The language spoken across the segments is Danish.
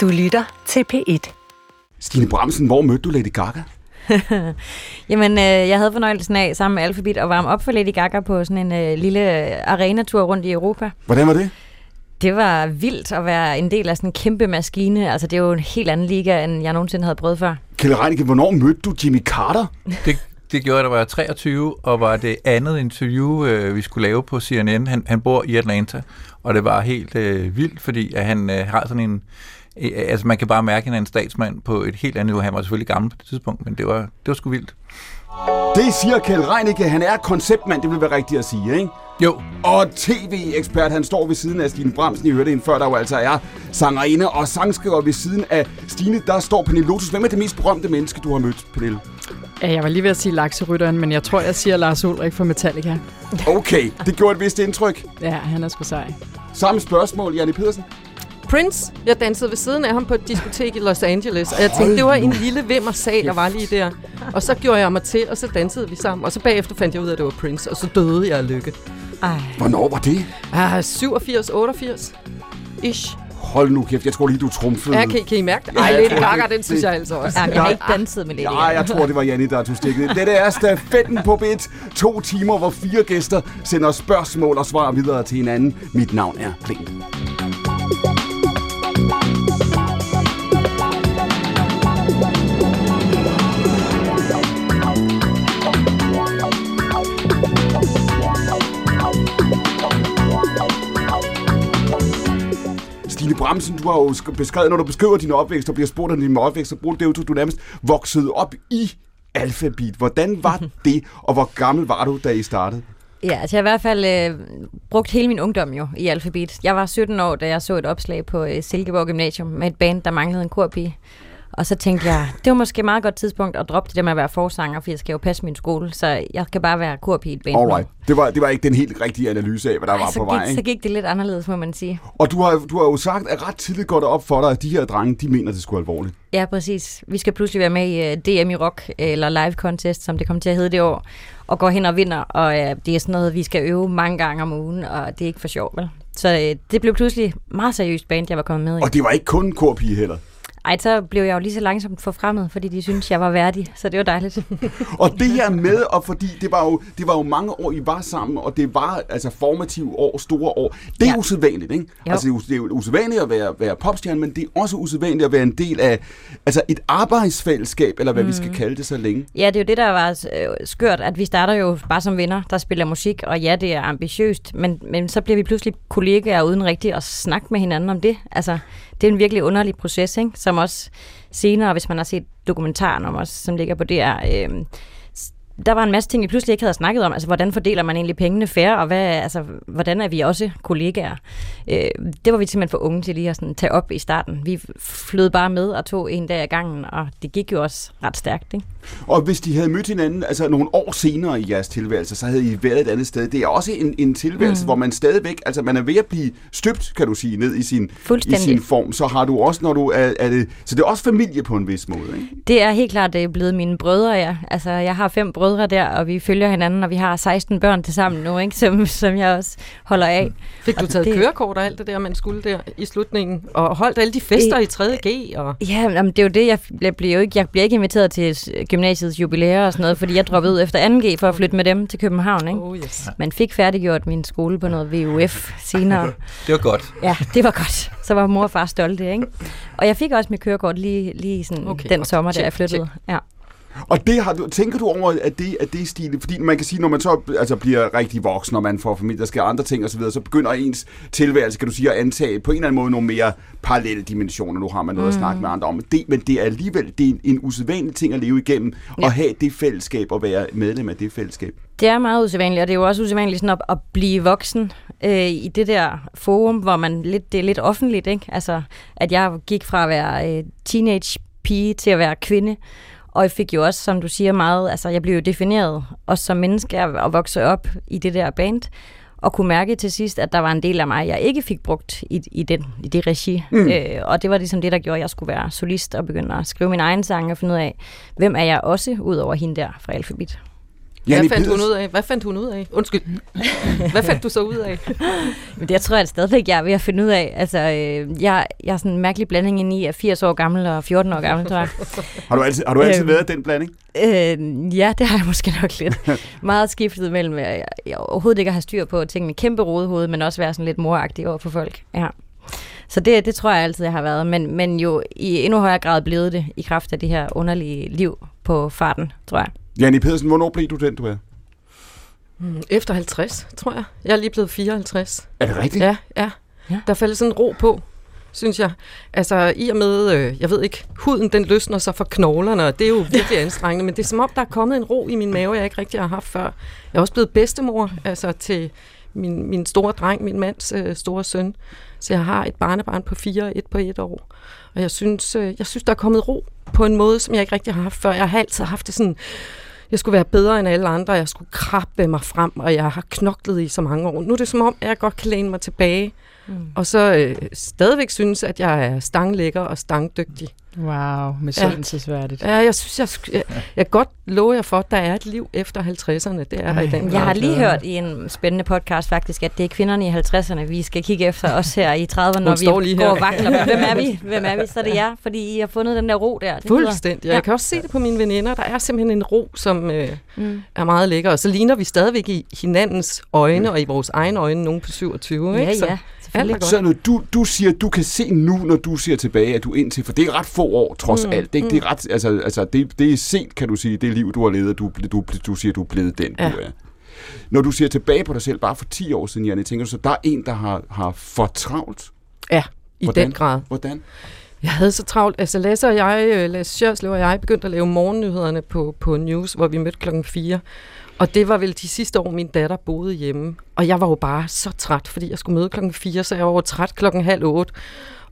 Du lytter til P1. Stine Bramsen, hvor mødte du Lady Gaga? Jamen, øh, jeg havde fornøjelsen af sammen med Alphabet at varme op for Lady Gaga på sådan en øh, lille arenatur rundt i Europa. Hvordan var det? Det var vildt at være en del af sådan en kæmpe maskine. Altså, det er jo en helt anden liga, end jeg nogensinde havde prøvet før. Kjell Reinicke, hvornår mødte du Jimmy Carter? Det, det gjorde jeg, da var jeg 23, og var det andet interview, øh, vi skulle lave på CNN. Han, han bor i Atlanta, og det var helt øh, vildt, fordi at han øh, har sådan en... Øh, altså, man kan bare mærke, at han er en statsmand på et helt andet niveau. Han var selvfølgelig gammel på det tidspunkt, men det var, det var sgu vildt. Det siger Kjell Reinicke. Han er konceptmand, det vil være rigtigt at sige, ikke? Jo. Og tv-ekspert, han står ved siden af Stine Bramsen. I hørte hende før, der jo altså er sangerinde og sangskriver ved siden af Stine. Der står Pernille Lotus. Hvem er det mest berømte menneske, du har mødt, Pernille? Ja, jeg var lige ved at sige lakserytteren, men jeg tror, jeg siger Lars Ulrik fra Metallica. Okay, det gjorde et vist indtryk. Ja, han er sgu sej. Samme spørgsmål, Janne Pedersen. Prince. Jeg dansede ved siden af ham på et diskotek i Los Angeles, og jeg tænkte, det var en lille vimmersag, der var lige der. Og så gjorde jeg mig til, og så dansede vi sammen. Og så bagefter fandt jeg ud af, at det var Prince, og så døde jeg af lykke. Ej. Hvornår var det? Ah, 87, 88. Ish. Hold nu kæft, jeg tror lige, du trumfede. Ja, kan, kan I mærke det? Ej, Ja, Lady Gaga, det- den synes jeg altså også. Ja, jeg har ikke danset med Lady Ja, Gaga. jeg tror, det var Janni, der tog stikket. Dette er stafetten på bit. To timer, hvor fire gæster sender spørgsmål og svar videre til hinanden. Mit navn er Klingen. Bramsen, du har jo sk- beskrevet, når du beskriver din opvækst og bliver spurgt om din opvækst, så bruger det jo, du nærmest voksede op i alfabet. Hvordan var det, og hvor gammel var du, da I startede? Ja, altså jeg har i hvert fald øh, brugt hele min ungdom jo i alfabet. Jeg var 17 år, da jeg så et opslag på øh, Silkeborg Gymnasium med et band, der manglede en korpige. Og så tænkte jeg, det var måske et meget godt tidspunkt at droppe det der med at være forsanger, for jeg skal jo passe min skole, så jeg kan bare være korpige i et band. Alright. Det var, det var ikke den helt rigtige analyse af, hvad der Ej, var så, på vej. gik, så Ikke? gik det lidt anderledes, må man sige. Og du har, du har jo sagt, at ret tidligt går det op for dig, at de her drenge, de mener, det skulle alvorligt. Ja, præcis. Vi skal pludselig være med i uh, DM i rock, eller live contest, som det kommer til at hedde det år, og går hen og vinder, og øh, det er sådan noget, vi skal øve mange gange om ugen, og det er ikke for sjov, vel? Så øh, det blev pludselig meget seriøst band, jeg var kommet med i. Og det var ikke kun en korpige heller. Ej, så blev jeg jo lige så langsomt forfremmet, fordi de syntes, jeg var værdig, så det var dejligt. Og det her med, og fordi det var, jo, det var jo mange år, I var sammen, og det var altså formative år, store år. Det er ja. Usædvanligt, ikke? Jo. Altså, det er, jo usædvanligt at være, være popstjerne, men det er også usædvanligt at være en del af altså et arbejdsfællesskab, eller hvad mm. vi skal kalde det så længe. Ja, det er jo det, der var øh, skørt, at vi starter jo bare som venner, der spiller musik, og ja, det er ambitiøst, men, men så bliver vi pludselig kollegaer uden rigtigt at snakke med hinanden om det. Altså, det er en virkelig underlig proces, ikke? som også senere, hvis man har set dokumentaren om os, som ligger på DR, øh, der var en masse ting, vi pludselig ikke havde snakket om. Altså, hvordan fordeler man egentlig pengene fair, og hvad, altså, hvordan er vi også kollegaer? Øh, det var vi simpelthen for unge til lige at sådan, tage op i starten. Vi flød bare med og tog en dag ad gangen, og det gik jo også ret stærkt. Ikke? Og hvis de havde mødt hinanden altså nogle år senere i jeres tilværelse, så havde I været et andet sted. Det er også en, en tilværelse, mm. hvor man stadigvæk, altså man er ved at blive støbt, kan du sige, ned i sin, i sin form. Så har du også, når du er, er det, så det er også familie på en vis måde, ikke? Det er helt klart det er blevet mine brødre, ja. Altså, jeg har fem brødre der, og vi følger hinanden, og vi har 16 børn til sammen nu, ikke? Som, som jeg også holder af. Fik du Og taget det- kørekort og alt det der, man skulle der i slutningen? Og holdt alle de fester i 3.G? Og... Ja, men det er jo det, jeg, jeg bliver jo ikke, jeg bliver ikke inviteret til gymnasiets jubilæer og sådan noget, fordi jeg droppede ud efter 2G for at flytte med dem til København, ikke? Oh yes. Man fik færdiggjort min skole på noget VUF senere. Det var godt. Ja, det var godt. Så var mor og far stolte, ikke? Og jeg fik også mit kørekort lige, lige sådan Okay, den godt. sommer, da Check, jeg flyttede. Ja. Og det har du, tænker du over, at det, at det er stil? Fordi man kan sige, når man så altså, bliver rigtig voksen, og man får familie, der sker andre ting osv., så begynder ens tilværelse, kan du sige, at antage på en eller anden måde nogle mere parallelle dimensioner. Nu har man noget mm. at snakke med andre om. Det, men det er alligevel det er en, en usædvanlig ting at leve igennem. Ja. og have det fællesskab, og være medlem af det fællesskab. Det er meget usædvanligt, og det er jo også usædvanligt sådan at, at blive voksen øh, i det der forum, hvor man lidt, det er lidt offentligt, ikke? Altså, at jeg gik fra at være øh, teenage pige til at være kvinde, og jeg fik jo også, som du siger, meget, altså jeg blev jo defineret også som menneske at vokse op i det der band, og kunne mærke til sidst, at der var en del af mig, jeg ikke fik brugt i, i, den, i det regi. Mm. Øh, og det var ligesom det, der gjorde, at jeg skulle være solist og begynde at skrive min egen sang og finde ud af, hvem er jeg også, ud over hende der fra Alphabet. Janni Hvad fandt hun Pedersen- ud af? Hvad fandt hun ud af? Undskyld. Hvad fandt du så ud af? Men det jeg tror jeg stadigvæk, jeg er ved at finde ud af. Altså, øh, jeg, jeg er sådan en mærkelig blanding ind i at 80 år gammel og 14 år gammel, tror jeg. Har du altid, har du altid Øhm. været den blanding? Øh, ja, det har jeg måske nok lidt. Meget skiftet mellem, at jeg, jeg overhovedet ikke har styr på tingene, kæmpe rodehoved, men også være sådan lidt moragtig over for folk. Ja. Så det, det tror jeg altid, jeg har været, men, men jo i endnu højere grad blevet det, i kraft af det her underlige liv på farten, tror jeg. Janni Pedersen, hvornår blev du den, du er? Hmm, Efter 50, tror jeg. Jeg er lige blevet 54. Er det rigtigt? Ja, ja. Ja. Der faldt sådan en ro på, synes jeg. Altså, i og med, øh, jeg ved ikke, huden den løsner sig fra knoglerne, og det er jo virkelig anstrengende, men det er som om, der er kommet en ro i min mave, jeg ikke rigtig har haft før. Jeg er også blevet bedstemor, altså til min, min store dreng, min mands øh, store søn. Så jeg har et barnebarn på fire og et på et år. Og jeg synes, øh, jeg synes, der er kommet ro på en måde, som jeg ikke rigtig har haft før. Jeg har altid haft det sådan, jeg skulle være bedre end alle andre, jeg skulle krabbe mig frem, og jeg har knoklet i så mange år. Nu er det som om, at jeg godt kan læne mig tilbage, Mm. og så øh, stadigvæk synes, at jeg er stanglækker og stangdygtig. Wow, misundelsesværdigt. Ja, jeg synes, jeg, jeg, jeg kan godt love jer for, at der er et liv efter 50'erne. Det er der i Ej, den Jeg har lige hørt i en spændende podcast faktisk, at det er kvinderne i 50'erne, vi skal kigge efter os her i 30'erne, når står vi lige går her. og vakler. Hvem er vi? Hvem er vi? Så er det jer, fordi I har fundet den der ro der. Det Fuldstændig. Ja. Jeg kan også se det på mine veninder. Der er simpelthen en ro, som øh, Mm. er meget lækker. Og så ligner vi stadigvæk i hinandens øjne, og i vores egne øjne, nogen på 27. Ja, ikke? Så ja, er Så når du, du siger, du kan se nu, når du ser tilbage, at du indtil, for det er ret få år, trods mm, alt. Ikke? Det er ret, altså, altså det, det er sent, kan du sige, det liv, du har levet, du, du, du siger, du er blevet den, Ja. du er. Når du ser tilbage på dig selv, bare for 10 år siden, Janne, tænker du så, der er en, der har, har for travlt? Ja, i Hvordan? den grad. Hvordan? Jeg havde så travlt. Altså Lasse og jeg, øh, Lasse Sjørslev og jeg, begyndte at lave morgennyhederne på, på News, hvor vi mødte klokken 4. Og det var vel de sidste år, min datter boede hjemme. Og jeg var jo bare så træt, fordi jeg skulle møde klokken 4, så jeg var jo træt klokken halv 8.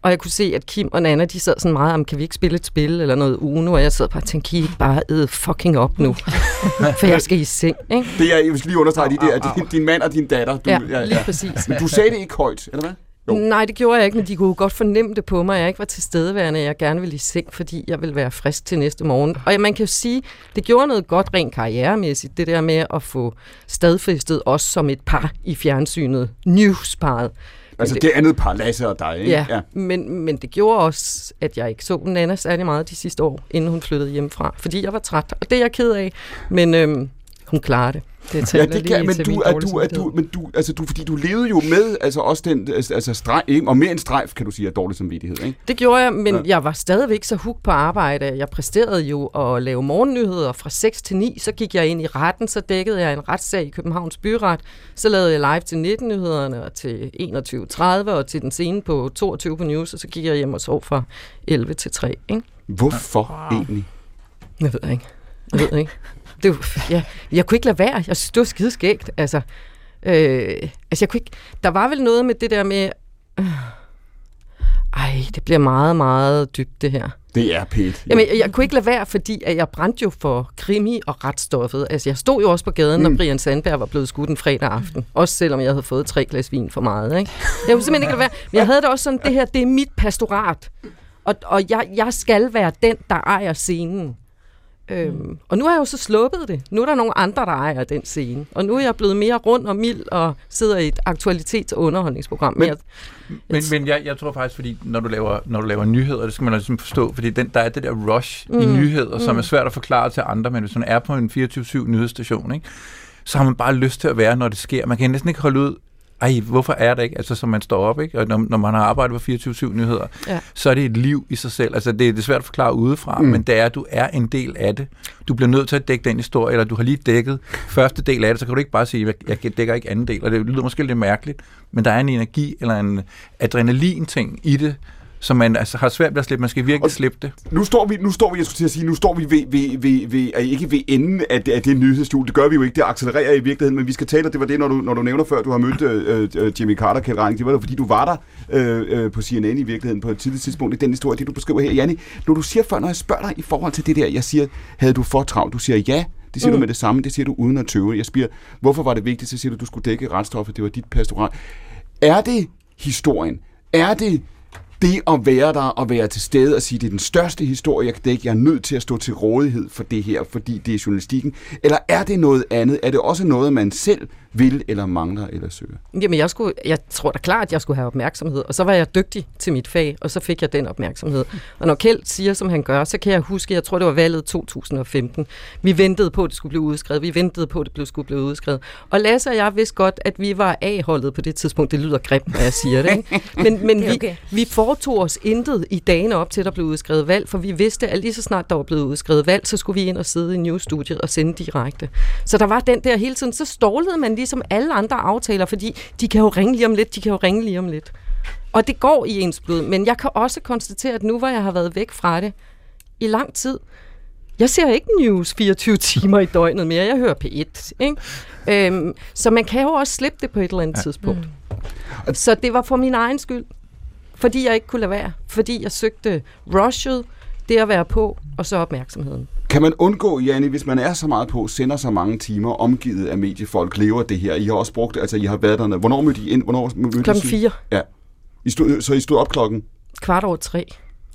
Og jeg kunne se, at Kim og Nana, de sad sådan meget om, kan vi ikke spille et spil eller noget Uno? Og jeg sad bare og tænkte, kan I ikke bare æde fucking op nu? For jeg skal i seng, ikke? Det er, jeg vil lige understrege, de Au, der, au, au. din, din mand og din datter. Du, Ja, lige præcis. Men du sagde det ikke højt, eller hvad? Jo. Nej, det gjorde jeg ikke, men de kunne godt fornemme det på mig, at jeg ikke var til stedeværende, at jeg gerne ville i seng, fordi jeg ville være frisk til næste morgen. Og ja, man kan jo sige, det gjorde noget godt rent karrieremæssigt, det der med at få stadfæstet os som et par i fjernsynet, newsparet. Altså det- det andet par, Lasse og dig, ikke? Ja, ja. Men, men det gjorde også, at jeg ikke så Nana særlig meget de sidste år, inden hun flyttede hjemmefra, fordi jeg var træt, og det er jeg ked af, men øhm, hun klarer det. Det Ja, det kan, men du, er, du, er, du, men du, altså du, fordi du levede jo med, altså også den, altså altså streg, ikke? og mere en strejf, kan du sige, af dårlig samvittighed, ikke? Det gjorde jeg, men Ja. jeg var stadigvæk så hooked på arbejde. Jeg præsterede jo at lave morgennyheder fra 6 til 9. Så gik jeg ind i retten, så dækkede jeg en retssag i Københavns Byret. Så lavede jeg live til 19-nyhederne og til 21.30 og til den scene på 22 på News. Og så gik jeg hjem og sov fra 11 til 3. Ikke? Hvorfor wow. egentlig? Jeg ved ikke. Jeg ved ikke. Det var, ja, jeg kunne ikke lade være. Jeg synes, det var skideskægt. Altså, øh, altså jeg kunne ikke, der var vel noget med det der med... Øh, ej, det bliver meget, meget dybt, det her. Det er pænt. Jamen, jeg, jeg kunne ikke lade være, fordi at jeg brændte jo for krimi og retsstoffet. Altså, jeg stod jo også på gaden, når Mm. Brian Sandberg var blevet skudt en fredag aften. Også selvom jeg havde fået tre glas vin for meget. Ikke? Jeg kunne simpelthen ikke lade være. Men jeg havde det også sådan, det her, det er mit pastorat. Og, og jeg, jeg skal være den, der ejer scenen. Øhm, og nu har jeg jo så sluppet det. Nu er der nogle andre, der ejer den scene. Og nu er jeg blevet mere rund og mild og sidder i et aktualitets- og underholdningsprogram. Men, jeg, Men, men jeg, jeg tror faktisk, fordi når du laver, når du laver nyheder, det skal man ligesom forstå, fordi den, der er det der rush mm. i Mm, nyheder, som mm. er svært at forklare til andre, men hvis man er på en 24-7 nyhedsstation, ikke, så har man bare lyst til at være, når det sker. Man kan næsten ikke holde ud, ej, hvorfor er det ikke? Altså, som man står op, ikke? Og når, når man har arbejdet på 24-7 nyheder, Ja. så er det et liv i sig selv. Altså, det, det er svært at forklare udefra, Mm. men det er, at du er en del af det. Du bliver nødt til at dække den historie, eller du har lige dækket første del af det, så kan du ikke bare sige, jeg, jeg dækker ikke anden del. Og det lyder måske lidt mærkeligt, men der er en energi eller en adrenalin-ting i det, som man altså, har svært ved at slippe. Man skal virkelig Og- slippe det. Nu står vi, nu står vi, jeg skulle til at sige, nu står vi ved, ved, ved, ved øh, ikke ved enden af det, af det nyhedshjul. Det gør vi jo ikke, det accelererer i virkeligheden, men vi skal tale, og det var det, når du, når du nævner før, du har mødt øh, øh, Jimmy Carter, Kjeld Reining. Det var da, fordi du var der øh, øh, på CNN i virkeligheden på et tidligt tidspunkt i den historie, det du beskriver her. Janni, når du siger før, når jeg spørger dig i forhold til det der, jeg siger, havde du for travlt? Du siger ja, det siger mm. du med det samme, det siger du uden at tøve. Jeg spørger, hvorfor var det vigtigt? Så siger du, du skulle dække retsstoffet, det var dit pastorat. Er det historien? Er det det at være der og være til stede og sige, det er den største historie, jeg kan dække, jeg er nødt til at stå til rådighed for det her, fordi det er journalistikken? Eller er det noget andet? Er det også noget, man selv vil eller mangler eller søger? Jamen, jeg, skulle, jeg tror da klart, at jeg skulle have opmærksomhed, og så var jeg dygtig til mit fag, og så fik jeg den opmærksomhed. Og når Kjeld siger, som han gør, så kan jeg huske, jeg tror, det var valget 2015. Vi ventede på, at det skulle blive udskrevet. Vi ventede på, at det skulle blive udskrevet. Og Lasse og jeg vidste godt, at vi var A-holdet på det tidspunkt. Det lyder grimt, når jeg siger det. Ikke? Men, men Det er vi, okay. vi foretog os intet i dagene op til, at der blev udskrevet valg, for vi vidste, at lige så snart der var blevet udskrevet valg, så skulle vi ind og sidde i newsstudiet og sende direkte. Så der var den der hele tiden. Så stålede man ligesom alle andre aftaler, fordi de kan jo ringe lige om lidt, de kan jo ringe lige om lidt. Og det går i ens blod, men jeg kan også konstatere, at nu hvor jeg har været væk fra det i lang tid, jeg ser ikke news 24 timer i døgnet mere. Jeg hører P1. Ikke? Øhm, så man kan jo også slippe det på et eller andet ja. tidspunkt. Så det var for min egen skyld. Fordi jeg ikke kunne lade være. Fordi jeg søgte rushet, det at være på, og så opmærksomheden. Kan man undgå, Janne, hvis man er så meget på, sender så mange timer, omgivet af mediefolk, lever det her? I har også brugt det, altså I har været der. Hvornår mødte I ind? Hvornår mødte Klokken I? 4, Ja. I stod, så I stod op klokken kvart over 3.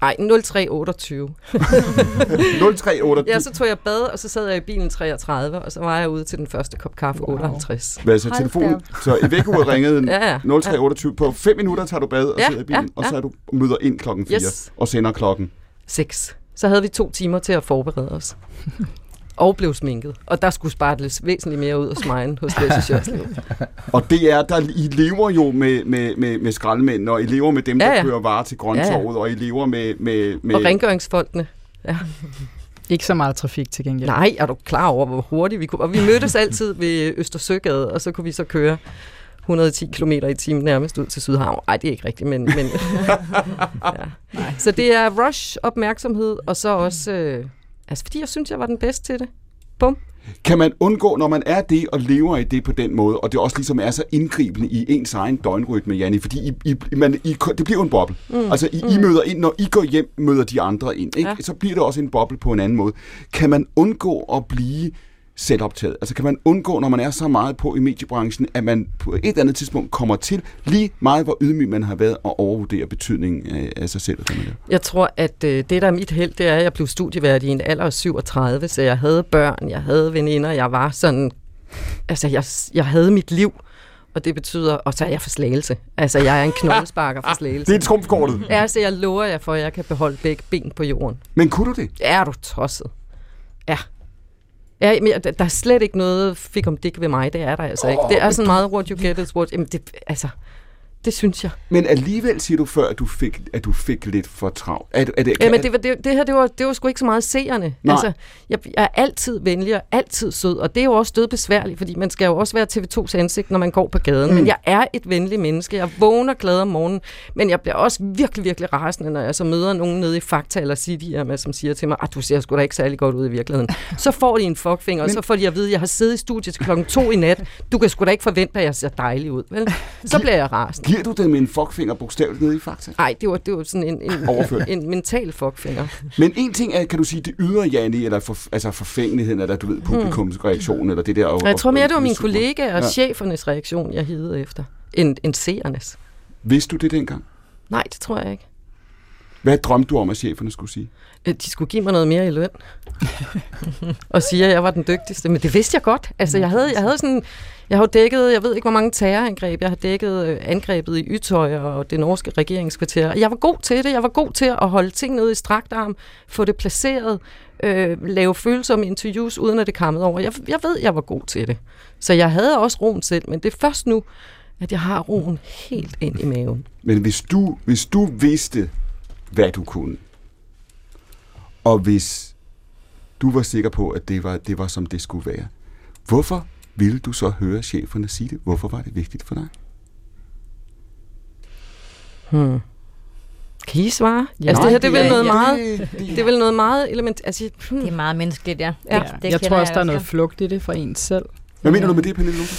Nej, 0328. 03.28. Ja, så tog jeg bad, og så sad jeg i bilen 33, og så var jeg ude til den første kop kaffe wow. 58. Hvad så telefonen? Så i vækkeuret ringede Ja, ja. 03.28. På 5 minutter tager du bad og Ja, sidder i bilen, ja, og ja. så er du møder ind klokken 4 Yes. og sender klokken. 6. Så havde vi to timer til at forberede os. Og blev sminket. Og der skulle spartles væsentligt mere ud af smijen hos Lasse Sjørslev. Og det er, der, I lever jo med, med, med, med skraldemænd, og I lever med dem, Ja, der ja. kører varer til grøntorvet, og I lever med... med, med Og rengøringsfolkene. Ikke så meget trafik til gengæld. Nej, er du klar over, hvor hurtigt vi kunne... Og vi mødtes altid ved Østersøgade, og så kunne vi så køre 110 km i timen nærmest ud til Sydhavn. Nej, det er ikke rigtigt, men... men ja. Så det er rush, opmærksomhed, og så også... Øh, altså, fordi jeg synes, jeg var den bedste til det. Bum. Kan man undgå, når man er det og lever i det på den måde, og det også ligesom er så indgribende i ens egen døgnrytme, Janni, fordi I, I, man, I, det bliver jo en boble. Mm. Altså, I, I møder ind, når I går hjem, møder de andre ind. Ikke? Ja. Så bliver det også en boble på en anden måde. Kan man undgå at blive selvoptaget? Altså, kan man undgå, når man er så meget på i mediebranchen, at man på et eller andet tidspunkt kommer til lige meget, hvor ydmyg man har været, at overvurdere betydningen af, sig selv? og man laver? Jeg tror, at øh, det, der er mit held, det er, at jeg blev studievært i en alder af 37, så jeg havde børn, jeg havde veninder, jeg var sådan... Altså, jeg, jeg havde mit liv, og det betyder... Og så er jeg for slagelse. Altså, jeg er en knoglesparker for slagelse. Det er trumfkortet. Ja, så jeg lover jer for, at jeg kan beholde begge ben på jorden. Men kunne du det? Er du tosset? Ja. Men der er slet ikke noget fik om dik ved mig, det er der altså ikke. Det er sådan meget what you get is what... Jamen, det, altså, det synes jeg. Men alligevel siger du før, at du fik, at du fik lidt for travlt. Er, er det, Ja, men det, var, det, det her, det var, det var sgu ikke så meget seerne. Nej. Altså, jeg, jeg er altid venlig og altid sød, og det er jo også død besværligt, fordi man skal jo også være TV2's ansigt, når man går på gaden. Mm. Men jeg er et venligt menneske. Jeg vågner glad om morgenen, men jeg bliver også virkelig, virkelig rasende, når jeg så møder nogen nede i Fakta eller City, med, som siger til mig, at du ser sgu da ikke særlig godt ud i virkeligheden. Så får de en fuckfinger, og så får de at vide, at jeg har siddet i studiet til klokken to i nat. Du kan sgu da ikke forvente, at jeg ser dejlig ud. Vel? Så bliver jeg rasende. Giver du dem en fuckfinger bogstaveligt nede i Fakta? Nej, det var, det var sådan en, en, Overført. en mental fuckfinger. Men en ting er, kan du sige, det ydre Janni, eller for, altså forfængeligheden, eller du ved, publikumsreaktion, eller det der... Og, jeg tror mere, det var min kollega og Ja. chefernes reaktion, jeg hidede efter, end, end seernes. Vidste du det dengang? Nej, det tror jeg ikke. Hvad drømte du om, at cheferne skulle sige? Øh, De skulle give mig noget mere i løn. og sige, at jeg var den dygtigste. Men det vidste jeg godt. Altså, jeg havde, jeg havde sådan... Jeg har jo dækket, jeg ved ikke, hvor mange terrorangreb. Jeg har dækket øh, angrebet i Ytøj og det norske regeringskvarter. Og Jeg var god til det. Jeg var god til at holde ting nede i strakt arm, få det placeret, øh, lave følsomme interviews, uden at det kammede over. Jeg, jeg ved, jeg var god til det. Så jeg havde også roen selv, men det er først nu, at jeg har roen helt ind i maven. Men hvis du, hvis du vidste, hvad du kunne, og hvis du var sikker på, at det var, det var som det skulle være, hvorfor ville du så høre cheferne sige det? Hvorfor var det vigtigt for dig? Hmm. Kan I svare? Ja. altså, det her, det er vel noget ja. meget... Det er vel noget meget element... Altså, hmm. Det er meget menneskeligt, ja. Ja. Det, det jeg tror også, der er godt. noget flugt i det fra en selv. Hvad mener du med det, Pernille Luther?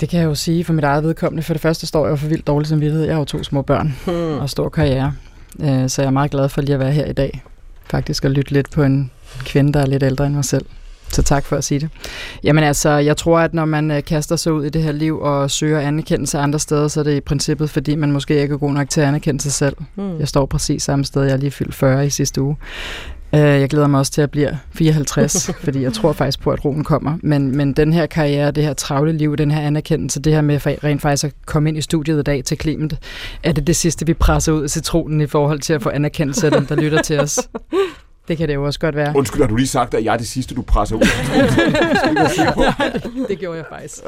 Det kan jeg jo sige for mit eget vedkommende. For det første står jeg jo for vildt dårlig samvittighed. Jeg har jo to små børn Hmm. og stor karriere. Øh, Så jeg er meget glad for lige at være her i dag. Faktisk at lytte lidt på en kvinde, der er lidt ældre end mig selv. Så tak for at sige det. Jamen altså, jeg tror, at når man øh, kaster sig ud i det her liv og søger anerkendelse andre steder, så er det i princippet, fordi man måske ikke er god nok til at anerkende sig selv. Mm. Jeg står præcis samme sted. Jeg er lige fyldt 40 i sidste uge. Øh, Jeg glæder mig også til at blive 54, fordi jeg tror faktisk på, at roen kommer. Men, men den her karriere, det her travle liv, den her anerkendelse, det her med rent faktisk at komme ind i studiet i dag til Clement, er det det sidste, vi presser ud af citronen i forhold til at få anerkendelse af dem, der lytter til os. Det kan det jo også godt være. Undskyld, har du lige sagt, at jeg er det sidste, du presser ud? det gjorde jeg faktisk.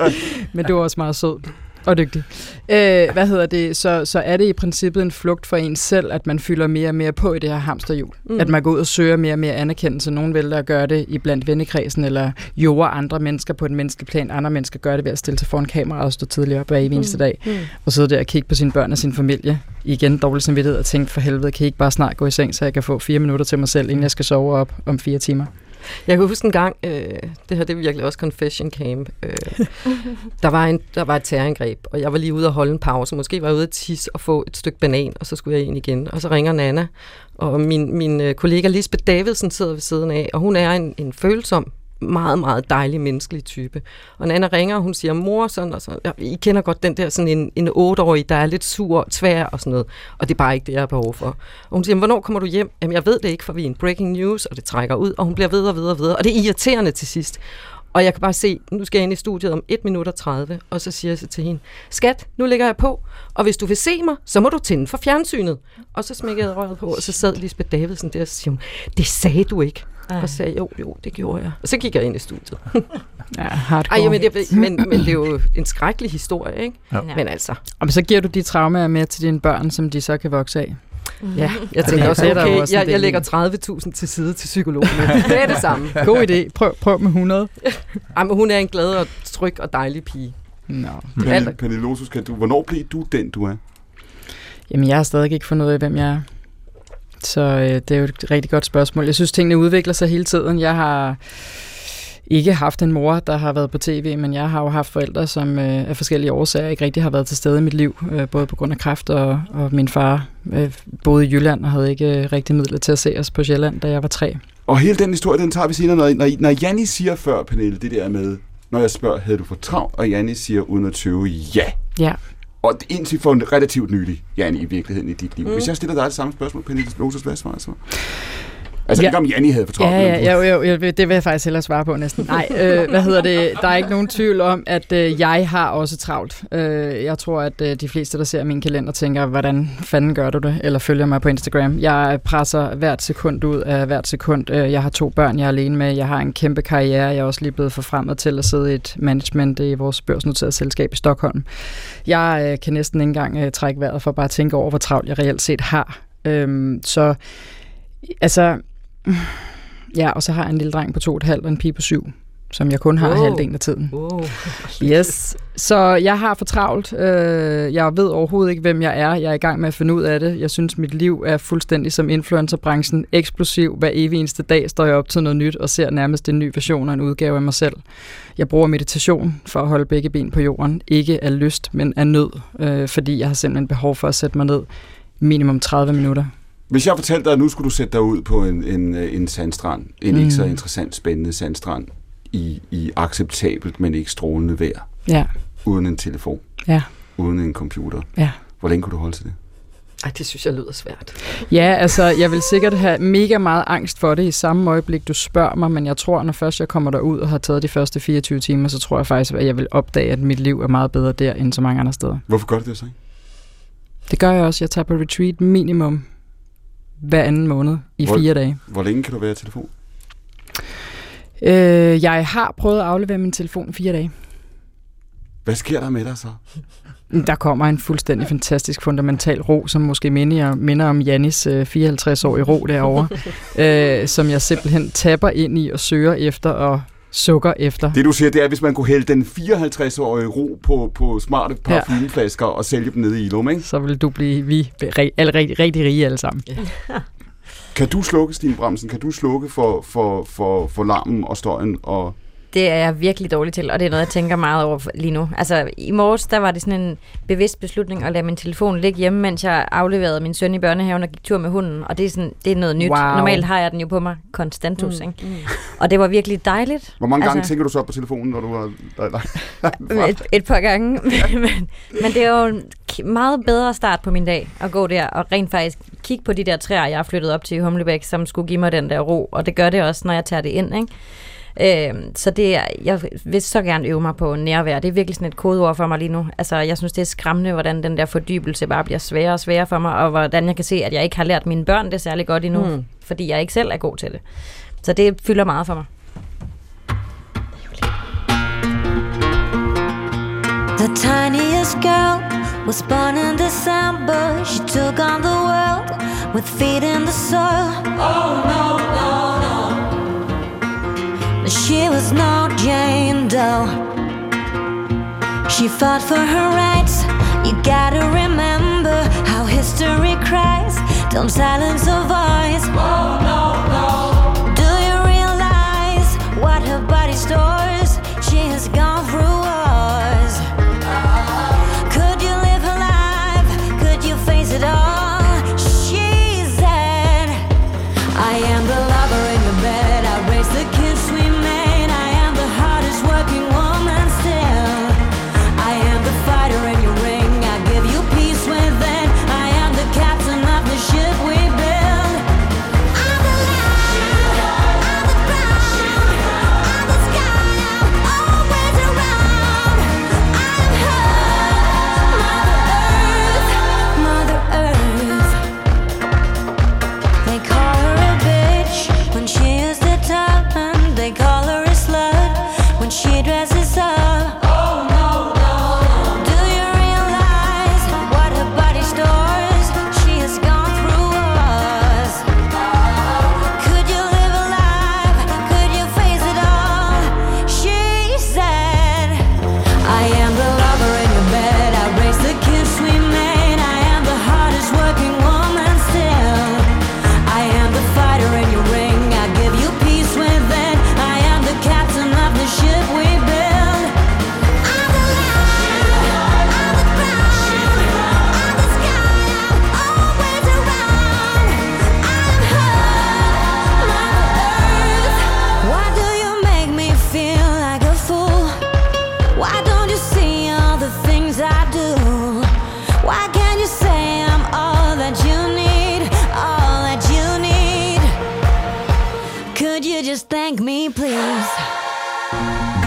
Men du var også meget sød og dygtig. Øh, hvad hedder det? Så, så er det i princippet en flugt for en selv, at man fylder mere og mere på i det her hamsterhjul. Mm. At man går ud og søger mere og mere anerkendelse. Nogen vælger at gøre det i blandt vennekredsen, eller jorder andre mennesker på et menneskeligt plan. Andre mennesker gør det ved at stille sig foran kamera og stå tidligere op hver eneste dag. Mm. Og sidde der og kigge på sine børn og sin familie. Igen dårlig samvittighed og tænke, for helvede, kan I ikke bare snart gå i seng, så jeg kan få fire minutter til mig selv, inden jeg skal sove op om fire timer. Jeg kan huske en gang, øh, det her det er virkelig også confession camp, øh, der, var en, der var et terrorangreb, og jeg var lige ude og holde en pause. Måske var jeg ude at tisse og få et stykke banan, og så skulle jeg ind igen. Og så ringer Nana, og min, min øh, kollega Lisbeth Davidsen sidder ved siden af, og hun er en, en følsom, meget, meget dejlig menneskelig type. Og Nana ringer, og hun siger, mor, sådan og sådan. Ja, I kender godt den der sådan en, en otteårig, der er lidt sur, tvær og sådan noget. Og det er bare ikke det, jeg har behov for. Og hun siger, hvornår kommer du hjem? Jamen, jeg ved det ikke, for vi er en breaking news, og det trækker ud, og hun bliver ved og ved og ved. Og det er irriterende til sidst. Og jeg kan bare se, nu skal jeg ind i studiet om 1 minut og 30, og så siger jeg så til hende, skat, nu ligger jeg på, og hvis du vil se mig, så må du tænde for fjernsynet. Og så smækkede jeg røret på, og så sad Lisbeth Davidsen der og siger det sagde du ikke. Ej. Og så sagde jo, jo, det gjorde jeg. Og så gik jeg ind i studiet. Ja, hardcore. Ej, jamen, det, men, men det er jo en skrækkelig historie, ikke? Ja. Men altså, Og så giver du de traumer med til dine børn, som de så kan vokse af. ja, jeg tænker det også, okay, også jeg, jeg lægger 30.000 til side til psykologen. Det er det samme. God idé. Prøv, prøv med 100. Ej, men hun er en glad og tryg og dejlig pige. Nå. Pernille, Pernille Lotus, kan du, hvornår blev du den, du er? Jamen, jeg har stadig ikke fundet ud af, hvem jeg er. Så øh, det er jo et rigtig godt spørgsmål. Jeg synes, tingene udvikler sig hele tiden. Jeg har ikke haft en mor, der har været på tv, men jeg har jo haft forældre, som øh, af forskellige årsager ikke rigtig har været til stede i mit liv, øh, både på grund af kræft og, og min far øh, boede i Jylland og havde ikke øh, rigtig midler til at se os på Sjælland, da jeg var tre. Og hele den historie, den tager vi senere, når, når, når Janni siger før, Pernille, det der med, når jeg spørger, havde du for travlt, og Janni siger uden at tøve, ja. Ja. Og det- indtil for en relativt nylig, Janni, i virkeligheden i dit liv. Mm. Hvis jeg stiller dig det samme spørgsmål, Pernille Lotus, hvad svarer så? Altså Ja. ikke om Janni havde for travlt. Ja, ja, jo, jo, jo, det vil jeg faktisk hellere svare på næsten. Nej, øh, hvad hedder det? Der er ikke nogen tvivl om, at øh, jeg har også travlt. Øh, jeg tror, at øh, de fleste, der ser min kalender, tænker, hvordan fanden gør du det? Eller følger mig på Instagram. Jeg presser hvert sekund ud af hvert sekund. Øh, jeg har to børn, jeg er alene med. Jeg har en kæmpe karriere. Jeg er også lige blevet forfremmet til at sidde i et management i vores børsnoterede selskab i Stockholm. Jeg øh, kan næsten ikke engang øh, trække vejret for bare at tænke over, hvor travlt jeg reelt set har. Øhm, så altså... Ja, og så har jeg en lille dreng på to og et halvt og en pige på syv, som jeg kun har Wow. halvdelen af tiden. Wow. Yes. Så jeg har for travlt. Øh, Jeg ved overhovedet ikke, hvem jeg er. Jeg er i gang med at finde ud af det. Jeg synes, mit liv er fuldstændig som influencerbranchen. Eksplosiv. Hver evig eneste dag står jeg op til noget nyt og ser nærmest en ny version og en udgave af mig selv. Jeg bruger meditation for at holde begge ben på jorden. Ikke af lyst, men af nød. øh, Fordi jeg har simpelthen behov for at sætte mig ned minimum 30 minutter. Hvis jeg fortalte dig, at nu skulle du sætte dig ud på en, en, øh, en sandstrand, en mm. ikke så Mm. interessant, spændende sandstrand, i, i acceptabelt, men ikke strålende vejr, Ja, uden en telefon, ja, uden en computer, ja. hvor længe kunne du holde til det? Ej, det synes jeg lyder svært. Ja, altså, jeg vil sikkert have mega meget angst for det i samme øjeblik, du spørger mig, men jeg tror, når først jeg kommer derud og har taget de første 24 timer, så tror jeg faktisk, at jeg vil opdage, at mit liv er meget bedre der, end så mange andre steder. Hvorfor gør du det så ikke? Det gør jeg også. Jeg tager på retreat minimum hver anden måned i Hvor- fire dage. Hvor længe kan du være i telefon? Øh, jeg har prøvet at aflevere min telefon i fire dage. Hvad sker der med dig så? Der kommer en fuldstændig fantastisk fundamental ro, som måske minder, minder om Jannis øh, 54-årige ro derovre, øh, som jeg simpelthen tapper ind i og søger efter og sukker efter. Det du siger, det er, hvis man kunne hælde den 54-årige ro på, på smarte parfumeflasker og sælge dem nede i Ilum, ikke? Så vil du blive vi alle, rigtig, rigtig rige alle sammen. Kan du slukke, Stine Bremsen, kan du slukke for, for, for, for larmen og støjen og Det er jeg virkelig dårlig til, og det er noget, jeg tænker meget over lige nu. Altså, i morges, der var det sådan en bevidst beslutning at lade min telefon ligge hjemme, mens jeg afleverede min søn i børnehaven og gik tur med hunden, og det er, sådan, det er noget nyt. Wow. Normalt har jeg den jo på mig konstantus, mm, ikke? Mm. Og det var virkelig dejligt. Hvor mange gange Altså- tænker du så på telefonen, når du nej. Et, et par gange, men, men, men det er jo en meget bedre start på min dag at gå der og rent faktisk kigge på de der træer, jeg har flyttet op til i Humlebæk, som skulle give mig den der ro, og det gør det også, når jeg tager det ind, ikke? Øh, så det er, jeg vil så gerne øve mig på nærvær. Det er virkelig sådan et kodeord for mig lige nu. Altså, jeg synes, det er skræmmende, hvordan den der fordybelse bare bliver sværere og sværere for mig, og hvordan jeg kan se, at jeg ikke har lært mine børn det særlig godt endnu, mm. fordi jeg ikke selv er god til det. Så det fylder meget for mig. The tiniest girl was born in December. She took on the world with feet in the soil. Oh no, no, she was no Jane Doe. She fought for her rights. You gotta remember how history cries. Don't silence her voice. Oh no, no. Do you realize what her body stores? She has gone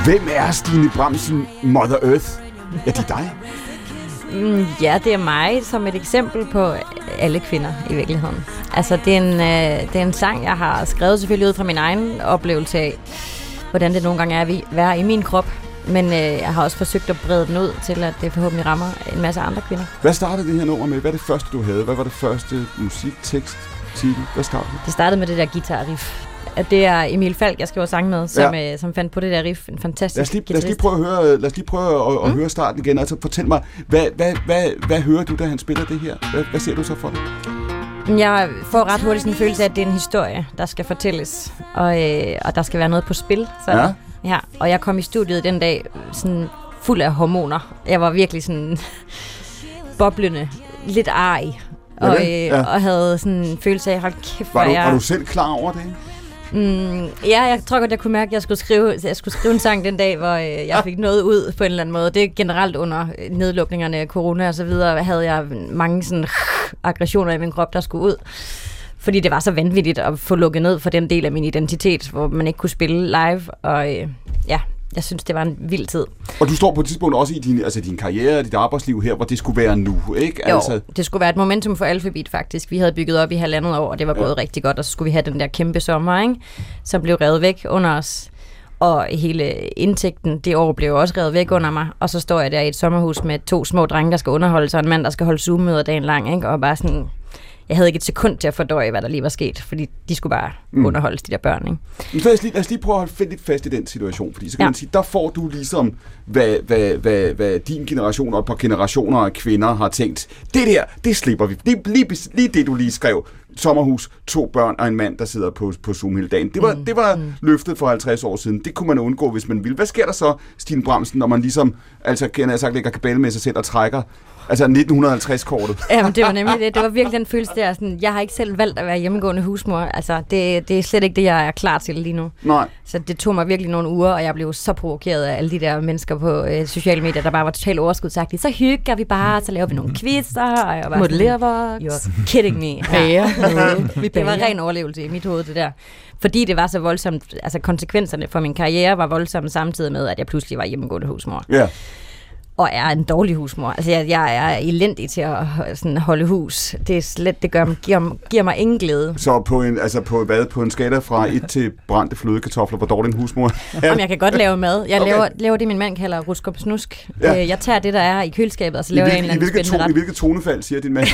Hvem er Stine Bramsen Mother Earth? Ja, det er dig. Mm, Ja, det er mig som et eksempel på alle kvinder i virkeligheden. Altså, det er en, øh, det er en sang, jeg har skrevet selvfølgelig ud fra min egen oplevelse af, hvordan det nogle gange er at være i min krop. Men øh, jeg har også forsøgt at brede den ud til, at det forhåbentlig rammer en masse andre kvinder. Hvad startede det her nummer med? Hvad er det første, du havde? Hvad var det første musiktekst, titel? Hvad startede det? Det startede med det der guitar-riff. At Det er Emil Falk, jeg skriver sang med, som, ja. øh, som fandt på det der riff. En fantastisk Lad os lige, lad os lige prøve at høre, lad os lige prøve at, at høre starten igen. Altså, fortæl mig, hvad, hvad, hvad, hvad hører du, da han spiller det her? Hvad, hvad ser du så for dig? Jeg får ret hurtigt sådan en følelse af, at det er en historie, der skal fortælles. Og, øh, og der skal være noget på spil. Så, Ja. ja. Og jeg kom i studiet den dag sådan fuld af hormoner. Jeg var virkelig sådan boblende, lidt arg. Og, øh, Ja. og havde sådan en følelse af, hold kæft, Var du, jeg... var du selv klar over det? Mm, ja, jeg tror godt, jeg kunne mærke, at jeg skulle skrive, jeg skulle skrive en sang den dag, hvor øh, jeg fik noget ud på en eller anden måde. Det er generelt under øh, nedlukningerne, corona og så videre, havde jeg mange sådan aggressioner i min krop, der skulle ud. Fordi det var så vanvittigt at få lukket ned for den del af min identitet, hvor man ikke kunne spille live. Og øh, ja, jeg synes, det var en vild tid. Og du står på et tidspunkt også i din, altså din karriere, dit arbejdsliv her, hvor det skulle være nu, ikke? Jo, Altså, det skulle være et momentum for Alphabet faktisk. Vi havde bygget op i halvandet år, og det var Ja. gået rigtig godt, og så skulle vi have den der kæmpe sommer, ikke? som blev revet væk under os. Og hele indtægten det år blev også revet væk under mig. Og så står jeg der i et sommerhus med to små drenge, der skal underholde sig, og en mand, der skal holde Zoom-møder dagen lang. Ikke? Og bare sådan, jeg havde ikke et sekund til at fordøje, hvad der lige var sket, fordi de skulle bare mm. underholdes, de der børn. Ikke? Men så lad os, lige, lad os lige prøve at holde lidt fast i den situation, fordi så kan ja. Man sige, der får du ligesom, hvad, hvad, hvad, hvad din generation og et par generationer af kvinder har tænkt, det der, det slipper vi. Det lige, lige det, du lige skrev. sommerhus, to børn og en mand, der sidder på, på Zoom hele dagen. Det var, mm. det var mm. løftet for 50 år siden. Det kunne man undgå, hvis man ville. Hvad sker der så, Stine Bramsen, når man ligesom, altså, kan jeg sagt, lægger kabale med sig selv og trækker Altså 1950-kortet. Jamen, det var nemlig det. Det var virkelig den følelse der. Sådan, jeg har ikke selv valgt at være hjemmegående husmor. Altså, det, det er slet ikke det, jeg er klar til lige nu. Nej. Så det tog mig virkelig nogle uger, og jeg blev så provokeret af alle de der mennesker på øh, sociale medier, der bare var totalt overskudsagtige. Så hygger vi bare, så laver vi nogle quizzer. Og jeg var Modellervoks. You're kidding me. Bager. Vi det var ren overlevelse i mit hoved, det der. Fordi det var så voldsomt, altså konsekvenserne for min karriere var voldsomme samtidig med, at jeg pludselig var hjemmegående husmor. Ja. Og er en dårlig husmor. Altså, jeg, jeg er elendig til at sådan, holde hus. Det er slet, det gør, giver, giver mig ingen glæde. Så på en, altså på, hvad, på en skala fra 1 til brændte flødekartofler, hvor dårlig en husmor Om jeg kan godt lave mad. Jeg Okay. laver, laver det, min mand kalder rusk og snusk. Ja. Ja. Jeg tager det, der er i køleskabet, og så I, laver jeg en hvilke, eller i, anden spændende I ret. hvilket tonefald, siger din mand?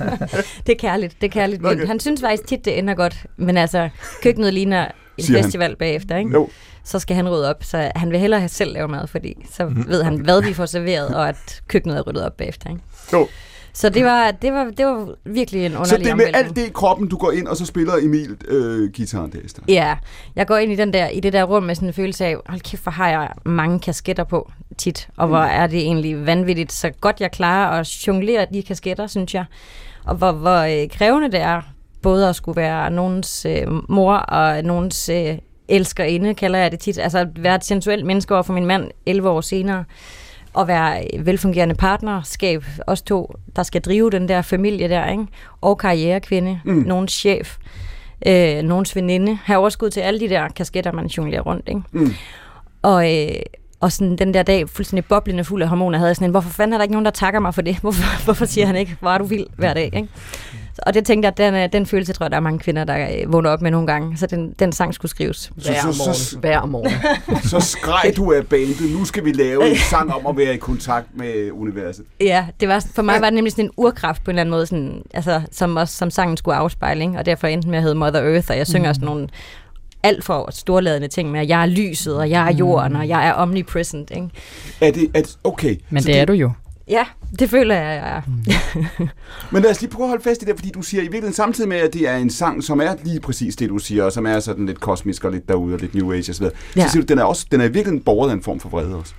Det er kærligt, det er kærligt. Okay. Han synes faktisk tit, det ender godt. Men altså, køkkenet ligner en Siger han. festival bagefter, ikke? Jo. Så skal han rydde op. Så han vil hellere selv lave mad, fordi så ved han, hvad vi får serveret, og at køkkenet er ryddet op bagefter. Ikke? Jo. Så det var, det, var, det var virkelig en underlig Så det er med omvæltning. alt det i kroppen, du går ind, og så spiller Emil øh, guitaren der i stedet. Ja, jeg går ind i, den der, i det der rum med sådan en følelse af, hold kæft, hvor har jeg mange kasketter på tit, og hvor er det egentlig vanvittigt, så godt jeg klarer at jonglere de kasketter, synes jeg, og hvor, hvor øh, krævende det er, både at skulle være nogens øh, mor og nogens øh, elskerinde, kalder jeg det tit, altså at være et sensuelt menneske over for min mand 11 år senere, og være velfungerende partnerskab, os to, der skal drive den der familie der, ikke? og karrierekvinde, mm. nogens chef, øh, nogens veninde, have overskud til alle de der kasketter, man jonglerer rundt. Ikke? Mm. Og, øh, og sådan den der dag, fuldstændig boblende fuld af hormoner, havde jeg sådan en, hvorfor fanden er der ikke nogen, der takker mig for det? Hvorfor, hvorfor siger han ikke, hvor er du vild hver dag? Ikke? Og det tænkte jeg, at den, øh, den følelse, tror jeg, der er mange kvinder, der øh, vågner op med nogle gange. Så den, den sang skulle skrives. Så, Hver så, så, morgen. Hver morgen. så skreg du af bandet, nu skal vi lave en sang om at være i kontakt med universet. Ja, det var, for mig var det nemlig sådan en urkraft på en eller anden måde, sådan, altså, som, også, som sangen skulle afspejle. Ikke? Og derfor endte med at hedde Mother Earth, og jeg synger mm. sådan nogle alt for storladende ting med, at jeg er lyset, og jeg er jorden, og jeg er omnipresent. Ikke? Er det, at, okay. Men så det er du jo. Ja, det føler jeg, jeg er. Men lad os lige prøve at holde fast i det, fordi du siger i virkeligheden samtidig med, at det er en sang, som er lige præcis det, du siger, og som er sådan lidt kosmisk og lidt derude og lidt new age osv. Ja. Så siger du, den er, også, den er i virkeligheden borget af en form for vrede også.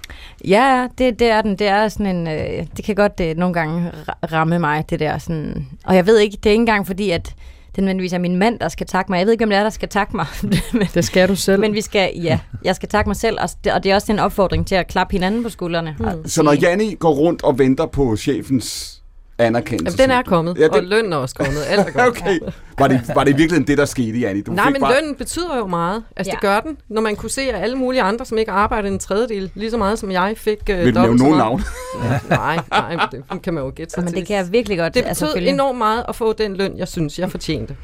Ja, det, det er den. Det er sådan en, øh, det kan godt øh, nogle gange ra- ramme mig, det der sådan. Og jeg ved ikke, det er ikke engang fordi, at det nødvendigvis er min mand, der skal takke mig. Jeg ved ikke, om det er, der skal takke mig. men, Det skal du selv. men vi skal, ja, jeg skal takke mig selv, og det, og det er også en opfordring til at klappe hinanden på skuldrene. Mm. Så når Janni går rundt og venter på chefens anerkendelse... Jamen, den er kommet, Ja, ja, det- og lønnen er også kommet. Alt er godt. Okay. Var det, var det i virkeligheden det, der skete, Janni? Du Nej, fik men bare... lønnen betyder jo meget. Altså, ja. det Ja. gør den. Når man kunne se, at alle mulige andre, som ikke arbejder en tredjedel, lige så meget som jeg, fik øh, Vil du nævne nogen navn? nej, nej, men det kan man jo gætte sig Men til. det kan jeg virkelig godt. det altså, betød følge. enormt meget at få den løn, jeg synes, jeg fortjente.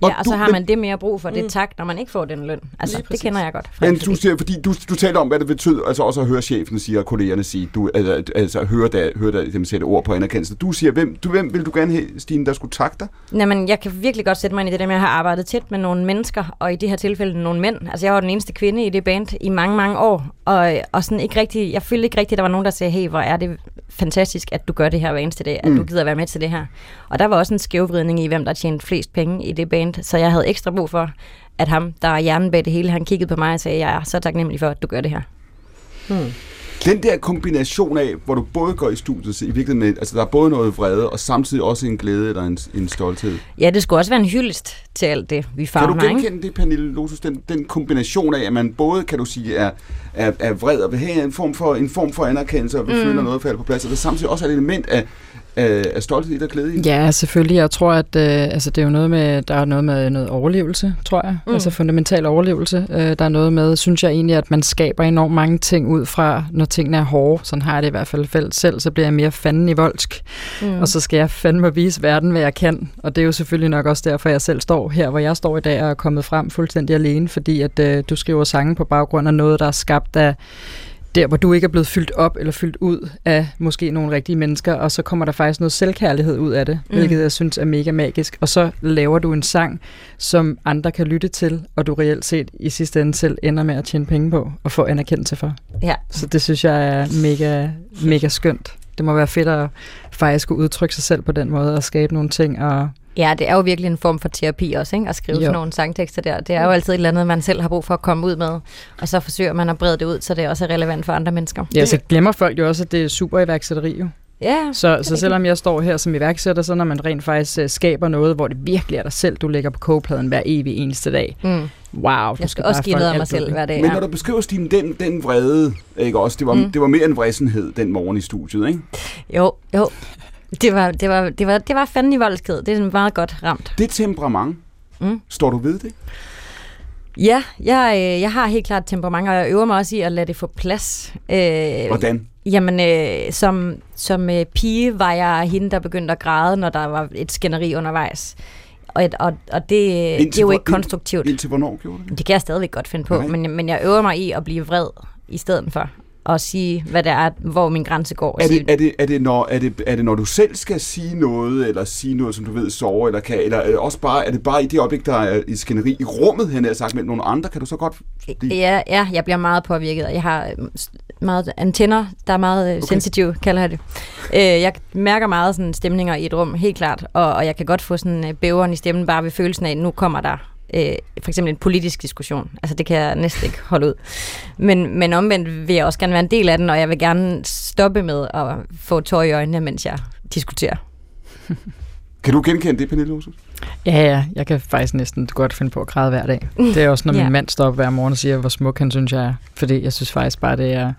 Og Ja, og du- så har men- man det mere brug for. Det er tak, når man ikke får den løn. Altså, det kender jeg godt. Men du, siger, fordi du, du taler om, hvad det betød, altså også at høre chefen sige, og kollegerne sige, du, altså, altså høre, der, høre der, dem sætte ord på anerkendelse. Du siger, hvem, du, hvem vil du gerne have, Stine, der skulle takke dig? Jamen, jeg kan virkelig godt sætte mig ind i det der med, at jeg har arbejdet tæt med nogle mennesker, og i det her tilfælde nogle mænd. Altså, jeg var den eneste kvinde i det band i mange, mange år, og, og sådan ikke rigtig, jeg følte ikke rigtigt, at der var nogen, der sagde, hey, hvor er det fantastisk, at du gør det her hver eneste dag, at Mm. du gider være med til det her. Og der var også en skævvridning i, hvem der tjente flest penge i det band, så jeg havde ekstra brug for, at ham, der er hjernen bag det hele, han kiggede på mig og sagde, jeg er så taknemmelig for, at du gør det her. Den der kombination af, hvor du både går i studiet, så i virkeligheden, altså der er både noget vrede, og samtidig også en glæde eller en, en stolthed. Ja, det skulle også være en hyldest til alt det, vi Kan farver, du genkende det, Pernille Lotus, den, den kombination af, at man både, kan du sige, er, er, er vred og vil have en form for, en form for anerkendelse, og vil mm. føle, at noget falder på plads, og der samtidig også er et element af, af, af stolthed og glæde i? Ja, selvfølgelig. Jeg tror, at øh, altså, det er jo noget med, der er noget med noget overlevelse, tror jeg. Mm. Altså fundamental overlevelse. Øh, der er noget med, synes jeg egentlig, at man skaber enormt mange ting ud fra, når tingene er hårde. Sådan har jeg det i hvert fald selv. Så bliver jeg mere fanden i voldsk. Mm. Og så skal jeg fandme vise verden, hvad jeg kan. Og det er jo selvfølgelig nok også derfor, jeg selv står her, hvor jeg står i dag og er kommet frem fuldstændig alene. Fordi at øh, du skriver sange på baggrund af noget, der er skabt af der, hvor du ikke er blevet fyldt op eller fyldt ud af måske nogle rigtige mennesker, og så kommer der faktisk noget selvkærlighed ud af det, mm. hvilket jeg synes er mega magisk. Og så laver du en sang, som andre kan lytte til, og du reelt set i sidste ende selv ender med at tjene penge på og få anerkendelse for. Ja, Så det synes jeg er mega, mega skønt. Det må være fedt at faktisk kunne udtrykke sig selv på den måde og skabe nogle ting og Ja, det er jo virkelig en form for terapi også, ikke? At skrive Jo. sådan nogle sangtekster der. Det er jo altid et eller andet, man selv har brug for at komme ud med. Og så forsøger man at brede det ud, så det også er relevant for andre mennesker. Ja, så glemmer folk jo også, at det er super iværksætteri jo. Ja, Så, så selvom jeg står her som iværksætter, så når man rent faktisk øh, skaber noget, hvor det virkelig er dig selv, du lægger på kogepladen hver evig eneste dag. mm. Wow, du jeg skal også bare give noget af mig selv hver dag. Men Ja. når du beskriver, Stine, den, den vrede, ikke også, det var, mm. Det var mere en vrissenhed den morgen i studiet, ikke? Jo, jo. Det var, det var, det var, det var fanden i voldsked. Det er meget godt ramt. Det temperament, Mm. står du ved det? Ja, jeg, øh, jeg har helt klart temperament, og jeg øver mig også i at lade det få plads. Øh, Hvordan? Jamen, øh, som, som øh, pige var jeg hende, der begyndte at græde, når der var et skænderi undervejs. Og, et- og, og det, det er jo ikke konstruktivt. Indtil hvornår gjorde du det? Det kan jeg stadigvæk godt finde på, Nej. men, men jeg øver mig i at blive vred i stedet for. Og sige, hvad det er, hvor min grænse går. Og Er det, er, det, er, det, når, er, det, er det når du selv skal sige noget, eller sige noget, som du ved sover, eller kan, eller er det også bare, er det bare i det øjeblik, der er et skænderi i rummet, han har sagt, mellem nogle andre, kan du så godt... blive- Ja, ja, jeg bliver meget påvirket. Jeg har øh, meget antenner, der er meget okay. Okay. sensitive, kalder jeg det. Øh, jeg mærker meget sådan stemninger i et rum, helt klart. Og, og jeg kan godt få sådan øh, bæveren i stemmen bare ved følelsen af, at nu kommer der øh, for eksempel en politisk diskussion. Altså det kan jeg næsten ikke holde ud. Men, men omvendt vil jeg også gerne være en del af den, og jeg vil gerne stoppe med at få tår i øjnene, mens jeg diskuterer. Kan du genkende det, Pernille Osus? Ja, ja, jeg kan faktisk næsten godt finde på at græde hver dag. Det er også, når min Ja. mand står op hver morgen og siger, hvor smuk han synes, jeg er. Fordi jeg synes faktisk bare, det er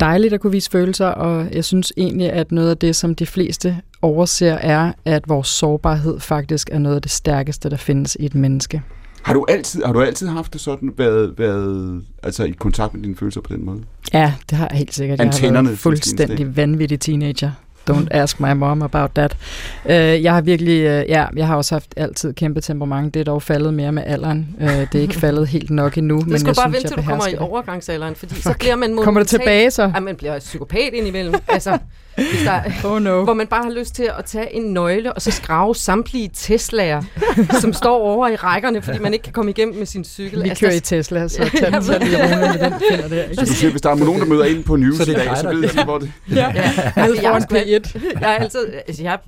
dejligt at kunne vise følelser, og jeg synes egentlig, at noget af det, som de fleste overser, er, at vores sårbarhed faktisk er noget af det stærkeste, der findes i et menneske. Har du altid, har du altid haft det sådan, været, været altså, i kontakt med dine følelser på den måde? Ja, det har jeg helt sikkert. Jeg har Antennerne, været fuldstændig vanvittig teenager. Don't ask my mom about that. Uh, jeg har virkelig, uh, ja, jeg har også haft altid kæmpe temperament. Det er dog faldet mere med alderen. Uh, det er ikke faldet helt nok endnu, Du men skal jeg bare synes, vente, jeg til du kommer i det. overgangsalderen, fordi så bliver man Kommer det monumental- tilbage så? Ja, man bliver psykopat indimellem. Altså, hvis der, Oh no. hvor man bare har lyst til at tage en nøgle og så skrave samtlige Teslaer, som står over i rækkerne, fordi man ikke kan komme igennem med sin cykel. Vi Altså, kører i Tesla, så tag den så lige roligt med den finder der. Så du siger, hvis der er nogen, der møder ind på news Så det i er dag, så ved de, hvor det... Ja, Ja, nede altså, jeg, er sgu- P1. jeg er altid, altså jeg,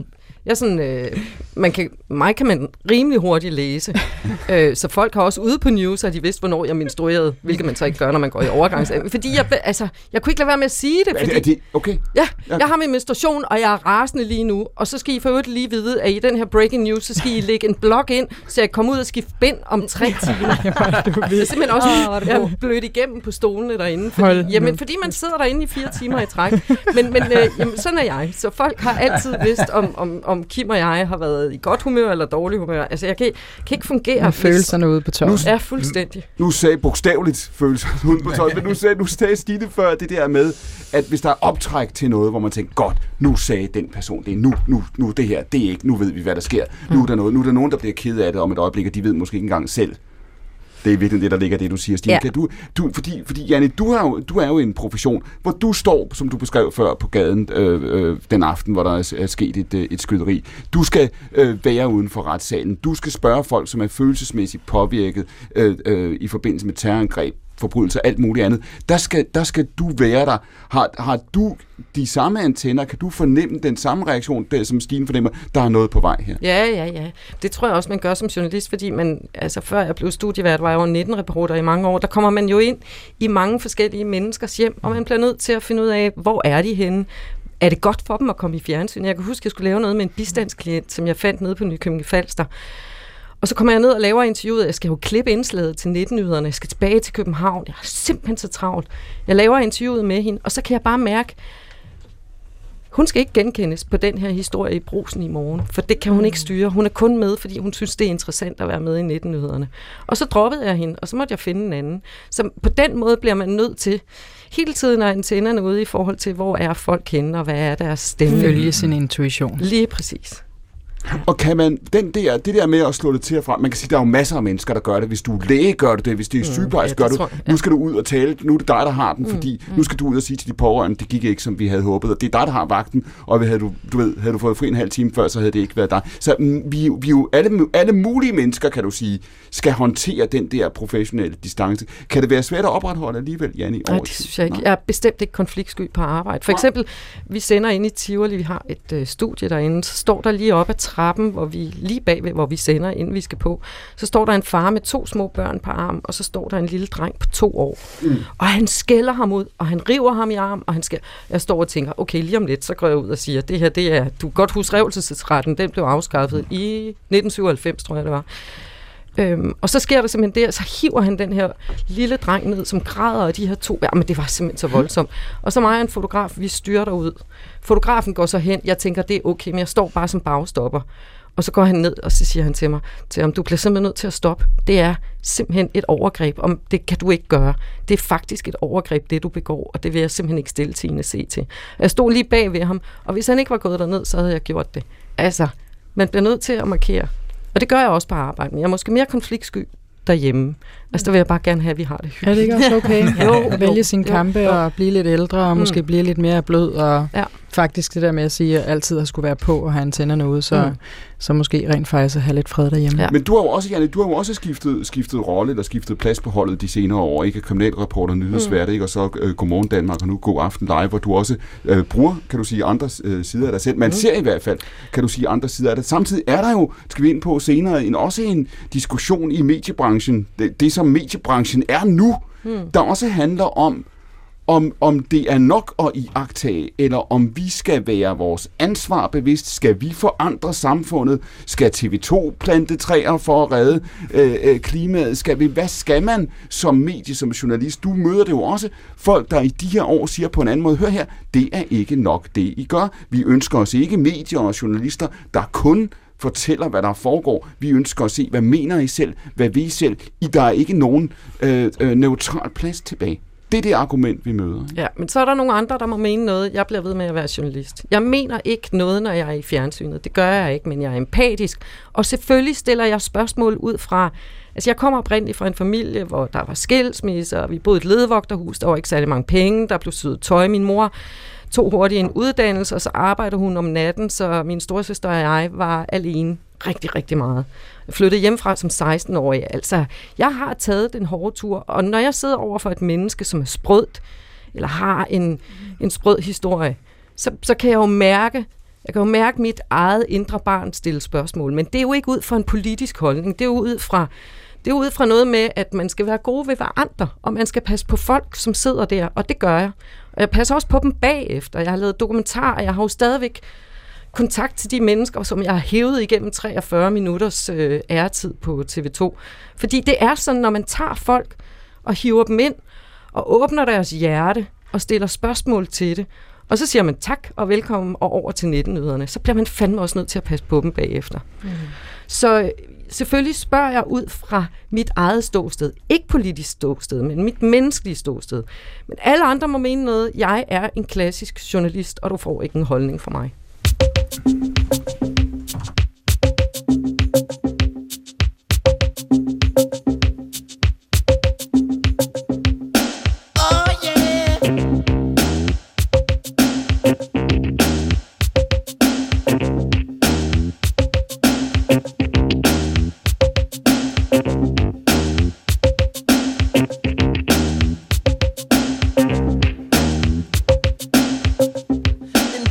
jeg sådan, øh, man kan, mig kan man rimelig hurtigt læse. øh, så folk har også ude på news, at de vidste, hvornår jeg menstruerede, hvilket man så ikke gør, når man går i overgangs. Fordi jeg, altså, jeg kunne ikke lade være med at sige det, fordi det, er det okay? Ja, jeg har min menstruation, og jeg er rasende lige nu. Og så skal I for øvrigt lige vide, at i den her breaking news, så skal I lægge en blog ind, så jeg kan komme ud og skifte bind om tre timer. Jeg er simpelthen også du jeg blødt igennem på stolene derinde. Fordi, jamen, fordi man sidder derinde i fire timer i træk. Men, men øh, jamen, sådan er jeg. Så folk har altid vidst, om, om, om Kim og jeg har været i godt humør eller dårlig humør. Altså, jeg kan, kan ikke fungere. Med følelserne ude på toppen. Ja, fuldstændig. Nu sagde bogstaveligt følelser uden på tøj, men nu sagde, nu sagde Stine før det der med, at hvis der er optræk til noget, hvor man tænker, godt, nu sagde den person det, nu, nu, nu det her, det er ikke, nu ved vi, hvad der sker. Nu er der, noget, nu er der nogen, der bliver ked af det om et øjeblik, og de ved måske ikke engang selv. Det er virkelig det, der ligger det, du siger, Stine. Ja. Kan du, du, fordi, fordi Janne, du, har jo, du er jo i en profession, hvor du står, som du beskrev før, på gaden øh, øh, den aften, hvor der er, er sket et, øh, et skyderi. Du skal øh, være uden for retssalen. Du skal spørge folk, som er følelsesmæssigt påvirket øh, øh, i forbindelse med terrorangreb, forbrydelser, alt muligt andet. Der skal, der skal du være der. Har, har du de samme antenner? Kan du fornemme den samme reaktion, der, som Stine fornemmer? Der er noget på vej her. Ja, ja, ja. Det tror jeg også, man gør som journalist, fordi man, altså før jeg blev studievært, var jeg jo 19-reporter i mange år. Der kommer man jo ind i mange forskellige menneskers hjem, og man bliver nødt til at finde ud af, hvor er de henne? Er det godt for dem at komme i fjernsyn? Jeg kan huske, at jeg skulle lave noget med en bistandsklient, som jeg fandt nede på Nykøbing Falster. Og så kommer jeg ned og laver interviewet. Jeg skal jo klippe indslaget til 19-yderne. Jeg skal tilbage til København. Jeg er simpelthen så travlt. Jeg laver interviewet med hende, og så kan jeg bare mærke, hun skal ikke genkendes på den her historie i brusen i morgen, for det kan hun ikke styre. Hun er kun med, fordi hun synes, det er interessant at være med i 19-nyhederne. Og så droppede jeg hende, og så måtte jeg finde en anden. Så på den måde bliver man nødt til hele tiden at antennerne ude i forhold til, hvor er folk henne, og hvad er deres stemme. Følge sin intuition. Lige præcis. Og kan man, den der, det der med at slå det til og fra, man kan sige, der er jo masser af mennesker, der gør det. Hvis du er læge, gør du det. Hvis det er sygeplejerske, ja, gør det du. ja. Nu skal du ud og tale. Nu er det dig, der har den, fordi nu skal du ud og sige til de pårørende, det gik ikke, som vi havde håbet. Og det er dig, der har vagten. Og havde du, du ved, havde du fået fri en halv time før, så havde det ikke været dig. Så mm, vi, vi jo alle, alle mulige mennesker, kan du sige, skal håndtere den der professionelle distance. Kan det være svært at opretholde alligevel, Janni? Nej, det synes jeg ikke. Nej. Jeg er bestemt ikke konfliktsky på arbejde. For eksempel, vi sender ind i Tivoli, vi har et øh, studie derinde, så står der lige op, at trappen, hvor vi lige bagved, hvor vi sender, inden vi skal på, så står der en far med to små børn på arm, og så står der en lille dreng på to år. Mm. Og han skælder ham ud, og han river ham i arm, og han skal... Jeg står og tænker, okay, lige om lidt, så går jeg ud og siger, det her, det er... Du kan godt huske revelsesretten, den blev afskaffet i 1997, tror jeg det var. Øhm, og så sker der simpelthen det, så hiver han den her lille dreng ned, som græder, og de her to, ja, men det var simpelthen så voldsomt. Og så mig og en fotograf, vi styrter ud. Fotografen går så hen, jeg tænker, det er okay, men jeg står bare som bagstopper. Og så går han ned, og så siger han til mig, til ham, du bliver simpelthen nødt til at stoppe. Det er simpelthen et overgreb, om det kan du ikke gøre. Det er faktisk et overgreb, det du begår, og det vil jeg simpelthen ikke stille Tine se til. Jeg stod lige bag ved ham, og hvis han ikke var gået derned, så havde jeg gjort det. Altså, man bliver nødt til at markere. Og det gør jeg også på arbejde, men jeg er måske mere konfliktsky derhjemme. Altså, der vil jeg bare gerne have, at vi har det Er hyggeligt. det ikke også okay? Jo, at vælge sine jo, kampe jo. og blive lidt ældre, og måske Mm. blive lidt mere blød, og Ja. faktisk det der med at sige, at altid at skulle være på og have antennerne ude, så, Mm. så måske rent faktisk at have lidt fred derhjemme. Ja. Men du har jo også, Janne, du har jo også skiftet, skiftet rolle, eller skiftet plads på holdet de senere år, ikke? Kriminalreporter, nyhedsvært, Mm. ikke? Og så øh, Godmorgen Danmark, og nu God Aften Live, hvor du også øh, bruger, kan du sige, andre øh, sider af dig selv. Man Mm. ser i hvert fald, kan du sige, andre sider af det. Samtidig er der jo, skal vi ind på senere, en, også en diskussion i mediebranchen, det, det som mediebranchen er nu, Mm. der også handler om, om, om det er nok at iagtage, eller om vi skal være vores ansvar bevidst. Skal vi forandre samfundet? Skal TV2 plante træer for at redde øh, øh, klimaet? Skal vi, hvad skal man som medie, som journalist? Du møder det jo også folk, der i de her år siger på en anden måde, hør her, det er ikke nok det, I gør. Vi ønsker os ikke medier og journalister, der kun fortæller, hvad der foregår. Vi ønsker at se, hvad mener I selv? Hvad vi selv? I der er ikke nogen øh, øh, neutral plads tilbage. Det er det argument, vi møder. ikke? Ja, men så er der nogle andre, der må mene noget. Jeg bliver ved med at være journalist. Jeg mener ikke noget, når jeg er i fjernsynet. Det gør jeg ikke, men jeg er empatisk. Og selvfølgelig stiller jeg spørgsmål ud fra... Altså, jeg kommer oprindeligt fra en familie, hvor der var skilsmisse, og vi boede i et ledevogterhus. Der var ikke særlig mange penge. Der blev syet tøj. Min mor tog hurtigt en uddannelse, og så arbejder hun om natten, så min storesøster og jeg var alene rigtig, rigtig meget. Jeg flyttede hjemmefra som 16-årig. Altså, jeg har taget den hårde tur, og når jeg sidder over for et menneske, som er sprødt, eller har en, en sprød historie, så, så kan jeg jo mærke, jeg kan jo mærke mit eget indre barn stille spørgsmål. Men det er jo ikke ud fra en politisk holdning. Det er jo ud fra, det er ud fra noget med, at man skal være gode ved hverandre, og man skal passe på folk, som sidder der, og det gør jeg. Og jeg passer også på dem bagefter. Jeg har lavet dokumentarer, jeg har jo stadigvæk kontakt til de mennesker, som jeg har hævet igennem 43 minutters øh, æretid på TV2. Fordi det er sådan, når man tager folk og hiver dem ind, og åbner deres hjerte, og stiller spørgsmål til det, og så siger man tak og velkommen og over til 19 så bliver man fandme også nødt til at passe på dem bagefter. Mm. Så selvfølgelig spørger jeg ud fra mit eget ståsted. Ikke politisk ståsted, men mit menneskelige ståsted. Men alle andre må mene noget. Jeg er en klassisk journalist, og du får ikke en holdning fra mig.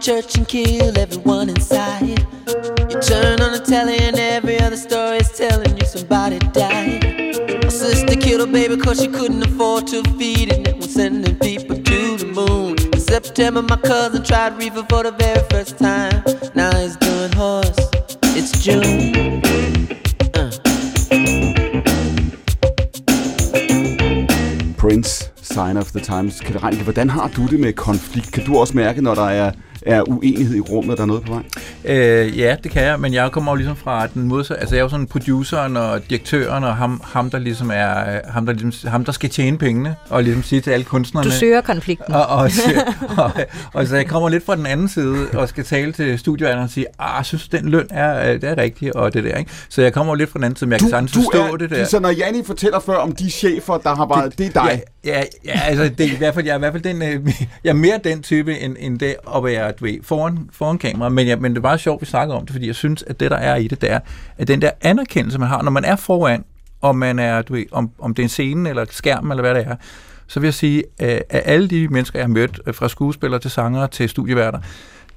Church and kill everyone inside. You turn on the telly and every other story is telling you somebody died. My sister killed her baby cause she couldn't afford to feed it. And was sending people to the moon. In September, my cousin tried reefer for the very first time. Now he's doing horse. It's June. Prince, Sign of the Times. Katarina, hvordan har du det med konflikt? Kan du også mærke, når der er er uenighed i rummet, og der er noget på vej? Øh, ja, det kan jeg, men jeg kommer jo ligesom fra den modsatte. Altså, jeg er jo sådan produceren og direktøren, og ham, ham der ligesom er, ham der, ligesom, ham, der skal tjene pengene, og ligesom sige til alle kunstnerne. Du søger konflikten. Og, og, og, og, så jeg kommer lidt fra den anden side, og skal tale til studieværten og sige, ah, jeg synes, den løn er, øh, det er rigtigt, og det der, ikke? Så jeg kommer jo lidt fra den anden side, men jeg kan sagtens forstå er, det der. Så når Janni fortæller før om de chefer, der har været, det, det er dig. Ja, ja, ja altså det er i hvert fald, jeg er i hvert fald den, øh, jeg er mere den type, end, end det at være du ved, foran, foran kamera, men, ja, men det er bare sjovt, vi snakker om det, fordi jeg synes, at det, der er i det, det er, at den der anerkendelse, man har, når man er foran, og man er, du ved, om, om det er en scene eller skærm eller hvad det er, så vil jeg sige, at alle de mennesker, jeg har mødt, øh, fra skuespillere til sangere til studieværter,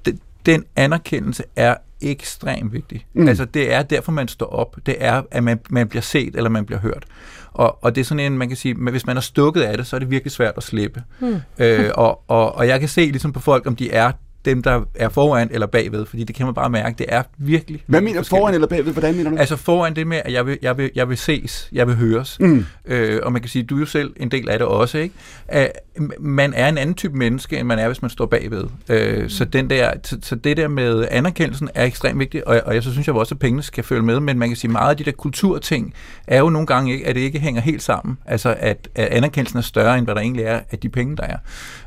den, den anerkendelse er ekstremt vigtig. Mm. Altså, det er derfor, man står op. Det er, at man, man bliver set, eller man bliver hørt. Og, og det er sådan en, man kan sige, hvis man er stukket af det, så er det virkelig svært at slippe. Mm. Øh, og, og, og jeg kan se ligesom på folk, om de er dem, der er foran eller bagved, fordi det kan man bare mærke, det er virkelig... Hvad mener du foran eller bagved? Hvordan mener du? Altså foran det med, at jeg vil, jeg vil, jeg vil ses, jeg vil høres. Mm. Øh, og man kan sige, du er jo selv en del af det også, ikke? At man er en anden type menneske, end man er, hvis man står bagved. Øh, så, den der, så, så det der med anerkendelsen er ekstremt vigtigt, og, og jeg så synes jeg også, at pengene skal følge med, men man kan sige, meget af de der kulturting er jo nogle gange ikke, at det ikke hænger helt sammen. Altså at, at anerkendelsen er større, end hvad der egentlig er af de penge, der er.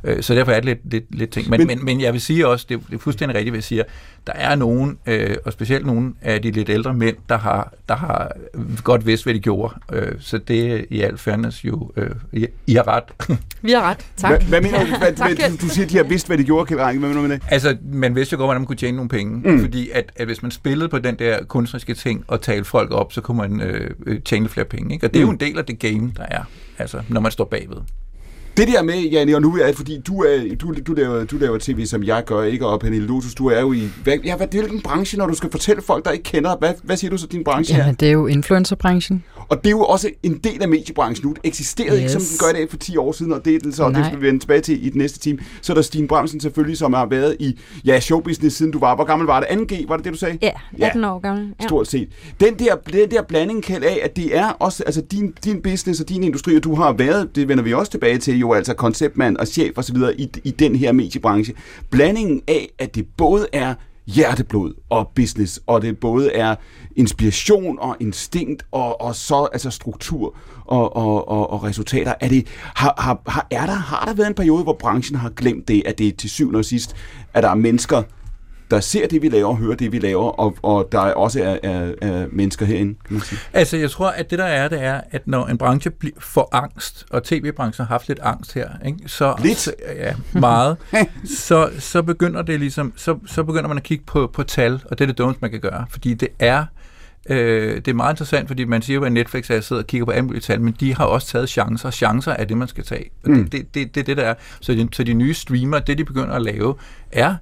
Øh, så derfor er det lidt, lidt, lidt ting. Men, men, men, men jeg vil sige også, det, det er fuldstændig rigtigt, hvad jeg siger, der er nogen, øh, og specielt nogle af de lidt ældre mænd, der har, der har godt vidst, hvad de gjorde. Øh, så det er i al fairness jo, øh, I, I har ret. Vi har ret. Tak. Hvad, hvad mener du? Hvad, hvad, du, du siger, at de har vidst, hvad de gjorde, Ranke. Hvad mener du med det? Altså, man vidste jo godt, hvordan man kunne tjene nogle penge. Mm. Fordi at, at hvis man spillede på den der kunstneriske ting og talte folk op, så kunne man øh, tjene flere penge. Ikke? Og det er jo Mm. en del af det game, der er, altså, når man står bagved. Det der med, Janne, og nu er det, fordi du, er, du, du, laver, du laver tv, som jeg gør, ikke? Og Pernille Lotus, du er jo i... Hvad, ja, hvad, hvilken branche, når du skal fortælle folk, der ikke kender? Hvad, hvad siger du så, din branche er? Ja, det er jo influencerbranchen. Og det er jo også en del af mediebranchen nu. Det eksisterede yes. ikke, som den gør i dag for 10 år siden, og det er den så, og det Nej. skal vi vende tilbage til i den næste time. Så er der Stine Bramsen selvfølgelig, som har været i ja, showbusiness siden du var. Hvor gammel var det? 2G, var det det, du sagde? Ja, Ja. 18 år gammel. Ja. Stort set. Den der, den der blanding, Kjeld, af, at det er også, altså din, din business og din industri, og du har været, det vender vi også tilbage til, jo altså konceptmand og chef og så videre i, i den her mediebranche. Blandingen af, at det både er hjerteblod og business, og det både er inspiration og instinkt, og, og så altså struktur og, og, og, og resultater. Er, det, har, har, har, er der, har der været en periode, hvor branchen har glemt det, at det til syvende og sidst, at der er mennesker, der ser det, vi laver, hører det, vi laver, og, og der også er, er, er mennesker herinde, kan man sige. Altså, jeg tror, at det der er, det er, at når en branche får angst, og tv-branchen har haft lidt angst her, ikke? så Lidt? Så, ja, meget, så, så begynder det ligesom, så, så begynder man at kigge på, på tal, og det er det dummeste, man kan gøre, fordi det er Øh, det er meget interessant, fordi man siger jo, at Netflix er sidder og kigger på alle mulige tal, men de har også taget chancer. Chancer er det, man skal tage. Og Mm. det, det, det, det er det, der er. Så de, så de nye streamer, det de begynder at lave, er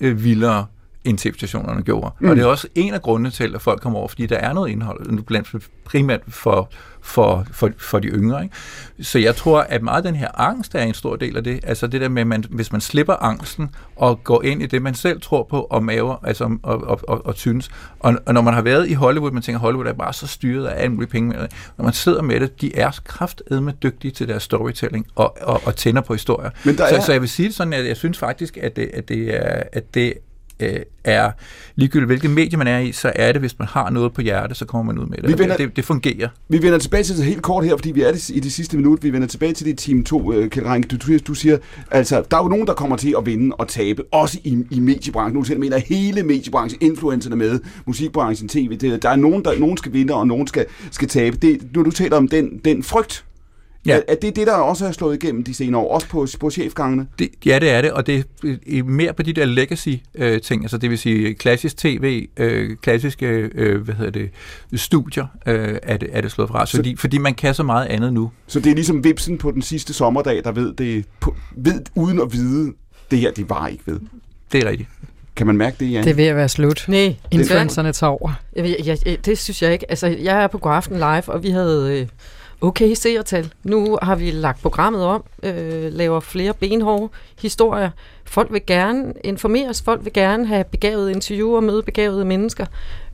øh, vildere end tv-stationerne gjorde. Mm. Og det er også en af grundene til, at folk kommer over, fordi der er noget indhold, blandt primært for, for, for, for de yngre. Ikke? Så jeg tror, at meget den her angst er en stor del af det. Altså det der med, at man, hvis man slipper angsten og går ind i det, man selv tror på og maver, altså og, og, og, og synes. Og, og når man har været i Hollywood, man tænker, Hollywood er bare så styret af alle mulige penge. Når man sidder med det, de er kraftedme dygtige til deres storytelling og, og, og tænder på historier. Men der så, er- så jeg vil sige det sådan, at jeg synes faktisk, at det, at det er, at det øh, er ligegyldigt hvilket medie man er i, så er det, hvis man har noget på hjerte, så kommer man ud med det. Vi Og vender- det, det, fungerer. Vi vender tilbage til det helt kort her, fordi vi er det, i det sidste minut. Vi vender tilbage til det team 2, uh, Kjeld Rank. Du, du, du siger, altså, der er jo nogen, der kommer til at vinde og tabe, også i, i mediebranchen. Nu selv mener hele mediebranchen, influencerne med, musikbranchen, tv. Det, der er nogen, der nogen skal vinde, og nogen skal, skal tabe. Det, nu du taler om den, den frygt. Ja. Er, er det det, der også er slået igennem de senere år, også på, på chefgangene? Det, ja, det er det, og det er mere på de der legacy-ting, altså det vil sige klassisk tv, øh, klassiske øh, hvad hedder det, studier, øh, er, det, er det slået fra, Så- fordi, fordi man kan så meget andet nu. Så det er ligesom vipsen på den sidste sommerdag, der ved det, på, ved, uden at vide, det her, det var ikke ved. Det er rigtigt. Kan man mærke det, Jan? Det er ved at være slut. Nej, Influencerne tager over. Jeg, jeg, jeg, det synes jeg ikke. Altså, jeg er på Godaften Live, og vi havde øh, okay seertal. Nu har vi lagt programmet om, øh, laver flere benhårde historier. Folk vil gerne informeres, folk vil gerne have begavede interviewer, møde begavede mennesker.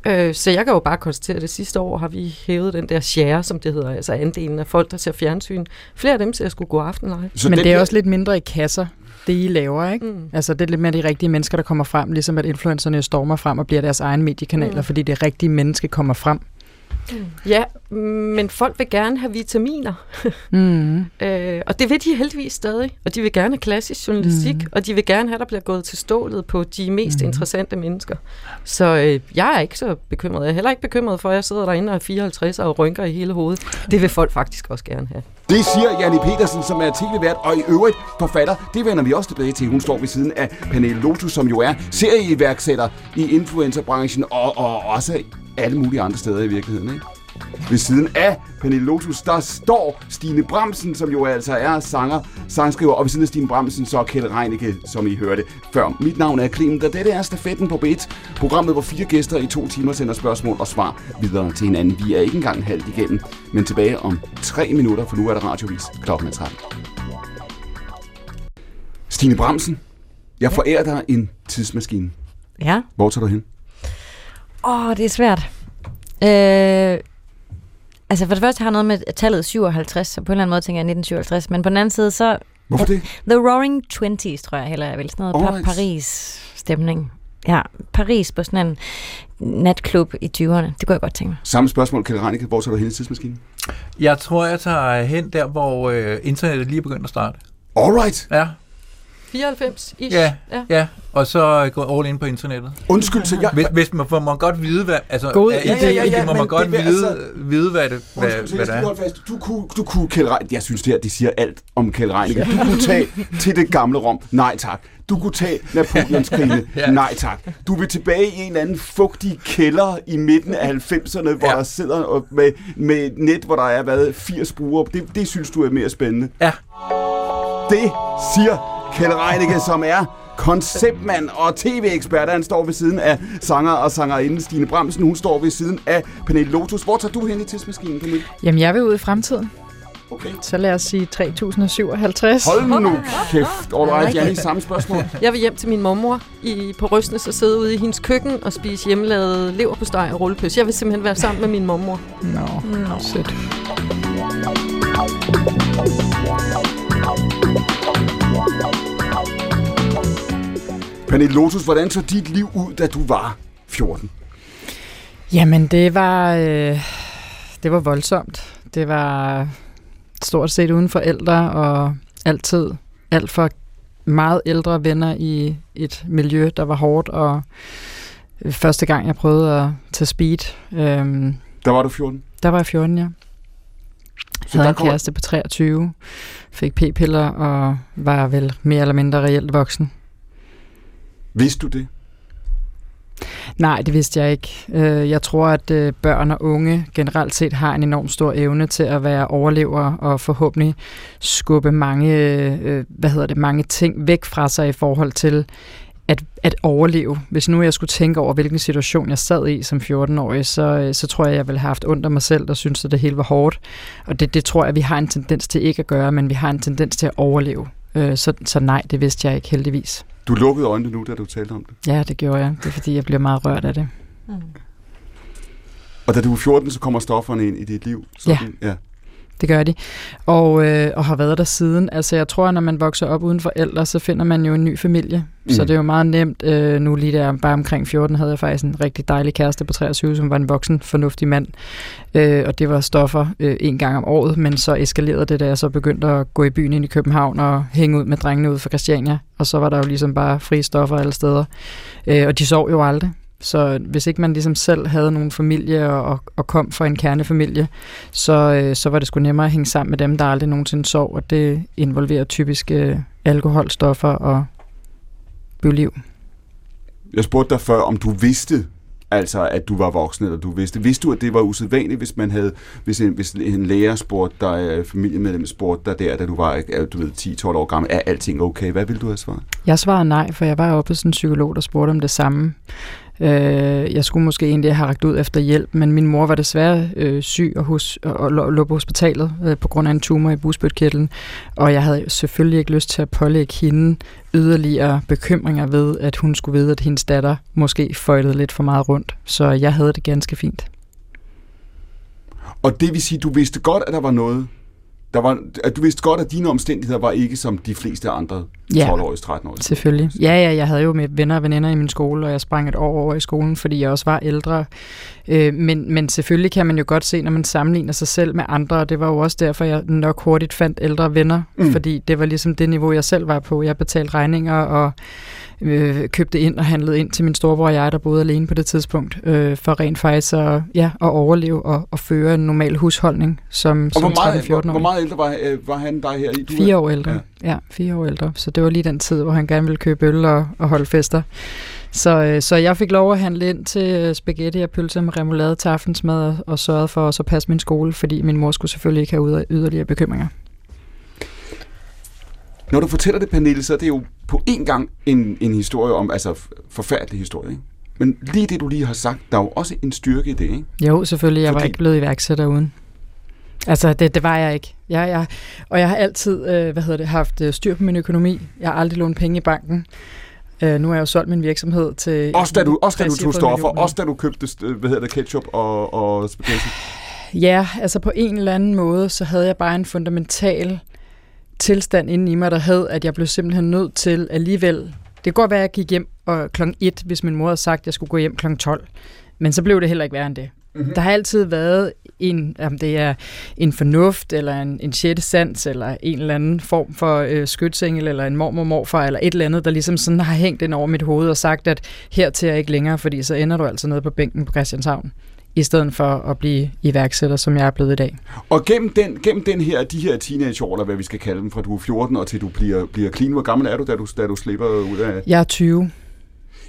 Øh, så jeg kan jo bare konstatere, at det sidste år har vi hævet den der share, som det hedder, altså andelen af folk, der ser fjernsyn. Flere af dem ser sgu gå aften live. Så Men det er også lidt mindre i kasser, det I laver, ikke? Mm. Altså, det er lidt mere de rigtige mennesker, der kommer frem, ligesom at influencerne stormer frem og bliver deres egen mediekanaler, Mm. fordi det rigtige menneske kommer frem. Ja, men folk vil gerne have vitaminer, Mm. øh, og det vil de heldigvis stadig. Og de vil gerne have klassisk journalistik, mm. og de vil gerne have, at der bliver gået til stålet på de mest mm. interessante mennesker. Så øh, jeg er ikke så bekymret. Jeg er heller ikke bekymret for, at jeg sidder derinde og er 54 og rynker i hele hovedet. Det vil folk faktisk også gerne have. Det siger Janne Petersen, som er tv-vært og i øvrigt forfatter. Det vender vi også tilbage til. Hun står ved siden af Pernille Lotus, som jo er serieiværksætter i influencerbranchen og, og også alle mulige andre steder i virkeligheden. Ikke? Ved siden af Pernille Lotus, der står Stine Bramsen, som jo altså er sanger, sangskriver, og ved siden af Stine Bramsen, så Kjeld Reinicke, som I hørte før. Mit navn er Clement, og dette er Stafetten på B1, programmet, hvor fire gæster i to timer sender spørgsmål og svar videre til hinanden. Vi er ikke engang halvt igennem, men tilbage om tre minutter, for nu er der radiovis klokken er 13. Stine Bramsen, jeg forærer dig en tidsmaskine. Ja. Hvor tager du hen? Åh, oh, det er svært. Øh, altså for det første har noget med tallet 57, så på en eller anden måde tænker jeg 1957. Men på den anden side, så Hvorfor det? The Roaring Twenties, tror jeg heller jeg vil. Sådan noget Alright. Paris-stemning. Ja, Paris på sådan en natklub i 20'erne. Det kunne jeg godt tænke mig. Samme spørgsmål, Kjeld Reinicke. Hvor tager du hen i tidsmaskinen? Jeg tror, jeg tager hen der, hvor øh, internettet lige er begyndt at starte. Alright. Ja, 94 ish. Ja. ja. ja. Og så gå all in på internettet. Undskyld, så jeg... Hvis, hvis man, får man godt vide, hvad... Altså, God ja, idé. ja, ja, ja, må man godt det vil vide, altså- vide, hvad det, hvad, Undskyld, hvad det er. fast. Du kunne, du kunne Kjeld Reinicke, jeg synes det her, det siger alt om Kjeld Reinicke. Du kunne tage til det gamle Rom. Nej tak. Du kunne tage Napoleons krigene. Ja. Nej tak. Du vil tilbage i en eller anden fugtig kælder i midten af 90'erne, hvor Ja. der sidder og med, med et net, hvor der er været 80 brugere. Det, det synes du er mere spændende. Ja. Det siger Kjeld Reinicke, som er konceptmand og tv-ekspert. Han står ved siden af sanger og sangerinde Stine Bramsen. Hun står ved siden af Pernille Lotus. Hvor tager du hen i tidsmaskinen, Pernille? Jamen, jeg vil ud i fremtiden. Okay. Så lad os sige 3057. Hold nu kæft. Alright, Janne, samme spørgsmål. Jeg vil hjem til min mormor i, på Røsnes og sidde ude i hendes køkken og spise hjemmelavet leverpostej og rullepøs. Jeg vil simpelthen være sammen med min mormor. Nå, no. sødt. Pernille Lotus, hvordan så dit liv ud, da du var 14? Jamen, det var, øh, det var voldsomt. Det var stort set uden forældre og altid alt for meget ældre venner i et miljø, der var hårdt. Og første gang, jeg prøvede at tage speed, øh, Der var du 14. der var jeg 14, ja. Så havde en kæreste på 23, fik p-piller og var vel mere eller mindre reelt voksen vidste du det? Nej, det vidste jeg ikke. Øh, jeg tror, at øh, børn og unge generelt set har en enorm stor evne til at være overlevere og forhåbentlig skubbe mange, øh, hvad hedder det, mange ting væk fra sig i forhold til at, at overleve. Hvis nu jeg skulle tænke over, hvilken situation jeg sad i som 14-årig, så, så tror jeg, jeg ville have haft ondt af mig selv og synes, at det hele var hårdt. Og det, det tror jeg, vi har en tendens til ikke at gøre, men vi har en tendens til at overleve. Så, så nej, det vidste jeg ikke heldigvis. Du lukkede øjnene nu, da du talte om det. Ja, det gjorde jeg. Det er fordi, jeg bliver meget rørt af det. Og da du var 14, så kommer stofferne ind i dit liv. Sådan, ja. Det gør de. Og, øh, og har været der siden. Altså jeg tror, når man vokser op uden forældre, så finder man jo en ny familie. Mm. Så det er jo meget nemt. Øh, nu lige der bare omkring 14 havde jeg faktisk en rigtig dejlig kæreste på 23, som var en voksen, fornuftig mand. Øh, og det var stoffer øh, en gang om året, men så eskalerede det, da jeg så begyndte at gå i byen ind i København og hænge ud med drengene ud for Christiania. Og så var der jo ligesom bare frie stoffer alle steder. Øh, og de sov jo aldrig. Så hvis ikke man ligesom selv havde nogen familie og, og, kom fra en kernefamilie, så, øh, så var det sgu nemmere at hænge sammen med dem, der aldrig nogensinde sov, og det involverer typisk øh, alkoholstoffer og byliv. Jeg spurgte dig før, om du vidste, altså at du var voksen, eller du vidste. Vidste du, at det var usædvanligt, hvis man havde, hvis en, hvis en lærer spurgte dig, øh, familiemedlem spurgte dig der, da du var, du ved, 10-12 år gammel, er alting okay? Hvad ville du have svaret? Jeg svarede nej, for jeg var oppe hos en psykolog, der spurgte om det samme. Øh, jeg skulle måske egentlig have ragt ud efter hjælp, men min mor var desværre øh, syg og, hos, og lå, lå på hospitalet øh, på grund af en tumor i busbødkirtlen, og jeg havde selvfølgelig ikke lyst til at pålægge hende yderligere bekymringer ved, at hun skulle vide, at hendes datter måske føjtede lidt for meget rundt. Så jeg havde det ganske fint. Og det vil sige, du vidste godt, at der var noget, der var, at du vidste godt, at dine omstændigheder var ikke som de fleste andre Ja. 12-årige, 13-årige. Selvfølgelig. Ja, ja, jeg havde jo med venner og veninder i min skole, og jeg sprang et år over i skolen, fordi jeg også var ældre. Øh, men, men selvfølgelig kan man jo godt se, når man sammenligner sig selv med andre, og det var jo også derfor, jeg nok hurtigt fandt ældre venner, Mm. fordi det var ligesom det niveau, jeg selv var på. Jeg betalte regninger og øh, købte ind og handlede ind til min storebror og jeg, der boede alene på det tidspunkt, øh, for rent faktisk at, ja, at overleve og, og føre en normal husholdning som, Og som hvor meget, 13-14 hvor, år. hvor meget ældre var, øh, var han dig her i? Du Fire år ældre. Ja. ja, fire år ældre. Så det var lige den tid, hvor han gerne ville købe øl og, og holde fester. Så, øh, så jeg fik lov at handle ind til øh, spaghetti og pølse med remoulade til aftensmad og, og sørgede for at passe min skole, fordi min mor skulle selvfølgelig ikke have yder- yderligere bekymringer. Når du fortæller det, Pernille, så er det jo på en gang en, en historie om, altså forfærdelig historie, ikke? Men lige det, du lige har sagt, der er jo også en styrke i det, ikke? Jo, selvfølgelig. Jeg var Fordi- ikke blevet iværksætter uden. Altså, det, det var jeg ikke. Jeg, jeg, og jeg har altid øh, hvad hedder det, haft øh, styr på min økonomi. Jeg har aldrig lånt penge i banken. Øh, nu har jeg jo solgt min virksomhed til... Også da du, også da du tog 60 stoffer, millioner. også da du købte, hvad hedder det, ketchup og, og spaghetti. Ja, altså på en eller anden måde, så havde jeg bare en fundamental tilstand inde i mig, der hed, at jeg blev simpelthen nødt til alligevel... Det kan godt være, at jeg gik hjem og klokken 1, hvis min mor havde sagt, at jeg skulle gå hjem klokken 12. Men så blev det heller ikke værre end det. Mm-hmm. Der har altid været en, om det er en fornuft, eller en, en sjette sans, eller en eller anden form for øh, skytsengel, eller en mormor morfar, eller et eller andet, der ligesom sådan har hængt ind over mit hoved og sagt, at her til er ikke længere, fordi så ender du altså nede på bænken på Christianshavn i stedet for at blive iværksætter, som jeg er blevet i dag. Og gennem den, gennem den her, de her teenageår, eller hvad vi skal kalde dem, fra du er 14 og til du bliver, bliver clean. Hvor gammel er du, da du, da du slipper ud af... Jeg er 20.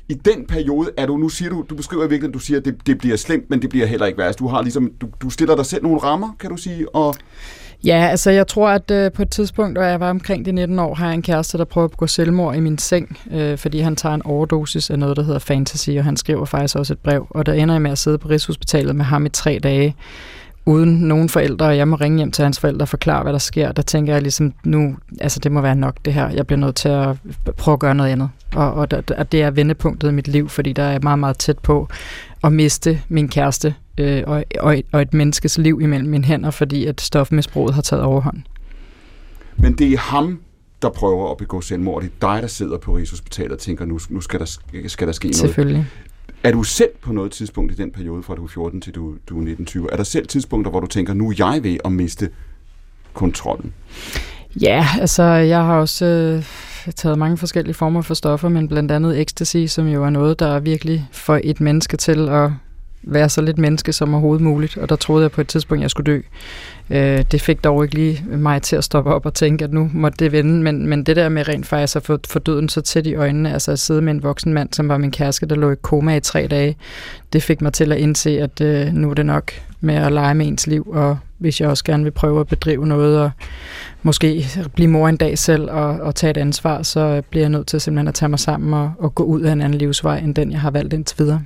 I den periode er du, nu siger du, du beskriver virkelig, at du siger, at det, det bliver slemt, men det bliver heller ikke værst. Du har ligesom, du, du stiller dig selv nogle rammer, kan du sige, og Ja, altså jeg tror, at øh, på et tidspunkt, hvor jeg var omkring de 19 år, har jeg en kæreste, der prøver at begå selvmord i min seng, øh, fordi han tager en overdosis af noget, der hedder fantasy, og han skriver faktisk også et brev. Og der ender jeg med at sidde på Rigshospitalet med ham i tre dage, uden nogen forældre, og jeg må ringe hjem til hans forældre og forklare, hvad der sker. Der tænker jeg ligesom, nu, altså det må være nok det her. Jeg bliver nødt til at prøve at gøre noget andet. Og, og, og det er vendepunktet i mit liv, fordi der er jeg meget, meget tæt på at miste min kæreste øh, og, og, et, og et menneskes liv imellem mine hænder, fordi at stofmisbruget har taget overhånd. Men det er ham, der prøver at begå selvmord. Det er dig, der sidder på Rigshospitalet og tænker, nu, nu skal, der, sk- skal der ske noget. Selvfølgelig. Er du selv på noget tidspunkt i den periode, fra du er 14 til du, du er 19-20, er der selv tidspunkter, hvor du tænker, nu er jeg ved at miste kontrollen? Ja, altså jeg har også øh, taget mange forskellige former for stoffer, men blandt andet ecstasy, som jo er noget, der er virkelig for et menneske til at være så lidt menneske som overhovedet muligt. Og der troede jeg på et tidspunkt, jeg skulle dø. Øh, det fik dog ikke lige mig til at stoppe op og tænke, at nu måtte det vende. Men, men det der med rent faktisk at få, få døden så tæt i øjnene, altså at sidde med en voksen mand, som var min kæreste, der lå i koma i tre dage, det fik mig til at indse, at øh, nu er det nok med at lege med ens liv, og hvis jeg også gerne vil prøve at bedrive noget, og måske blive mor en dag selv og, og tage et ansvar, så bliver jeg nødt til simpelthen at tage mig sammen og, og gå ud af en anden livsvej, end den, jeg har valgt indtil videre.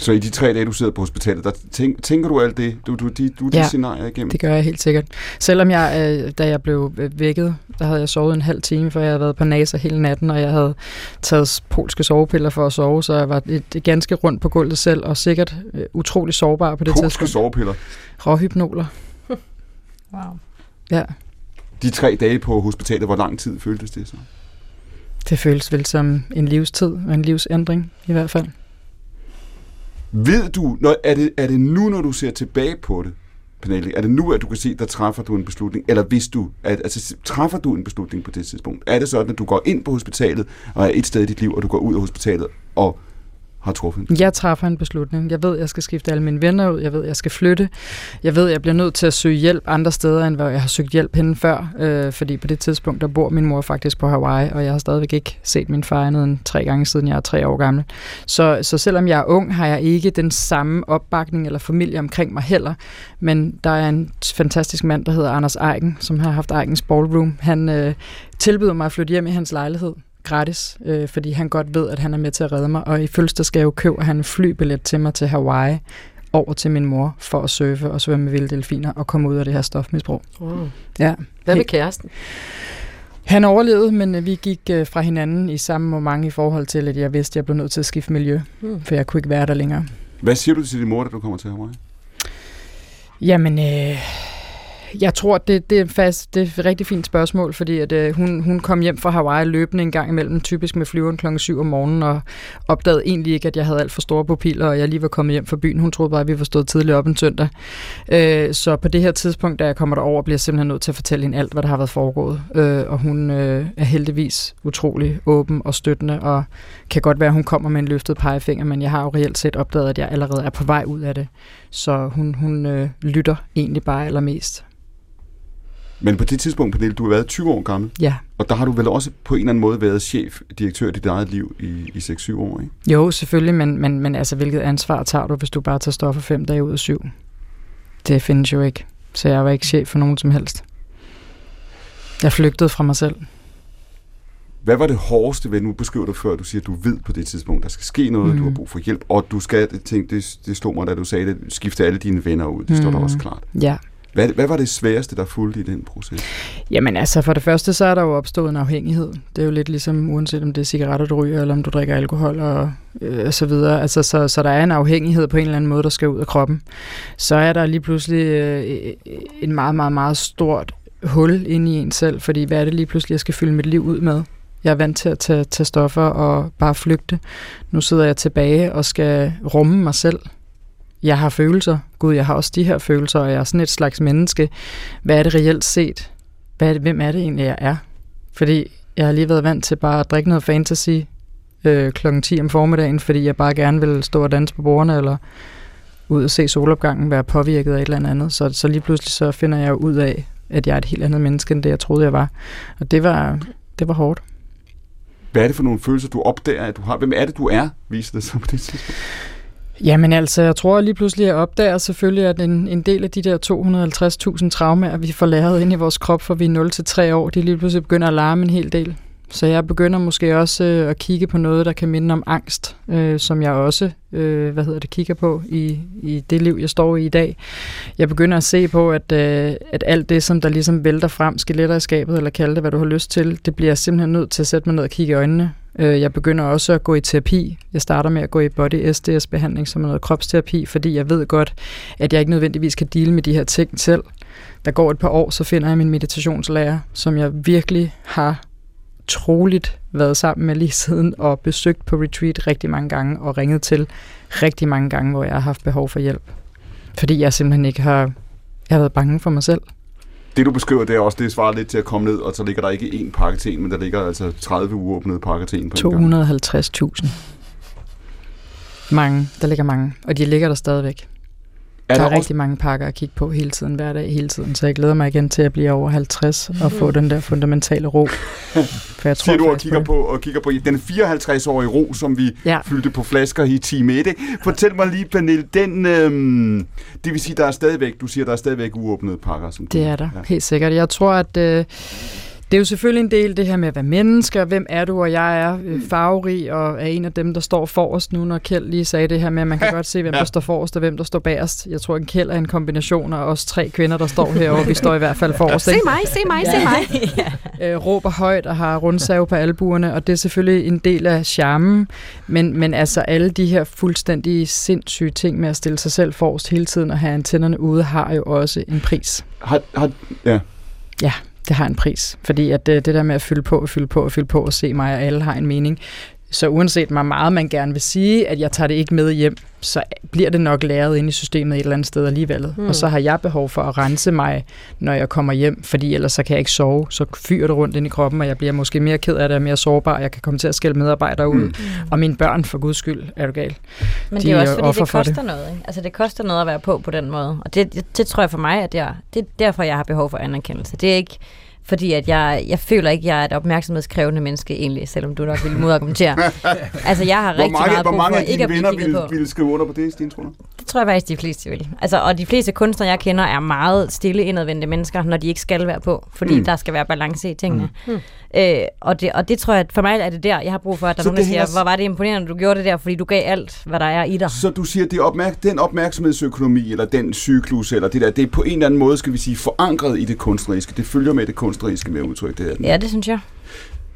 Så i de tre dage, du sidder på hospitalet, der tænk, tænker du alt det? Du, du, de, du de Ja, scenarier igennem? Det gør jeg helt sikkert. Selvom jeg, øh, da jeg blev vækket, der havde jeg sovet en halv time, for jeg havde været på NASA hele natten, og jeg havde taget polske sovepiller for at sove, så jeg var et, et ganske rundt på gulvet selv, og sikkert øh, utrolig sårbar på det Polske tidspunkt. sovepiller. Råhypnoler. Wow. Ja, De tre dage på hospitalet, hvor lang tid føltes det så? det føles vel som en livstid og en livsændring i hvert fald. Ved du, når, er, det, er det nu, når du ser tilbage på det, Pernille, er det nu, at du kan se, der træffer du en beslutning, eller hvis du, at, altså træffer du en beslutning på det tidspunkt? Er det sådan, at du går ind på hospitalet, og er et sted i dit liv, og du går ud af hospitalet, og har truffet en Jeg træffer en beslutning. Jeg ved, jeg skal skifte alle mine venner ud. Jeg ved, jeg skal flytte. Jeg ved, jeg bliver nødt til at søge hjælp andre steder, end hvor jeg har søgt hjælp henne før. Øh, fordi på det tidspunkt, der bor min mor faktisk på Hawaii, og jeg har stadigvæk ikke set min far andet end tre gange siden jeg er tre år gammel. Så, så selvom jeg er ung, har jeg ikke den samme opbakning eller familie omkring mig heller. Men der er en fantastisk mand, der hedder Anders Eiken, som har haft Eikens Ballroom. Han øh, tilbyder mig at flytte hjem i hans lejlighed gratis, øh, fordi han godt ved, at han er med til at redde mig. Og i fødselsdagsgave køber han en flybillet til mig til Hawaii over til min mor for at surfe og svømme med vilde delfiner og komme ud af det her stofmisbrug. Wow. Ja. Hvad med kæresten? Han overlevede, men øh, vi gik øh, fra hinanden i samme moment i forhold til, at jeg vidste, at jeg blev nødt til at skifte miljø, Hmm. for jeg kunne ikke være der længere. Hvad siger du til din mor, da du kommer til Hawaii? Jamen, øh, jeg tror, det, det, er fast, det er et rigtig fint spørgsmål, fordi at, øh, hun, hun kom hjem fra Hawaii løbende en gang imellem, typisk med flyveren klokken 7 om morgenen, og opdagede egentlig ikke, at jeg havde alt for store pupiller, og jeg lige var kommet hjem fra byen. Hun troede bare, at vi var stået tidligt op en søndag. Øh, så på det her tidspunkt, da jeg kommer derover, bliver jeg simpelthen nødt til at fortælle hende alt, hvad der har været foregået. Øh, og hun øh, er heldigvis utrolig åben og støttende, og kan godt være, at hun kommer med en løftet pegefinger, men jeg har jo reelt set opdaget, at jeg allerede er på vej ud af det. Så hun, hun øh, lytter egentlig bare allermest. Men på det tidspunkt, Pernille, du har været 20 år gammel, Ja. og der har du vel også på en eller anden måde været chef, direktør i dit eget liv i, i 6-7 år, ikke? Jo, selvfølgelig, men, men, men altså, hvilket ansvar tager du, hvis du bare tager stoffer fem dage ud af syv? Det findes jo ikke. Så jeg var ikke chef for nogen som helst. Jeg flygtede fra mig selv. Hvad var det hårdeste ved, nu beskriver du før, du siger, at du ved på det tidspunkt, der skal ske noget, mm. du har Mhm. brug for hjælp, og du skal, det, tænkte, det, det stod mig, da du sagde det, skifte alle dine venner ud, det står der også klart. Ja. Hvad, hvad var det sværeste, der fulgte i den proces? Jamen altså, for det første, så er der jo opstået en afhængighed. Det er jo lidt ligesom, uanset om det er cigaretter, du ryger, eller om du drikker alkohol og, øh, og så videre. Altså, så, så der er en afhængighed på en eller anden måde, der skal ud af kroppen. Så er der lige pludselig øh, en meget, meget, meget stort hul inde i en selv, fordi hvad er det lige pludselig, jeg skal fylde mit liv ud med? Jeg er vant til at tage, tage stoffer og bare flygte. Nu sidder jeg tilbage og skal rumme mig selv. Jeg har følelser. Gud, jeg har også de her følelser, og jeg er sådan et slags menneske. Hvad er det reelt set? Hvad er det, hvem er det egentlig, jeg er? Fordi jeg har lige været vant til bare at drikke noget fantasy øh, klokken 10 om formiddagen, fordi jeg bare gerne vil stå og danse på bordene, eller ud og se solopgangen, være påvirket af et eller andet. Så, så lige pludselig så finder jeg ud af, at jeg er et helt andet menneske, end det jeg troede, jeg var. Og det var, det var hårdt. Hvad er det for nogle følelser, du opdager, at du har? Hvem er det, du er, viser det sig på det tidspunkt? Jamen altså, jeg tror lige pludselig, jeg opdager selvfølgelig, at en, en del af de der 250.000 traumer, vi får læret ind i vores krop, for vi er 0-3 år, de lige pludselig begynder at larme en hel del. Så jeg begynder måske også øh, at kigge på noget, der kan minde om angst, øh, som jeg også øh, hvad hedder det, kigger på i, i det liv, jeg står i i dag. Jeg begynder at se på, at, øh, at alt det, som der ligesom vælter frem, skeletter i skabet, eller kalde det, hvad du har lyst til, det bliver jeg simpelthen nødt til at sætte mig ned og kigge i øjnene. Øh, jeg begynder også at gå i terapi. Jeg starter med at gå i body SDS-behandling, som er noget kropsterapi, fordi jeg ved godt, at jeg ikke nødvendigvis kan dele med de her ting selv. Der går et par år, så finder jeg min meditationslærer, som jeg virkelig har troligt været sammen med lige siden og besøgt på retreat rigtig mange gange og ringet til rigtig mange gange, hvor jeg har haft behov for hjælp. Fordi jeg simpelthen ikke har, jeg har været bange for mig selv. Det, du beskriver, det er også, det svarer lidt til at komme ned, og så ligger der ikke én pakke til en, men der ligger altså 30 uåbnede pakker til en på en gang. 250.000. Mange. Der ligger mange. Og de ligger der stadigvæk. Er der der er også, rigtig mange pakker at kigge på hele tiden, hver dag, hele tiden. Så jeg glæder mig igen til at blive over 50 og få den der fundamentale ro. For jeg tror siger du og kigger på, og kigger på den 54-årige ro, som vi Ja. fyldte på flasker i time 1. ikke? Fortæl mig lige, Pernille, den, øhm, det vil sige, der er stadigvæk, du siger, der er stadigvæk uåbnede pakker. Som du, Det er der, ja. helt sikkert. Jeg tror, at øh, det er jo selvfølgelig en del det her med at være mennesker. Hvem er du? Og jeg er øh, farverig og er en af dem, der står forrest nu, når Kjeld lige sagde det her med, at man kan godt se, hvem Ja. der står forrest og hvem der står bagerst. Jeg tror, at Kjeld er en kombination af os tre kvinder, der står herovre. Vi står i hvert fald forrest. Se mig, se mig, se mig. øh, råber højt og har rundsave på albuerne, og det er selvfølgelig en del af charmen, men, men altså alle de her fuldstændig sindssyge ting med at stille sig selv forrest hele tiden og have antennerne ude, har jo også en pris. Har, har, ja. Det har en pris, fordi at det, det der med at fylde på og fylde på og fylde på og se mig, og alle har en mening, så uanset hvor meget man gerne vil sige, at jeg tager det ikke med hjem, så bliver det nok læret ind i systemet et eller andet sted alligevel. Mm. Og så har jeg behov for at rense mig, når jeg kommer hjem, fordi ellers så kan jeg ikke sove. Så fyrer det rundt ind i kroppen, og jeg bliver måske mere ked af det og mere sårbar, og jeg kan komme til at skælde medarbejdere ud. Mm. Og mine børn, for guds skyld, er du gal. Men De det er jo også fordi, det for koster det. noget. Ikke? Altså det koster noget at være på på den måde. Og det, det, det tror jeg for mig, at jeg, det er derfor, jeg har behov for anerkendelse. Det er ikke Fordi at jeg, jeg føler ikke, at jeg er et opmærksomhedskrævende menneske egentlig, selvom du nok ville modargumentere. altså, jeg har Hvor rigtig mange, meget brug mange for ikke at blive venner ville, på. ville skrive under på det, Stine, tror du? Det tror jeg faktisk, de fleste vil. Altså, og de fleste kunstnere, jeg kender, er meget stille indadvendte mennesker, når de ikke skal være på, fordi mm. der skal være balance i tingene. Mm. Øh, og, det, og det tror jeg, at for mig er det der, jeg har brug for, at der er Så nogen, der siger, hænger- hvor var det imponerende, du gjorde det der, fordi du gav alt, hvad der er i dig. Så du siger, at det opmærk- den opmærksomhedsøkonomi, eller den cyklus, eller det der, det er på en eller anden måde, skal vi sige, forankret i det kunstneriske. Det følger med det kunstneriske med at udtrykke det her. Ja, det synes jeg.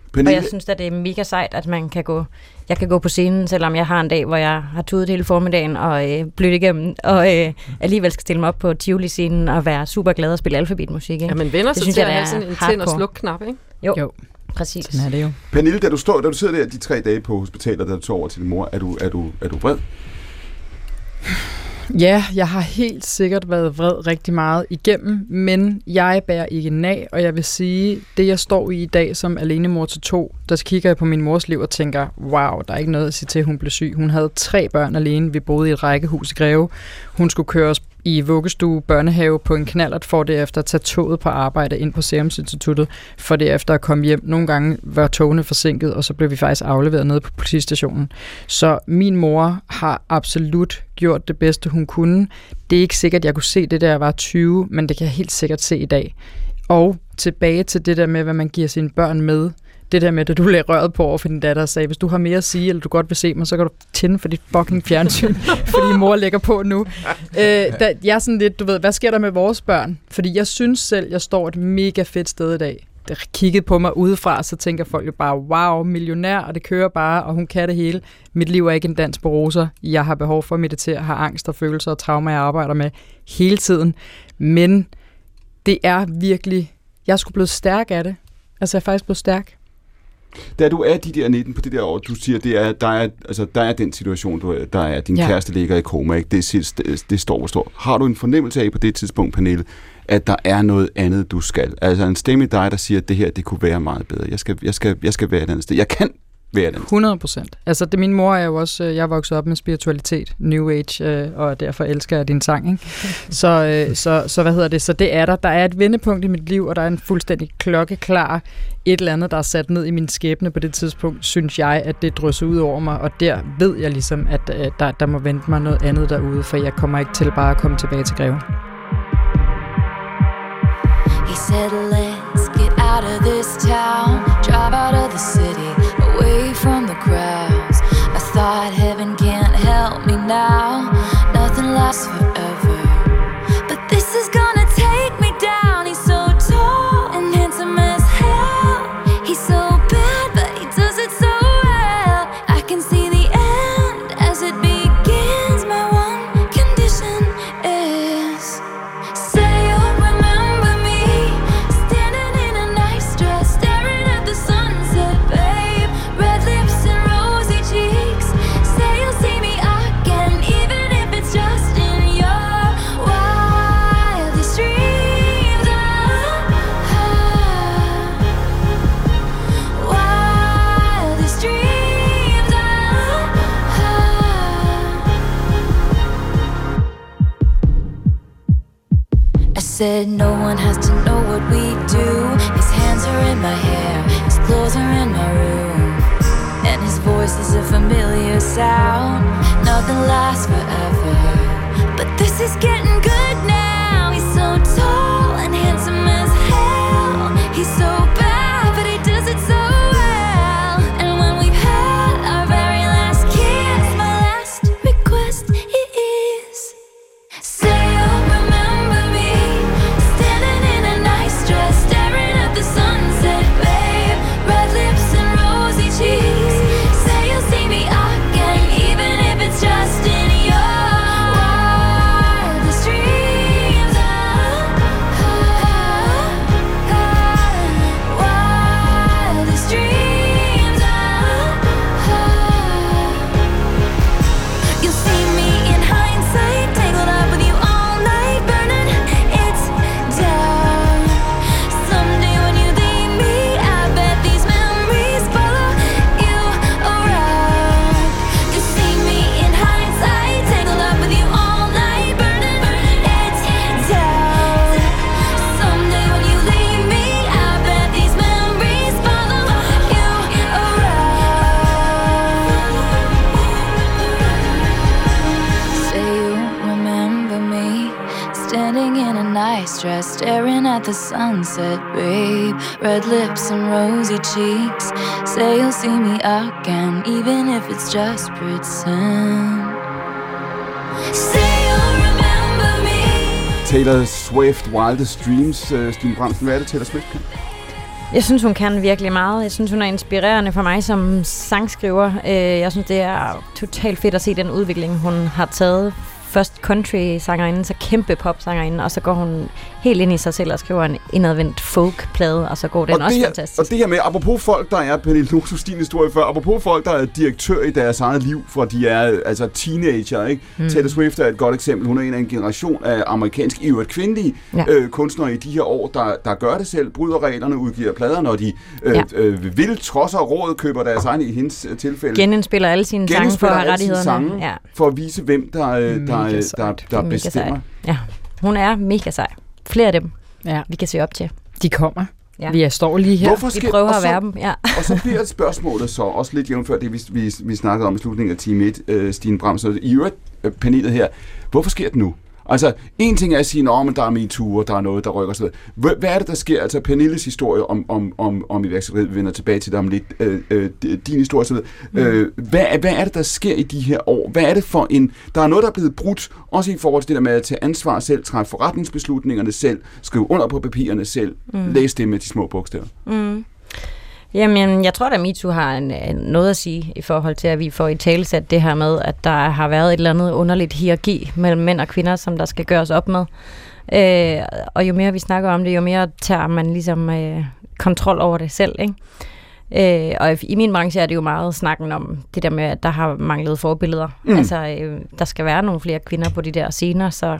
Og Pernille, jeg synes at det er mega sejt, at man kan gå, jeg kan gå på scenen, selvom jeg har en dag, hvor jeg har tudet hele formiddagen og øh, blødt igennem, og øh, alligevel skal stille mig op på Tivoli-scenen og være super glad og spille alfabetmusik. Ikke? Ja, man vender Det sig synes til jeg, at have er sådan en tænd- og hardcore. sluk-knap, ikke? Jo, Jo, præcis. sådan er det jo. Pernille da, du står, da du sidder der de tre dage på hospitalet, da du tog over til din mor, er du, er du, er du vred? Ja, jeg har helt sikkert været vred rigtig meget igennem, men jeg bærer ikke nag, og jeg vil sige, det jeg står i i dag som alenemor til to, der kigger jeg på min mors liv og tænker, wow, der er ikke noget at sige til, at hun blev syg. Hun havde tre børn alene, vi boede i et rækkehus i Greve. Hun skulle køres i vuggestue, børnehave på en knallert, for derefter at tage toget på arbejde ind på Serum Instituttet, for derefter at komme hjem. Nogle gange var togene forsinket, og så blev vi faktisk afleveret nede på politistationen. Så min mor har absolut gjort det bedste, hun kunne. Det er ikke sikkert, at jeg kunne se det, da jeg var 20, men det kan jeg helt sikkert se i dag. Og tilbage til det der med, hvad man giver sine børn med. Det der med, at du lagde røret på over for din datter og sagde, hvis du har mere at sige, eller du godt vil se mig, så kan du tænde for dit fucking fjernsyn, fordi mor lægger på nu. Øh, der, jeg er sådan lidt, du ved, hvad sker der med vores børn? Fordi jeg synes selv, jeg står et mega fedt sted i dag. Der kiggede på mig udefra, så tænker folk jo bare, wow, millionær, og det kører bare, og hun kan det hele. Mit liv er ikke en dans på roser. Jeg har behov for at meditere, har angst og følelser og traumer, jeg arbejder med hele tiden. Men det er virkelig, jeg skulle blevet stærk af det. Altså, jeg er faktisk blevet stærk. Da du er de der 19 på det der år, du siger, det er, der, er, altså, der er den situation, du, er- der er, din ja. Kæreste ligger i koma, ikke? Det, det, det står, hvor står. Har du en fornemmelse af på det tidspunkt, Pernille, at der er noget andet, du skal? Altså en stemme i dig, der siger, at det her, det kunne være meget bedre. Jeg skal, jeg skal, jeg skal være et andet sted. Jeg kan andet sted. 100 procent. Altså, det, min mor er jo også, øh, jeg er vokset op med spiritualitet, New Age, øh, og derfor elsker jeg din sang, ikke? Så, øh, så, så hvad hedder det? Så det er der. Der er et vendepunkt i mit liv, og der er en fuldstændig klokkeklar et eller andet, der er sat ned i min skæbne på det tidspunkt, synes jeg, at det drysser ud over mig, og der ved jeg ligesom, at øh, der, der må vente mig noget andet derude, for jeg kommer ikke til bare at komme tilbage til Greve. He said, Let's get out of this town, drive out of the city, now, nothing lasts forever. Said no one has to know what we do. His hands are in my hair, his clothes are in my room, and his voice is a familiar sound. Nothing lasts forever, but this is getting at the sunset, babe. Red lips and rosy cheeks. Say you'll see me again, even if it's just pretend. Say you'll remember me. Taylor Swift, Wildest Dreams, øh, Stine Bramsen. Hvad er det, Taylor Swift kan? Jeg synes, hun kan virkelig meget. Jeg synes, hun er inspirerende for mig som sangskriver. Øh, Jeg synes, det er totalt fedt at se den udvikling, hun har taget. Først country-sangerinde, så kæmpe pop-sangerinde, og så går hun helt ind i sig selv og skriver en indadvendt folk-plade, og så går den og også det her, fantastisk. Og det her med, apropos folk, der er, Pernille Luxus, din historie før, apropos folk, der er direktør i deres eget liv, for de er altså teenager, ikke? Mm. Taylor Swift er et godt eksempel. Hun er en af en generation af amerikansk, i øvrigt kvindelige Ja. øh, kunstnere i de her år, der, der gør det selv, bryder reglerne, udgiver plader, når de øh, Ja. øh, vil, trodser råd, køber deres egen i hendes øh, tilfælde. Genindspiller alle sine sange for at have rettighederne. sange Ja, for at vise, hvem der, øh, der, Mega der, der, der er mega bestemmer. Ja, hun er mega sej. Flere af dem, Ja, vi kan se op til. de kommer. Ja. Vi er- står lige her. Hvorfor Vi skal, prøver og at så- være dem. Ja. Og så bliver spørgsmålet så også lidt jævnfør det, vi, vi, vi snakkede om i slutningen af time 1, øh, Stine Bramsen. I øvrigt, øh, panelet her. Hvorfor sker det nu? Altså, en ting er at sige, at der er MeToo, og der er noget, der rykker osv. Hvad er det, der sker? Altså, Pernilles historie om, om, om, om iværksætteri, vi vender tilbage til dig om lidt. Øh, øh, din historie osv. Mm. Øh, hvad, er- hvad er det, der sker i de her år? Hvad er det for en... Der er noget, der er blevet brudt, også i forhold til det der med at tage ansvar selv, træffe forretningsbeslutningerne selv, skrive under på papirerne selv, mm. læse det med de små bogstaver. Mm. Jamen, jeg tror da, MeToo har en, noget at sige i forhold til, at vi får i talesat det her med, at der har været et eller andet underligt hierarki mellem mænd og kvinder, som der skal gøres op med. Øh, og jo mere vi snakker om det, jo mere tager man ligesom øh, kontrol over det selv, ikke? Øh, og i min branche er det jo meget snakken om det der med, at der har manglet forbilleder. Mm. Altså, øh, der skal være nogle flere kvinder på de der scener, så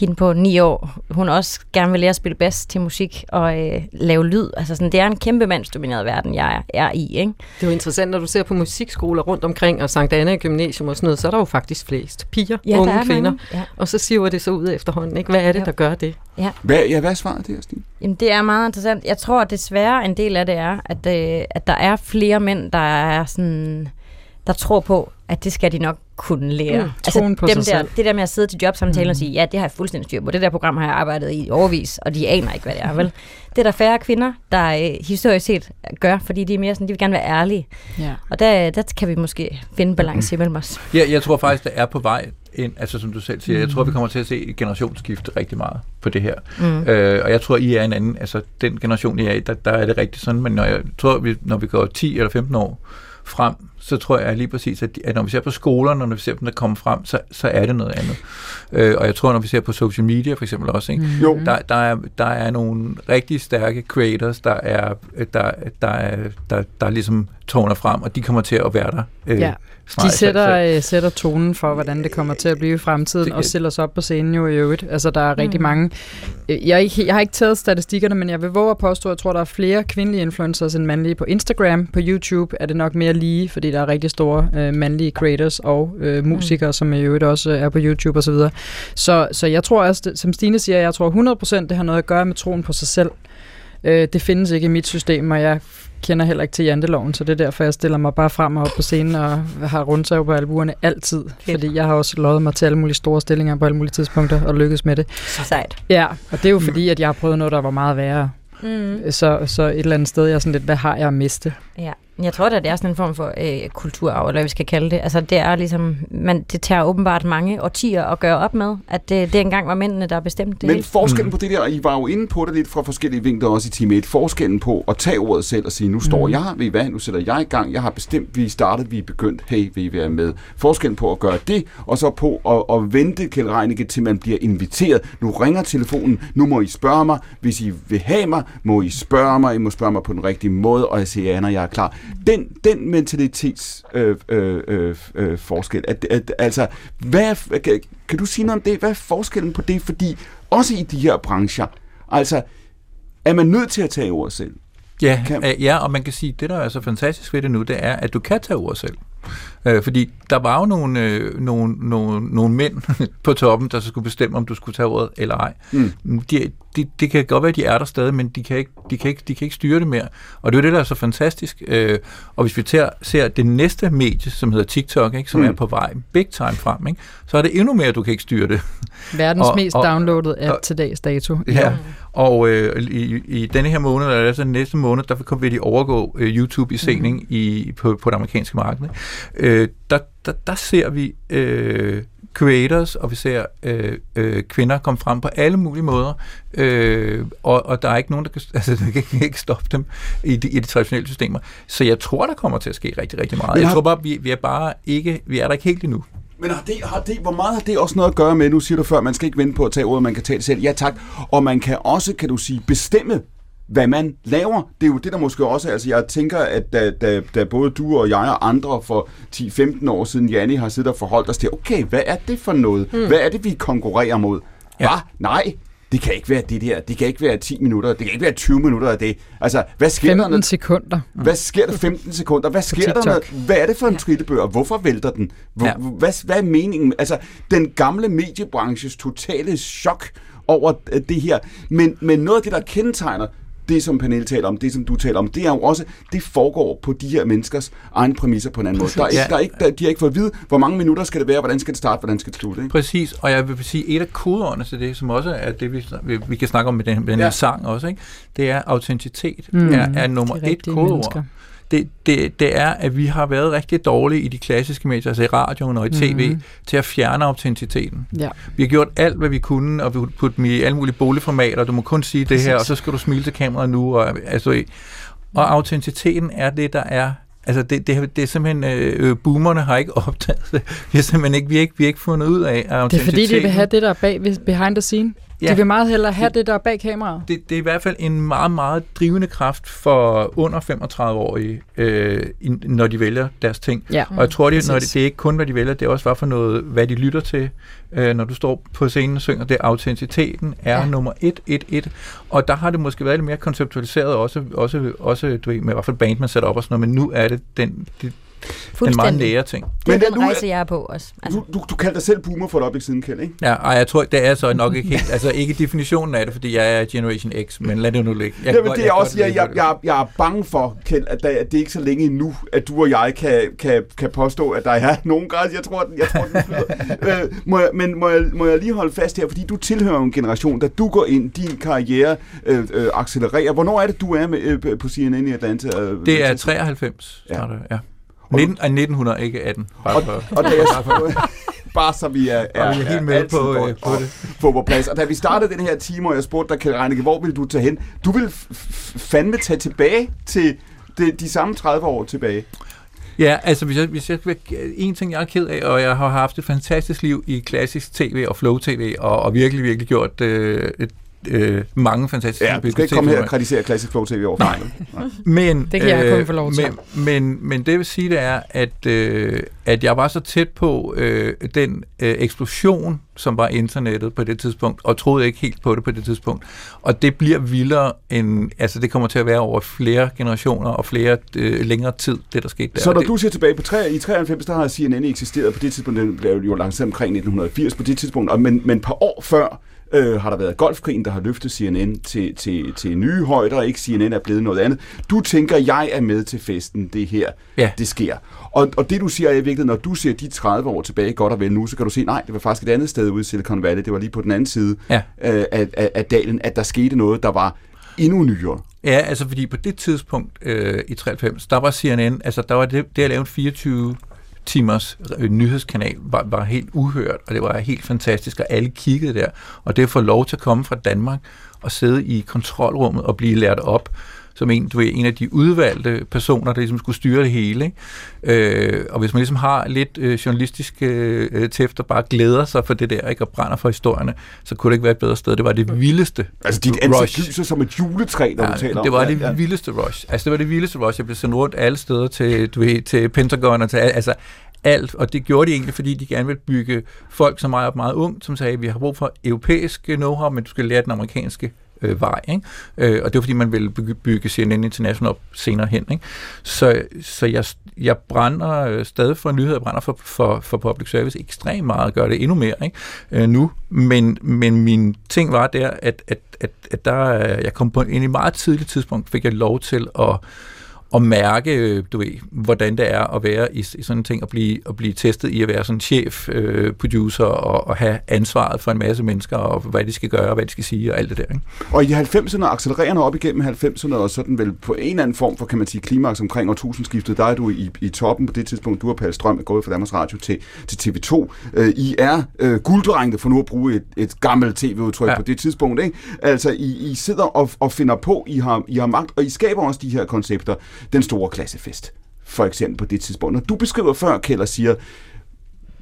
hende på ni år, hun også gerne vil lære at spille bass til musik og øh, lave lyd. Altså, sådan, det er en kæmpe mandsdomineret verden, jeg er, er i, ikke? Det er jo interessant, når du ser på musikskoler rundt omkring, og Sankt Anna Gymnasium og sådan noget, så er der jo faktisk flest piger, Ja, unge der er kvinder. mange. Ja. Og så siver det så ud efterhånden. Ikke? Hvad er det, Jo. der gør det? Hvad, ja, hvad er svaret der, Stine? Jamen, det er meget interessant. Jeg tror at desværre, en del af det er, at, øh, at der er flere mænd, der er sådan der tror på, at det skal de nok kunne lære. Mm, på dem sig der, selv. Det der med at sidde til jobsamtalen mm. og sige, ja, det har jeg fuldstændig styr på. Det der program har jeg arbejdet i overvis, og de aner ikke, hvad det er. Vel? Det er der færre kvinder, der øh, historisk set gør, fordi de er mere sådan, de vil gerne være ærlige. Ja. Og der, der kan vi måske finde balance imellem os. Ja, jeg tror faktisk, det er på vej ind, altså som du selv siger, jeg tror, vi kommer til at se et generationsskifte rigtig meget på det her. Mm. Øh, og jeg tror, I er en anden, altså den generation, I er i, der, der er det rigtigt sådan, men når jeg tror, vi, når vi går 10 eller 15 år frem, så tror jeg lige præcis, at, de, at når vi ser på skolerne, og når vi ser dem, der kommer frem, så, så er det noget andet. Øh, og jeg tror, når vi ser på social media for eksempel også, ikke? Jo. Der, der, er, der er nogle rigtig stærke creators, der er, der, der, er, der, der ligesom tårner frem, og de kommer til at være der. Øh, Ja. Snart. De sætter, øh, sætter tonen for, hvordan det kommer til at blive i fremtiden, Det- og stiller sig op på scenen jo i øvrigt. Altså, der er rigtig Mm. mange... Øh, Jeg, ikke, jeg har ikke taget statistikkerne, men jeg vil våge at påstå, at jeg tror, der er flere kvindelige influencers end mandlige på Instagram. På YouTube er det nok mere lige, fordi der er rigtig store øh, mandlige creators og øh, musikere, mm. som i øvrigt også øh, er på YouTube osv. Så, videre. så så jeg tror også, det- som Stine siger, jeg tror 100% det har noget at gøre med troen på sig selv. Øh, det findes ikke i mit system, og jeg kender heller ikke til janteloven, så det er derfor, jeg stiller mig bare frem og op på scenen og har rundsav på albuerne altid. Fedt. Fordi jeg har også lovet mig til alle mulige store stillinger på alle mulige tidspunkter og lykkes med det. Sejt. Ja, og det er jo fordi, at jeg har prøvet noget, der var meget værre. Mm. Så, så et eller andet sted, jeg er sådan lidt, hvad har jeg at miste? Ja, jeg tror da, det er sådan en form for øh, kulturarv, eller hvad vi skal kalde det. Altså, det er ligesom, man, det tager åbenbart mange årtier at gøre op med, at det, det engang var mændene, der bestemte det Men hele. forskellen på det der, I var jo inde på det lidt fra forskellige vinkler også i time 1, forskellen på at tage ordet selv og sige, nu står Mhm. jeg, ved I hvad, nu sætter jeg i gang, jeg har bestemt, vi er startet, vi er begyndt, hey, vil I være med? Forskellen på at gøre det, og så på at, at vente, Kjeld Reinicke, til man bliver inviteret. Nu ringer telefonen, nu må I spørge mig, hvis I vil have mig, må I spørge mig, I må spørge mig på den rigtige måde, og jeg siger ja, når jeg er klar. Den, den mentalitets øh, øh, øh, øh, forskel, at, at, altså, hvad kan, kan du sige noget om det? Hvad er forskellen på det? Fordi også i de her brancher, altså, er man nødt til at tage ordet selv? Ja, Kan- kan... ja, og man kan sige, det der er så fantastisk ved det nu, det er, at du kan tage ord selv. Øh, fordi der var jo nogle, øh, nogle, nogle, nogle mænd på toppen, der så skulle bestemme, om du skulle tage ordet eller ej. Mm. De, de, det kan godt være, at de er der stadig, men de kan ikke, de kan ikke, de kan ikke styre det mere. Og det er jo det, der er så fantastisk. Øh, og hvis vi tager, ser det næste medie, som hedder TikTok, ikke, som Mm. mm. er på vej big time frem, ikke, så er det endnu mere, du kan ikke styre det. Verdens Og- mest og- downloadede app og- til dags dato. Ja, Og øh, i, i denne her måned, eller altså næste måned, der vil de overgå øh, YouTube i scening mm. i, på, på det amerikanske marked. Øh, der, der, der ser vi øh, creators, og vi ser øh, øh, kvinder komme frem på alle mulige måder, øh, og, og der er ikke nogen, der kan, altså, der kan ikke stoppe dem i de, i de traditionelle systemer. Så jeg tror, der kommer til at ske rigtig, rigtig meget. Jeg tror bare, vi, vi er bare ikke, vi er der ikke helt endnu. Men har det, har det, hvor meget har det også noget at gøre med, nu siger du før, man skal ikke vente på at tage ordet, man kan tage det selv. Ja tak. Og man kan også, kan du sige, bestemme, hvad man laver. Det er jo det, der måske også, altså jeg tænker, at da, da, da både du og jeg og andre for 10-15 år siden, Janni, har siddet og forholdt os til, okay, hvad er det for noget? Hmm. Hvad er det, vi konkurrerer mod? Ja. Hvad? Nej, det kan ikke være det der. Det kan ikke være 10 minutter. Det kan ikke være 20 minutter af det. Altså, hvad sker der? 15 sekunder. Hvad sker der 15 sekunder? Hvad sker der? Med, hvad er det for en trillebør? Hvorfor vælter den? Hvor, Ja. hvad, hvad er meningen? Altså, den gamle mediebranches totale chok over øh, det her. Men, men noget af det, der kendetegner det, som Pernille taler om, det, som du taler om, det er jo også, det foregår på de her menneskers egen præmisser på en anden måde. Der er ikke, der er ikke, der, de har ikke fået at vide, hvor mange minutter skal det være, hvordan skal det starte, hvordan skal det slutte. Ikke? Præcis, og jeg vil sige, et af kodeordene til det, som også er det, vi, vi, vi kan snakke om med den, med den Ja. her sang også, ikke? det er autenticitet, Mm, er, er nummer et kodeord. mennesker. Det, det, det er, at vi har været rigtig dårlige i de klassiske medier, altså i radioen og i tv, mm. til at fjerne autenticiteten. Ja. Vi har gjort alt, hvad vi kunne, og vi kunne putte dem i alle mulige boligformater. Du må kun sige det her, og så skal du smile til kameraet nu. Og, altså, og autenticiteten er det, der er Altså, det, det, det er simpelthen, øh, boomerne har ikke opdaget det. Vi har simpelthen ikke, vi har ikke, vi har ikke fundet ud af Det er fordi, de vil have det, der er bag ved- behind the scene. Ja. De vil meget hellere have det, der er bag kameraet. det, det er i hvert fald en meget, meget drivende kraft for under 35-årige, øh, når de vælger deres ting. Ja. Og jeg tror, det, når det, det er ikke kun, hvad de vælger, det er også, hvad for noget, hvad de lytter til, øh, når du står på scenen og synger. Det er autenticiteten er. Ja. nummer et, et, et. Og der har det måske været lidt mere konceptualiseret, også, også, også du ved, med i hvert fald band, man sætter op og sådan noget, men nu er det den, det, den meget nære ting. Det er Men den er- rejse, jeg er på også. Altså, Du, du, du kaldte dig selv boomer for et øjeblik siden, Kjeld, ikke? Ja, og jeg tror, det er så nok ikke helt, altså ikke definitionen af det, fordi jeg er Generation X, men lad det nu ligge. Jeg Jamen, det jeg er kan også, jeg, jeg, jeg, jeg er bange for, Kjeld, at, der, at det er ikke så længe endnu, at du og jeg kan, kan, kan påstå, at der er nogen grad, jeg tror, den, jeg tror, den flyder. øh, må jeg, Men må jeg, må jeg lige holde fast her, fordi du tilhører en generation, da du går ind, din karriere øh, øh, accelererer. Hvornår er det, du er med, øh, på CNN i Atlanta? Øh, Det er til- 93, Ja. ja. det, ja. 19, ah, 1900, ikke 18. Bare Og, for, og da jeg, bare så vi er, er, Og vi er helt med altid på, øh, på det. Få på plads. Og da vi startede den her time, og jeg spurgte dig, Kjeld Reinicke, hvor vil du tage hen? Du vil fandme tage tilbage til de, de samme 30 år tilbage. Ja, altså hvis jeg, hvis jeg skal en ting, jeg er ked af, og jeg har haft et fantastisk liv i klassisk tv og flow tv, og, og virkelig, virkelig gjort øh, et, øh, mange fantastiske Ja, du skal ikke komme her og kritisere Classic Flow TV over Nej. Nej. Men, Det kan jeg kun få lov til. Men, men, men det vil sige, det er, at, øh, at jeg var så tæt på øh, den øh, eksplosion, som var internettet på det tidspunkt, og troede ikke helt på det på det tidspunkt. Og det bliver vildere end, altså det kommer til at være over flere generationer og flere øh, længere tid, det der skete der. Så når det, du siger tilbage på tre, i 93, der har CNN eksisteret på det tidspunkt, den blev jo lanceret omkring 1980 på det tidspunkt, og men, men et par år før øh, har der været golfkrigen, der har løftet CNN til, til, til nye højder, og ikke CNN er blevet noget andet. Du tænker, jeg er med til festen, det her, Ja. det sker. Og, og det du siger er i virkeligheden, når du ser de 30 år tilbage godt og vel nu, så kan du se, nej, det var faktisk et andet sted ude i Silicon Valley, det var lige på den anden side Ja. øh, af, af, af dalen, at der skete noget, der var endnu nyere. Ja, altså fordi på det tidspunkt øh, i 93, der var CNN, altså der var det, det at lave en 24 timers øh, nyhedskanal var, var helt uhørt, og det var helt fantastisk, og alle kiggede der. Og det at få lov til at komme fra Danmark og sidde i kontrolrummet og blive lært op, som en, du ved, en af de udvalgte personer, der ligesom skulle styre det hele. Ikke? Øh, og hvis man ligesom har lidt øh, journalistisk øh, tæft og bare glæder sig for det der, ikke? og brænder for historierne, så kunne det ikke være et bedre sted. Det var det vildeste Altså dit ansigt lyser som et juletræ, når du taler om det var det. det vildeste rush. Altså, det var det vildeste rush. Jeg blev sendt rundt alle steder til, du ved, til Pentagon og til al- altså alt, og det gjorde de egentlig, fordi de gerne ville bygge folk som mig op meget ung, som sagde, at vi har brug for europæisk know-how, men du skal lære den amerikanske øh, vej. Ikke? Øh, og det var fordi, man ville bygge, CNN International op senere hen. Ikke? Så, så jeg, jeg brænder øh, stadig for nyheder, jeg brænder for, for, for public service ekstremt meget, gør det endnu mere ikke? Øh, nu. Men, men min ting var der, at, at, at, at der, øh, jeg kom på en i meget tidligt tidspunkt, fik jeg lov til at at mærke, øh, du ved, hvordan det er at være i, i sådan en ting, og blive, at blive testet i at være sådan chef, øh, producer, og, og have ansvaret for en masse mennesker, og hvad de skal gøre, og hvad de skal sige, og alt det der. Ikke? Og i 90'erne, accelererende op igennem 90'erne, og sådan vel på en eller anden form for, kan man sige, klimaks omkring årtusindskiftet, der er du i, i toppen på det tidspunkt. Du har Palle Strøm gået fra Danmarks Radio til, til TV2. Øh, I er øh, gulddrengte, for nu at bruge et, et gammelt tv-udtryk. Ja. på det tidspunkt. Ikke? Altså, I, I sidder og, og finder på, I har, I har magt, og I skaber også de her koncepter. Den store klassefest, for eksempel på det tidspunkt. Når du beskriver før, og siger,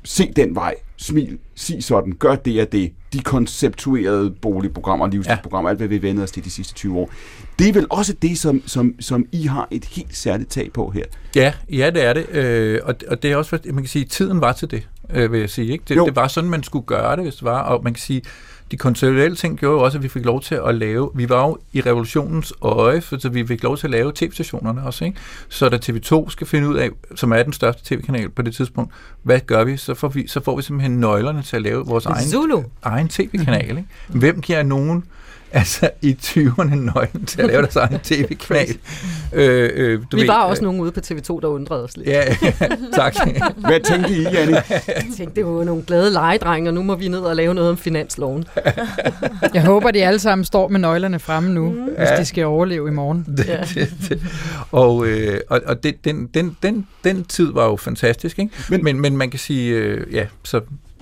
se den vej, smil, sig sådan, gør det og det, de konceptuerede boligprogrammer, livsstilsprogrammer, ja. alt hvad vi vendte os til de sidste 20 år. Det er vel også det, som, som, som I har et helt særligt tag på her. Ja, ja, det er det. Øh, og, og det er også, man kan sige, tiden var til det, øh, vil jeg sige. Ikke? Det, Jo. det var sådan, man skulle gøre det, hvis det var. Og man kan sige, de konceptuelle ting gjorde jo også, at vi fik lov til at lave, vi var jo i revolutionens øje, så vi fik lov til at lave tv-stationerne også, ikke? Så da TV2 skal finde ud af, som er den største tv-kanal på det tidspunkt, hvad gør vi? Så får vi, så får vi simpelthen nøglerne til at lave vores egen, Zulu. egen tv-kanal, ikke? Hvem giver nogen altså i 20'erne nøglen til at lave deres egen tv-kanal? øh, øh, du Vi ved, var øh, også nogen ude på TV2, der undrede os lidt. Ja, tak. Hvad tænkte I, Janne? Jeg tænkte, det var nogle glade legedrenge, og nu må vi ned og lave noget om finansloven. Jeg håber, de alle sammen står med nøglerne fremme nu, mm. hvis Ja. de skal overleve i morgen. det, det, det. Og, øh, og, og det, den, den, den, den tid var jo fantastisk, ikke? Men- Men, men, men man kan sige, øh, ja, så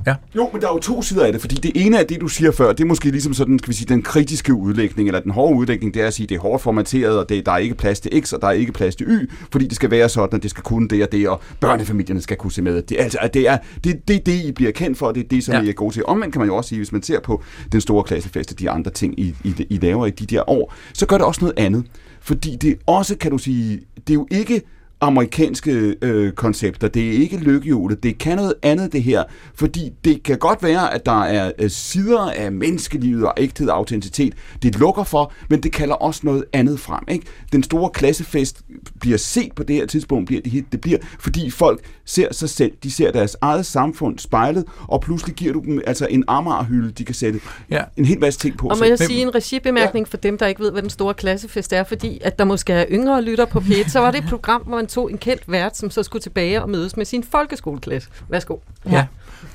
ja. Jo, men der er jo to sider af det, fordi det ene af det, du siger før, det er måske ligesom sådan, skal vi sige, den kritiske udlægning, eller den hårde udlægning, det er at sige, det er hårdt formateret, og det, der er ikke plads til X, og der er ikke plads til Y, fordi det skal være sådan, at det skal kunne det og det, og børnefamilierne skal kunne se med. Det, altså, det er det, det, det, I bliver kendt for, og det er det, som. Ja. I er gode til. Omvendt kan man jo også sige, hvis man ser på den store klassefest og de andre ting, I, I, I laver i de der år, så gør det også noget andet. Fordi det også, kan du sige, det er jo ikke amerikanske øh, koncepter. Det er ikke lykkehjulet. Det kan noget andet, det her. Fordi det kan godt være, at der er øh, sider af menneskelivet og ægthed og autenticitet, det lukker for, men det kalder også noget andet frem. Ikke? Den store klassefest bliver set på det her tidspunkt, bliver det, det bliver, fordi folk ser sig selv, de ser deres eget samfund spejlet, og pludselig giver du dem altså en Amagerhylde, de kan sætte Ja. en hel masse ting på. Og må Så- jeg sige en regibemærkning for dem, der ikke ved, hvad den store klassefest er, fordi at der måske er yngre lytter på P1, så var det et program, hvor man tog en kendt vært, som så skulle tilbage og mødes med sin folkeskoleklasse. Værsgo. Ja,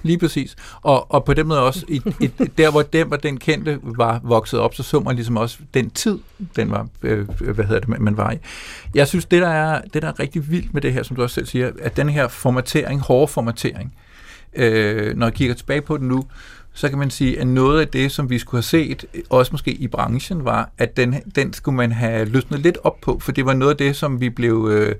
lige præcis. Og, og på den måde også, i, i, der hvor den, var den kendte var vokset op, så så man ligesom også den tid, den var, øh, øh, hvad hedder det, man- man var i. Jeg synes, det der, er, det der er rigtig vildt med det her, som du også selv siger, at den her formatering, hårde formatering, øh, når jeg kigger tilbage på den nu, så kan man sige, at noget af det, som vi skulle have set, også måske i branchen, var, at den, den skulle man have løsnet lidt op på, for det var noget af det, som vi blev øh,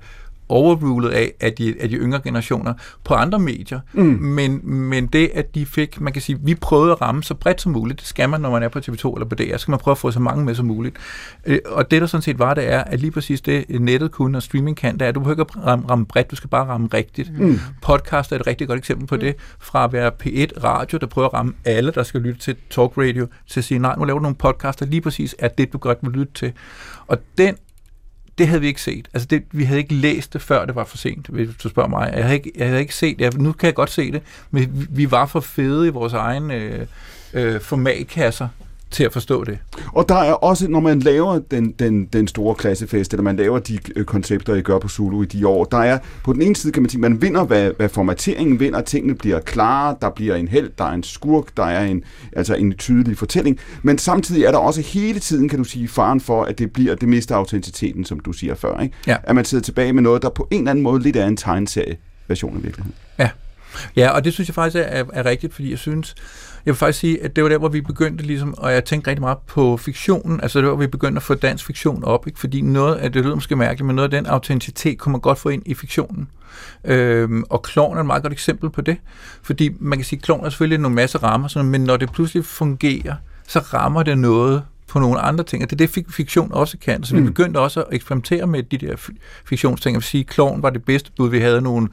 overrulet af, af de, af de yngre generationer på andre medier. Mm. Men, men det, at de fik, man kan sige, vi prøvede at ramme så bredt som muligt, det skal man, når man er på TV2 eller på DR, skal man prøve at få så mange med som muligt. Øh, Og det, der sådan set var, det er, at lige præcis det, nettet kunne og streaming kan, det er, at du behøver ikke at ramme, ramme bredt, du skal bare ramme rigtigt. Mm. Podcast er et rigtig godt eksempel på det, fra at være P1 radio, der prøver at ramme alle, der skal lytte til talk radio, til at sige, nej, nu laver du nogle podcaster, lige præcis er det, du godt vil lytte til. Og den det havde vi ikke set. Altså det, vi havde ikke læst det, før det var for sent, hvis du spørger mig. Jeg havde ikke, jeg havde ikke set det. Nu kan jeg godt se det, men vi, vi var for fede i vores egen øh, øh, formatkasser til at forstå det. Og der er også, når man laver den, den, den store klassefest, eller man laver de øh, koncepter, I gør på Zulu i de år, der er på den ene side, kan man sige, man vinder, hvad, hvad formateringen vinder, tingene bliver klare, der bliver en held, der er en skurk, der er en, altså en tydelig fortælling, men samtidig er der også hele tiden, kan du sige, faren for, at det bliver, det mister autenticiteten, som du siger før, ikke? Ja. At man sidder tilbage med noget, der på en eller anden måde lidt er en tegneserie version af virkeligheden. Ja. ja, og det synes jeg faktisk er, er rigtigt, fordi jeg synes, jeg vil faktisk sige, at det var der, hvor vi begyndte ligesom, og jeg tænkte rigtig meget på fiktionen, altså det var, hvor vi begyndte at få dansk fiktion op, ikke? fordi noget af det lyder måske mærkeligt, men noget af den autenticitet kunne man godt få ind i fiktionen. Øhm, og Klovn er et meget godt eksempel på det, fordi man kan sige, at Klovn er selvfølgelig nogle masse rammer, sådan, men når det pludselig fungerer, så rammer det noget på nogle andre ting, og det er det, fik- fiktion også kan. Så vi Mm. begyndte også at eksperimentere med de der fi- fiktionsting. Jeg vil sige, at Klovn var det bedste bud. Vi havde nogle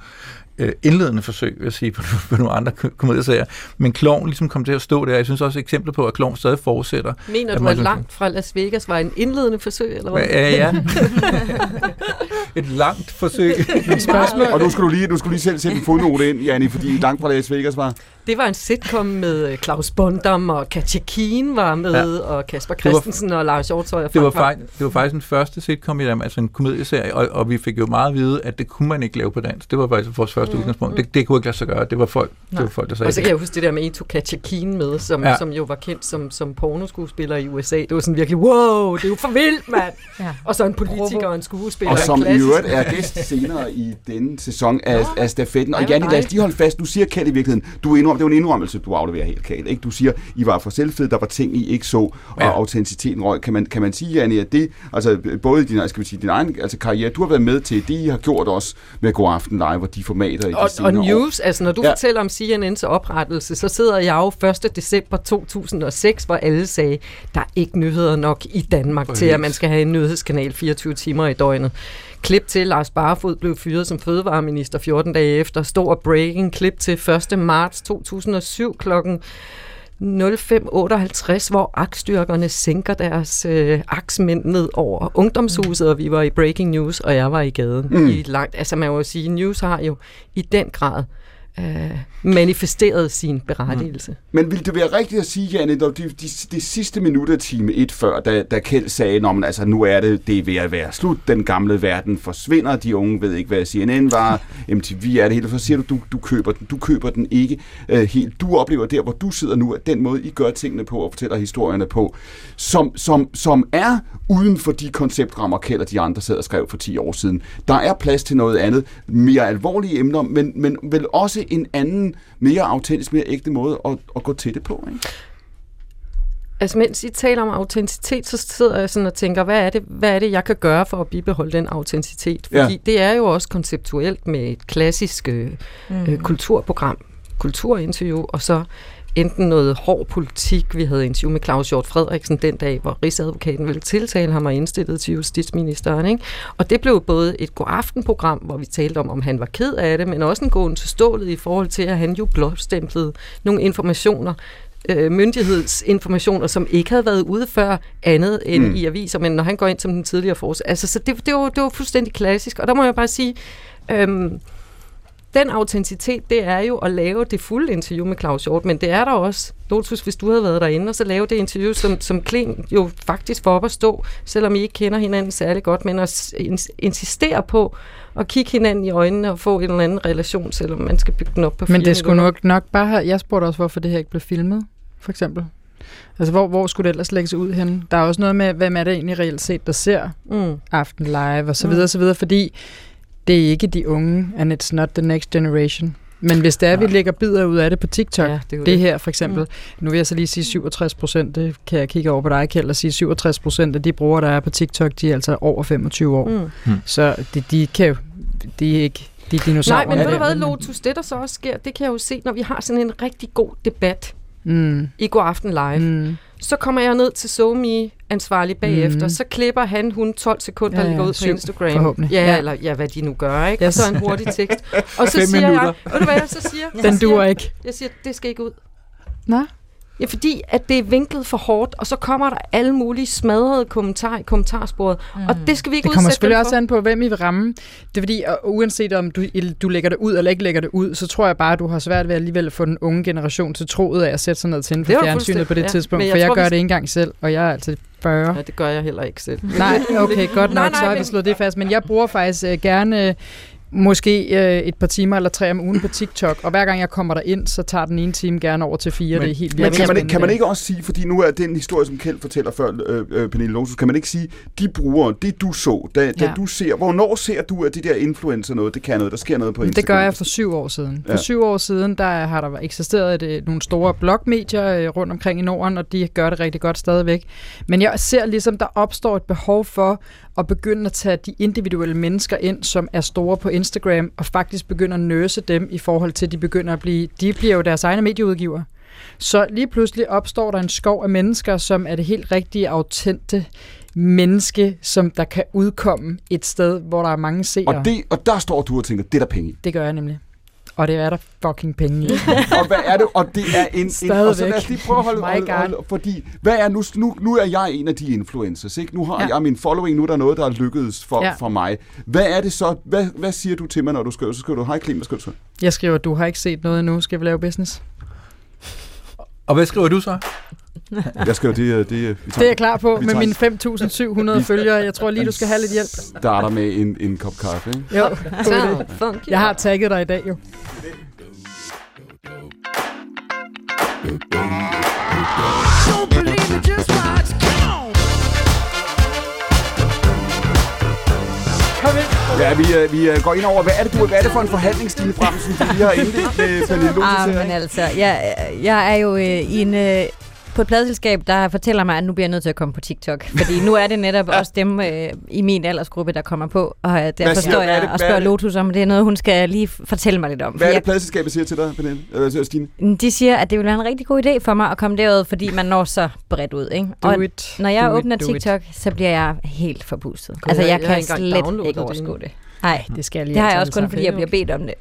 øh, indledende forsøg, vil jeg sige, på, på nogle andre ko- komedieserier. Men Klovn ligesom kom til at stå der. Jeg synes også eksempler på, at Klovn stadig fortsætter. Mener At du, man at kan- langt fra Las Vegas var en indledende forsøg, eller hvad? Ja, ja. et langt forsøg. Spørgsmål. Og nu skal du lige, nu skal du lige selv sætte en fodnote ind, Janni, fordi langt fra Las Vegas var. Det var en sitcom med øh, Claus Bondam, og Katja Keen var med, ja. og Kasper var- Christensen og Lars Hjortøj. Og Det var, faktisk, det var faktisk den første sitcom i Danmark, altså en komedieserie, og, og vi fik jo meget at vide, at det kunne man ikke lave på dansk. Det var faktisk vores første udgangspunkt. Det, det kunne ikke lade sig gøre. Det var folk, det var folk der sagde Og så det. kan jeg huske det der med, en tog Katja Keen med, som, ja. Som jo var kendt som, som pornoskuespiller i USA. Det var sådan virkelig, wow, det er jo for vildt, mand! Ja. Og så en politiker og en skuespiller. Og som i øvrigt er gæst senere i denne sæson af, af stafetten. Og hvor lad os lige holde fast. Du siger, Kjeld, i virkeligheden, du indrømmer, det var en indrømmelse, du afleverer helt, Kjeld. Ikke? Du siger, I var for selvfede, der var ting, I ikke så, og ja. Autenticiteten røg. Kan man, kan man sige, Janni, at det, altså både din, skal vi sige, din egen altså, karriere, du har været med til det, I har gjort også med God Aften Live og de formater i de Og, og senere år. news, altså når du Ja. fortæller om CNN's oprettelse, så sidder jeg jo 1. december 2006, hvor alle sagde, der er ikke nyheder nok i Danmark til, at man skal have en nyhedskanal 24 timer i døgnet. Klip til, Lars Barfod blev fyret som fødevareminister 14 dage efter. Stor breaking klip til 1. marts 2007 klokken 05.58, hvor aktstyrkerne sænker deres øh, aksmænd ned over ungdomshuset, og vi var i breaking news, og jeg var i gaden mm. i langt. Altså man må sige, news har jo i den grad øh, Øh, manifesteret sin berettigelse. Mm. Men ville det være rigtigt at sige, Janne, de, de, de, de sidste minutter time et før, da, da Kjeld sagde, at altså, nu er det, det er ved at være slut, den gamle verden forsvinder, de unge ved ikke, hvad CNN var, MTV er det hele, så siger du, du, du køber den, du køber den ikke øh, helt. Du oplever der, hvor du sidder nu, at den måde, I gør tingene på og fortæller historierne på, som, som, som er uden for de konceptrammer, Kjeld og de andre sad og skrev for 10 år siden. Der er plads til noget andet, mere alvorlige emner, men, men vel også en anden, mere autentisk, mere ægte måde at, at gå til det på. Ikke? Altså mens I taler om autenticitet, så sidder jeg sådan og tænker, hvad er det, hvad er det jeg kan gøre for at bibeholde den autenticitet? Fordi Ja. ja. det er jo også konceptuelt med et klassisk øh, mm. kulturprogram, kulturinterview, og så enten noget hård politik. Vi havde interview med Claus Hjort Frederiksen den dag, hvor Rigsadvokaten ville tiltale ham og indstillet til justitsministeren. Ikke? Og det blev både et god aftenprogram, hvor vi talte om, om han var ked af det, men også en gåen til stålet i forhold til, at han jo blåstemplede nogle informationer, øh, myndighedsinformationer, som ikke havde været ude før andet end Mm. mm. i aviser, men når han går ind som den tidligere forsker. Altså, så det, det, var, det var fuldstændig klassisk, og der må jeg bare sige, øhm, den autenticitet, det er jo at lave det fulde interview med Claus Hjort, men det er der også, Lotus, hvis du havde været derinde, og så lave det interview, som, som Kling jo faktisk får op at stå, selvom I ikke kender hinanden særlig godt, men at insistere på at kigge hinanden i øjnene og få en eller anden relation, selvom man skal bygge den op på Men det skulle nok, nok bare have... Jeg spurgte også, hvorfor det her ikke blev filmet, for eksempel. Altså, hvor, hvor skulle det ellers lægges ud hen? Der er også noget med, hvem er det egentlig reelt set, der ser Mm. Aften Live, og så videre, og så videre, fordi det er ikke de unge, and it's not the next generation. Men hvis det er, at vi lægger bidder ud af det på TikTok, Ja, det det det. her for eksempel, mm. nu vil jeg så lige sige 67 procent, det kan jeg kigge over på dig, Kjeld, og sige 67 procent af de brugere, der er på TikTok, de er altså over 25 år. Mm. Mm. Så de, de kan jo, de er ikke, de er dinosaurer. Nej, men er ved du det. hvad, Lotus, det der så også sker, det kan jeg jo se, når vi har sådan en rigtig god debat Mm. i God Aften Live. Mm. Så kommer jeg ned til SoMe ansvarlig bagefter, Mhm. så klipper han hun 12 sekunder Ja, ja, ligger ud på Instagram. forhåbentlig. Ja, Ja. eller ja, hvad de nu gør, ikke? Yes. Og så en hurtig tekst. Og så Fem siger minutter. jeg, ved du hvad jeg så siger? Den Så siger duer jeg- ikke. Jeg siger, det skal ikke ud. Nå? Ja, fordi at det er vinklet for hårdt, og så kommer der alle mulige smadrede kommentarer i kommentarsporet. Mm. Og det skal vi ikke Det kommer udsætte selvfølgelig dem også for. an på, hvem I vil ramme. Det er fordi, og uanset om du, du lægger det ud eller ikke lægger det ud, så tror jeg bare, at du har svært ved alligevel at få den unge generation til troet af at sætte sig ned til Det for fjernsynet på det ja. tidspunkt. Jeg for jeg tror, gør vi- det ikke engang selv, og jeg er altså 40. Ja, det gør jeg heller ikke selv. Nej, okay, godt Nej, nok, nej, så har vi slået det fast. Men jeg bruger faktisk øh, gerne øh, måske øh, et par timer eller tre om ugen på TikTok, og hver gang jeg kommer der ind, så tager den ene time gerne over til fire. Men- det er helt Men kan man, ikke, kan man ikke også sige, fordi nu er den historie, som Kjeld fortæller før, øh, øh, Pernille Lotus, kan man ikke sige, de brugere, det du så, da, da Ja. du ser, hvornår ser du, at det der influencer noget, det kan noget, der sker noget på Instagram? Det gør jeg for syv år siden. For Ja. syv år siden, der har der eksisteret et, øh, nogle store blogmedier øh, rundt omkring i Norden, og de gør det rigtig godt stadigvæk. Men jeg ser ligesom, der opstår et behov for at begynde at tage de individuelle mennesker ind, som er store på Instagram, og faktisk begynde at nøse dem i forhold til, at de begynder at blive, de bliver jo deres egne medieudgiver. Så lige pludselig opstår der en skov af mennesker, som er det helt rigtige, autente menneske, som der kan udkomme et sted, hvor der er mange seere. Og, det, og der står du og tænker, det er der penge. Det gør jeg nemlig. Og det er der fucking penge i. og hvad er det? Og det er en... en og så lad os lige prøve at holde, holde, holde fordi, hvad er nu, nu, nu er jeg en af de influencers, ikke? Nu har Ja. jeg min following, nu er der noget, der er lykkedes for, Ja. for mig. Hvad er det så? Hvad, hvad siger du til mig, når du skriver? Så skriver du, hej Clem, hvad skriver du? Jeg skriver, du har ikke set noget endnu. Skal vi lave business? Og hvad skriver du så? Jeg skriver, det, er- det, er- vi Det er jeg klar på med tager- mine 5.700 følgere. Jeg tror lige, du skal have lidt hjælp. starter med en, en kop kaffe, ikke? Jo, funky. jeg har tagget dig i dag jo. Kom ind. Ja, vi, øh, vi øh, går ind over, hvad er det, du, hvad er det for en forhandling, Stine Bremsen, du lige har indledt med Pernille Lotus Ah, men altså, jeg, jeg er jo øh, i en, øh, på et pladselskab, der fortæller mig, at nu bliver jeg nødt til at komme på TikTok. Fordi nu er det netop også dem øh, i min aldersgruppe, der kommer på. Og øh, derfor siger- står jeg det- og er spørger det? Lotus om, det er noget, hun skal lige fortælle mig lidt om. Hvad er det, pladselskabet siger til dig, Pernille? Øh, Stine? jeg, de siger, at det vil være en rigtig god idé for mig at komme derud, fordi man når så bredt ud. Ikke? Do og it. når jeg Do it, åbner it. TikTok, så bliver jeg helt forpustet. Gud, Altså, jeg- jeg, kan slet ikke det overskue det. Nej, Det skal jeg lige det har jeg også kun, fordi jeg bliver bedt om det.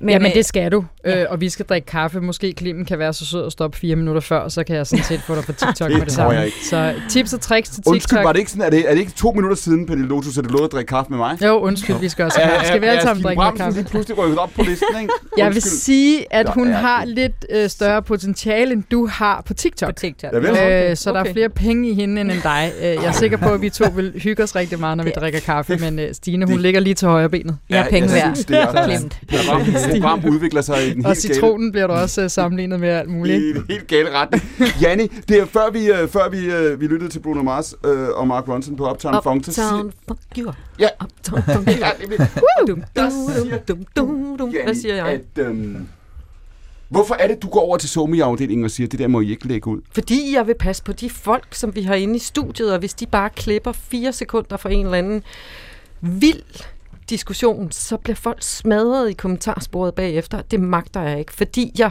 Men, Jamen, øh, det skal du. ja. Øh, og vi skal drikke kaffe. Måske Klimen kan være så sød at stoppe fire minutter før, så kan jeg sådan set få dig på TikTok Det med det samme. jeg ikke. Så tips og tricks til Undskyld, TikTok. var det ikke sådan, er det, er det ikke to minutter siden, Pernille Lotus, at du lovede at drikke kaffe med mig? Jo, undskyld, vi skal også have. Skal vi alle sammen drikke kaffe? lige pludselig rykket op på listen, ikke? Jeg vil Undskyld. sige, at hun ja, har lidt øh, større potentiale, end du har på TikTok. på TikTok. Ja, vel? Øh, så der er Okay. flere penge i hende end dig. Øh, jeg er sikker på, at vi to vil hygge os rigtig meget, når vi drikker kaffe, men øh, Stine, hun ligger lige til højre benet. Jeg er penge værd. det er. Program, program udvikler sig i en Og helt gale, citronen bliver du også øh, sammenlignet med alt muligt. i en helt gale retning. Janni, det er før vi, øh, før vi, øh, vi lyttede til Bruno Mars og Mark Ronson på Uptown Funk. så siger- Uptown fuck you. Ja. Uptown fuck you. Hvad siger jeg? At, øhm, hvorfor er det, du går over til somi-afdelingen og siger, det der må I ikke lægge ud? Fordi jeg vil passe på de folk, som vi har inde i studiet, og hvis de bare klipper fire sekunder for en eller anden vild diskussion, så bliver folk smadret i kommentarsporet bagefter. Det magter jeg ikke, fordi jeg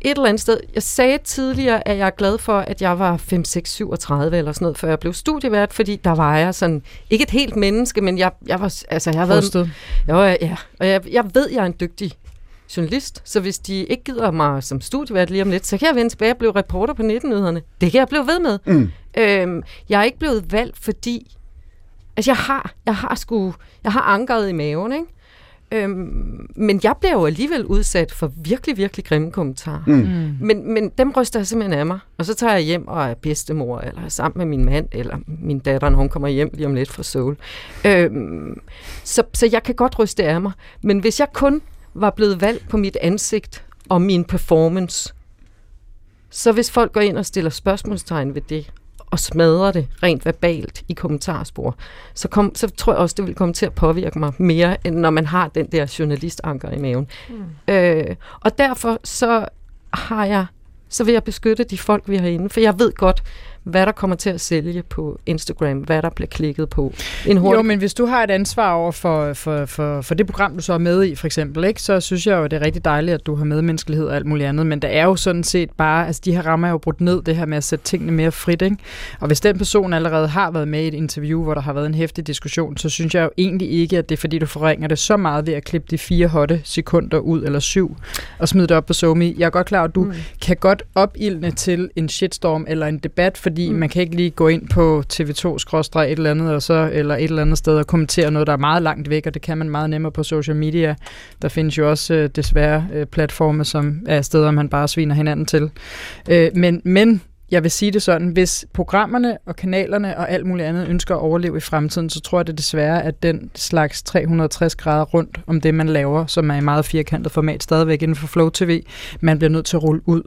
et eller andet sted, jeg sagde tidligere, at jeg er glad for, at jeg var 5, 6, 37 eller sådan noget, før jeg blev studievært, fordi der var jeg sådan, ikke et helt menneske, men jeg, jeg var, altså jeg har været, Rustet. jo, ja. Og jeg, jeg ved, jeg er en dygtig journalist, så hvis de ikke gider mig som studievært lige om lidt, så kan jeg vende tilbage og blive reporter på 19-nyhederne. Det kan jeg blive ved med. Mm. Øhm, jeg er ikke blevet valgt, fordi altså jeg har, jeg har sgu, jeg har ankeret i maven, ikke? Øhm, men jeg bliver jo alligevel udsat for virkelig, virkelig grimme kommentarer. Mm. Mm. Men, men dem ryster jeg simpelthen af mig. Og så tager jeg hjem og er bedstemor, eller er sammen med min mand, eller min datter, når hun kommer hjem lige om lidt fra Seoul. Øhm, så, så jeg kan godt ryste af mig. Men hvis jeg kun var blevet valgt på mit ansigt og min performance, så hvis folk går ind og stiller spørgsmålstegn ved det, og smadrer det rent verbalt i kommentarspor, så, kom, så tror jeg også, det vil komme til at påvirke mig mere, end når man har den der journalistanker i maven. Mm. Øh, og derfor så har jeg, så vil jeg beskytte de folk, vi har inde, for jeg ved godt, hvad der kommer til at sælge på Instagram, hvad der bliver klikket på. En hurtig Jo, men hvis du har et ansvar over for, for, for, for det program, du så er med i, for eksempel, ikke, så synes jeg jo, det er rigtig dejligt, at du har medmenneskelighed og alt muligt andet, men der er jo sådan set bare, altså de her rammer er jo brudt ned, det her med at sætte tingene mere frit, ikke? Og hvis den person allerede har været med i et interview, hvor der har været en hæftig diskussion, så synes jeg jo egentlig ikke, at det er fordi, du forringer det så meget ved at klippe de fire hotte sekunder ud, eller syv, og smide det op på Somi. Jeg er godt klar, at du mm. kan godt opildne til en shitstorm eller en debat, fordi mm. man kan ikke lige gå ind på TV2 et eller andet, og så, eller et eller andet sted og kommentere noget, der er meget langt væk, og det kan man meget nemmere på social media. Der findes jo også øh, desværre øh, platforme, som er steder, man bare sviner hinanden til. Øh, men, men jeg vil sige det sådan, hvis programmerne og kanalerne og alt muligt andet ønsker at overleve i fremtiden, så tror jeg det desværre, at den slags 360 grader rundt om det, man laver, som er i meget firkantet format stadigvæk inden for Flow TV, man bliver nødt til at rulle ud.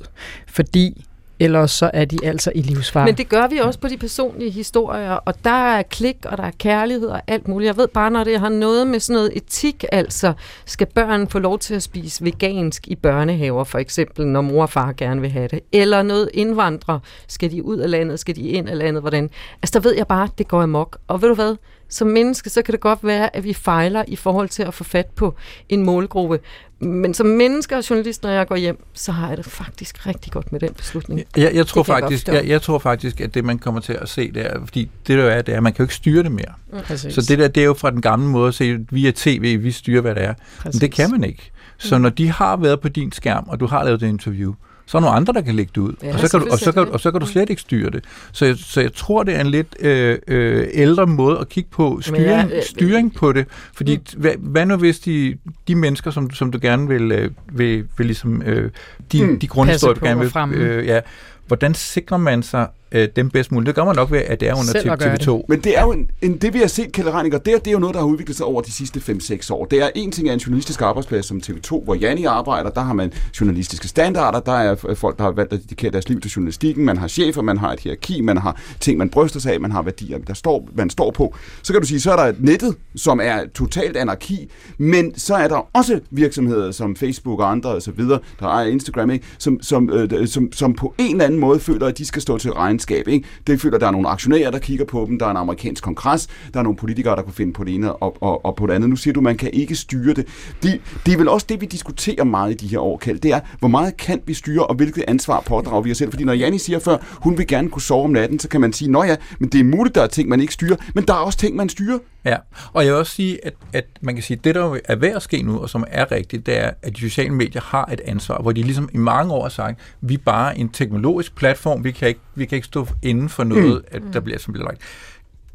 Fordi ellers så er de altså i livsfare. Men det gør vi også på de personlige historier, og der er klik, og der er kærlighed og alt muligt. Jeg ved bare, når det har noget med sådan noget etik, altså skal børn få lov til at spise vegansk i børnehaver, for eksempel, når mor og far gerne vil have det, eller noget indvandrer, skal de ud af landet, skal de ind af landet, hvordan? Altså der ved jeg bare, det går amok. Og ved du hvad? Som menneske, så kan det godt være, at vi fejler i forhold til at få fat på en målgruppe. Men som menneske og journalist, når jeg går hjem, så har jeg det faktisk rigtig godt med den beslutning. Jeg, jeg, tror jeg faktisk, forstå. jeg, jeg tror faktisk, at det man kommer til at se, det er, fordi det der er, det er, at man kan jo ikke styre det mere. Præcis. Så det der, det er jo fra den gamle måde at se, via tv, vi styrer, hvad det er. Men det kan man ikke. Så når de har været på din skærm, og du har lavet det interview, så er der nogle andre, der kan lægge det ud. Ja, og, så kan du, og, så kan, og så kan du slet ikke styre det. Så jeg, så jeg tror, det er en lidt øh, øh, ældre måde at kigge på styring, jeg- øh, styring på det. Fordi mm. hvad, hvad nu hvis de, de mennesker, som, som du gerne vil, øh, vil, vil ligesom, øh, de, Mm. de grundhistorier, du gerne vil, øh, ja, hvordan sikrer man sig øh, dem bedst muligt? Det gør man nok ved, at det er under at gøre TV2. Men det er jo en, en, det, vi har set, Kjell Reininger, det, er- det er jo noget, der har udviklet sig over de sidste 5-6 år. Det er en ting af en journalistisk arbejdsplads som TV2, hvor Janni arbejder. Der har man journalistiske standarder. Der er folk, der har valgt at dedikere deres liv til journalistikken. Man har chefer, man har et hierarki, man har ting, man bryster sig af, man har værdier, der står, man står på. Så kan du sige, så er der nettet, som er totalt anarki. Men så er der også virksomheder som Facebook og andre osv., der ejer Instagram, ikke? Som, som, øh, som, som på en eller anden måde føler, at de skal stå til regnskab. Ikke? Det føler, at der er nogle aktionærer, der kigger på dem. Der er en amerikansk kongres. Der er nogle politikere, der kunne finde på det ene og, og, og på det andet. Nu siger du, at man kan ikke styre det. det. Det er vel også det, vi diskuterer meget i de her år, Kjeld. Det er, hvor meget kan vi styre, og hvilket ansvar pådrager vi os selv? Fordi når Janni siger før, hun vil gerne kunne sove om natten, så kan man sige, nå ja, men det er muligt, der er ting, man ikke styrer, men der er også ting, man styrer. Ja, og jeg vil også sige, at, at man kan sige, at det, der er ved at ske nu, og som er rigtigt, det er, at de sociale medier har et ansvar, hvor de ligesom i mange år har sagt, vi er bare en teknologisk platform, vi kan ikke, vi kan ikke stå inden for noget, at der bliver, som bliver lagt.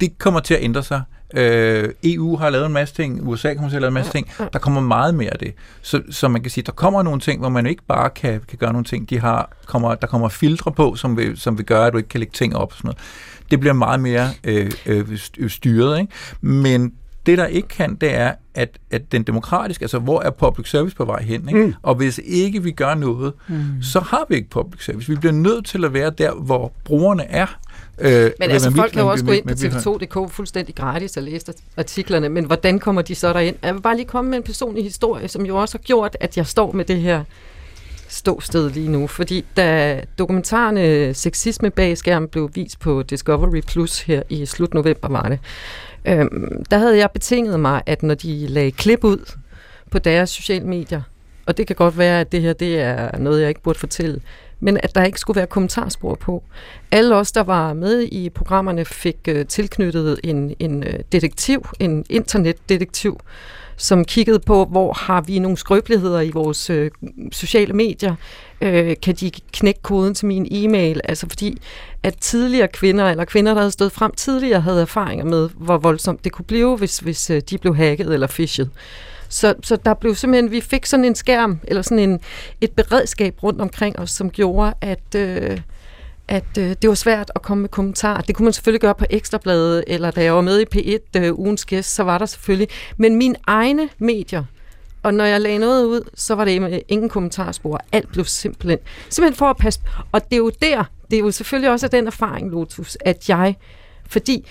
Det kommer til at ændre sig. Øh, EU har lavet en masse ting, USA kommer til at lave en masse ting, der kommer meget mere af det. Så, så man kan sige, der kommer nogle ting, hvor man ikke bare kan, kan gøre nogle ting, de har, kommer, der kommer filtre på, som vil, som vil gøre, at du ikke kan lægge ting op og sådan noget. Det bliver meget mere øh, øh, st- styret, ikke? Men det, der ikke kan, det er, at, at den demokratiske, altså hvor er public service på vej hen, ikke? Mm. og hvis ikke vi gør noget, mm. så har vi ikke public service. Vi bliver nødt til at være der, hvor brugerne er. Øh, Men altså, folk kan jo også gå ind på tv2.dk fuldstændig gratis og læse artiklerne, men hvordan kommer de så derind? Jeg vil bare lige komme med en personlig historie, som jo også har gjort, at jeg står med det her ståsted lige nu. Fordi da dokumentaren Sexisme bag skærmen blev vist på Discovery Plus her i slut november, var det, øhm, der havde jeg betinget mig, at når de lagde klip ud på deres sociale medier, og det kan godt være, at det her det er noget, jeg ikke burde fortælle, men at der ikke skulle være kommentarspor på. Alle os, der var med i programmerne, fik øh, tilknyttet en, en øh, detektiv, en internetdetektiv, som kiggede på, hvor har vi nogle skrøbeligheder i vores øh, sociale medier. Øh, kan de knække koden til min e-mail? Altså fordi, at tidligere kvinder, eller kvinder, der havde stået frem tidligere, havde erfaringer med, hvor voldsomt det kunne blive, hvis, hvis øh, de blev hacket eller fishet. Så, så der blev simpelthen, vi fik sådan en skærm, eller sådan en, et beredskab rundt omkring os, som gjorde, at, øh, at øh, det var svært at komme med kommentarer. Det kunne man selvfølgelig gøre på Ekstrabladet, eller da jeg var med i P1 øh, ugens gæst, så var der selvfølgelig. Men mine egne medier, og når jeg lagde noget ud, så var det med ingen kommentarspor. Alt blev simpelthen, simpelthen for at passe. Og det er jo der, det er jo selvfølgelig også den erfaring, Lotus, at jeg, fordi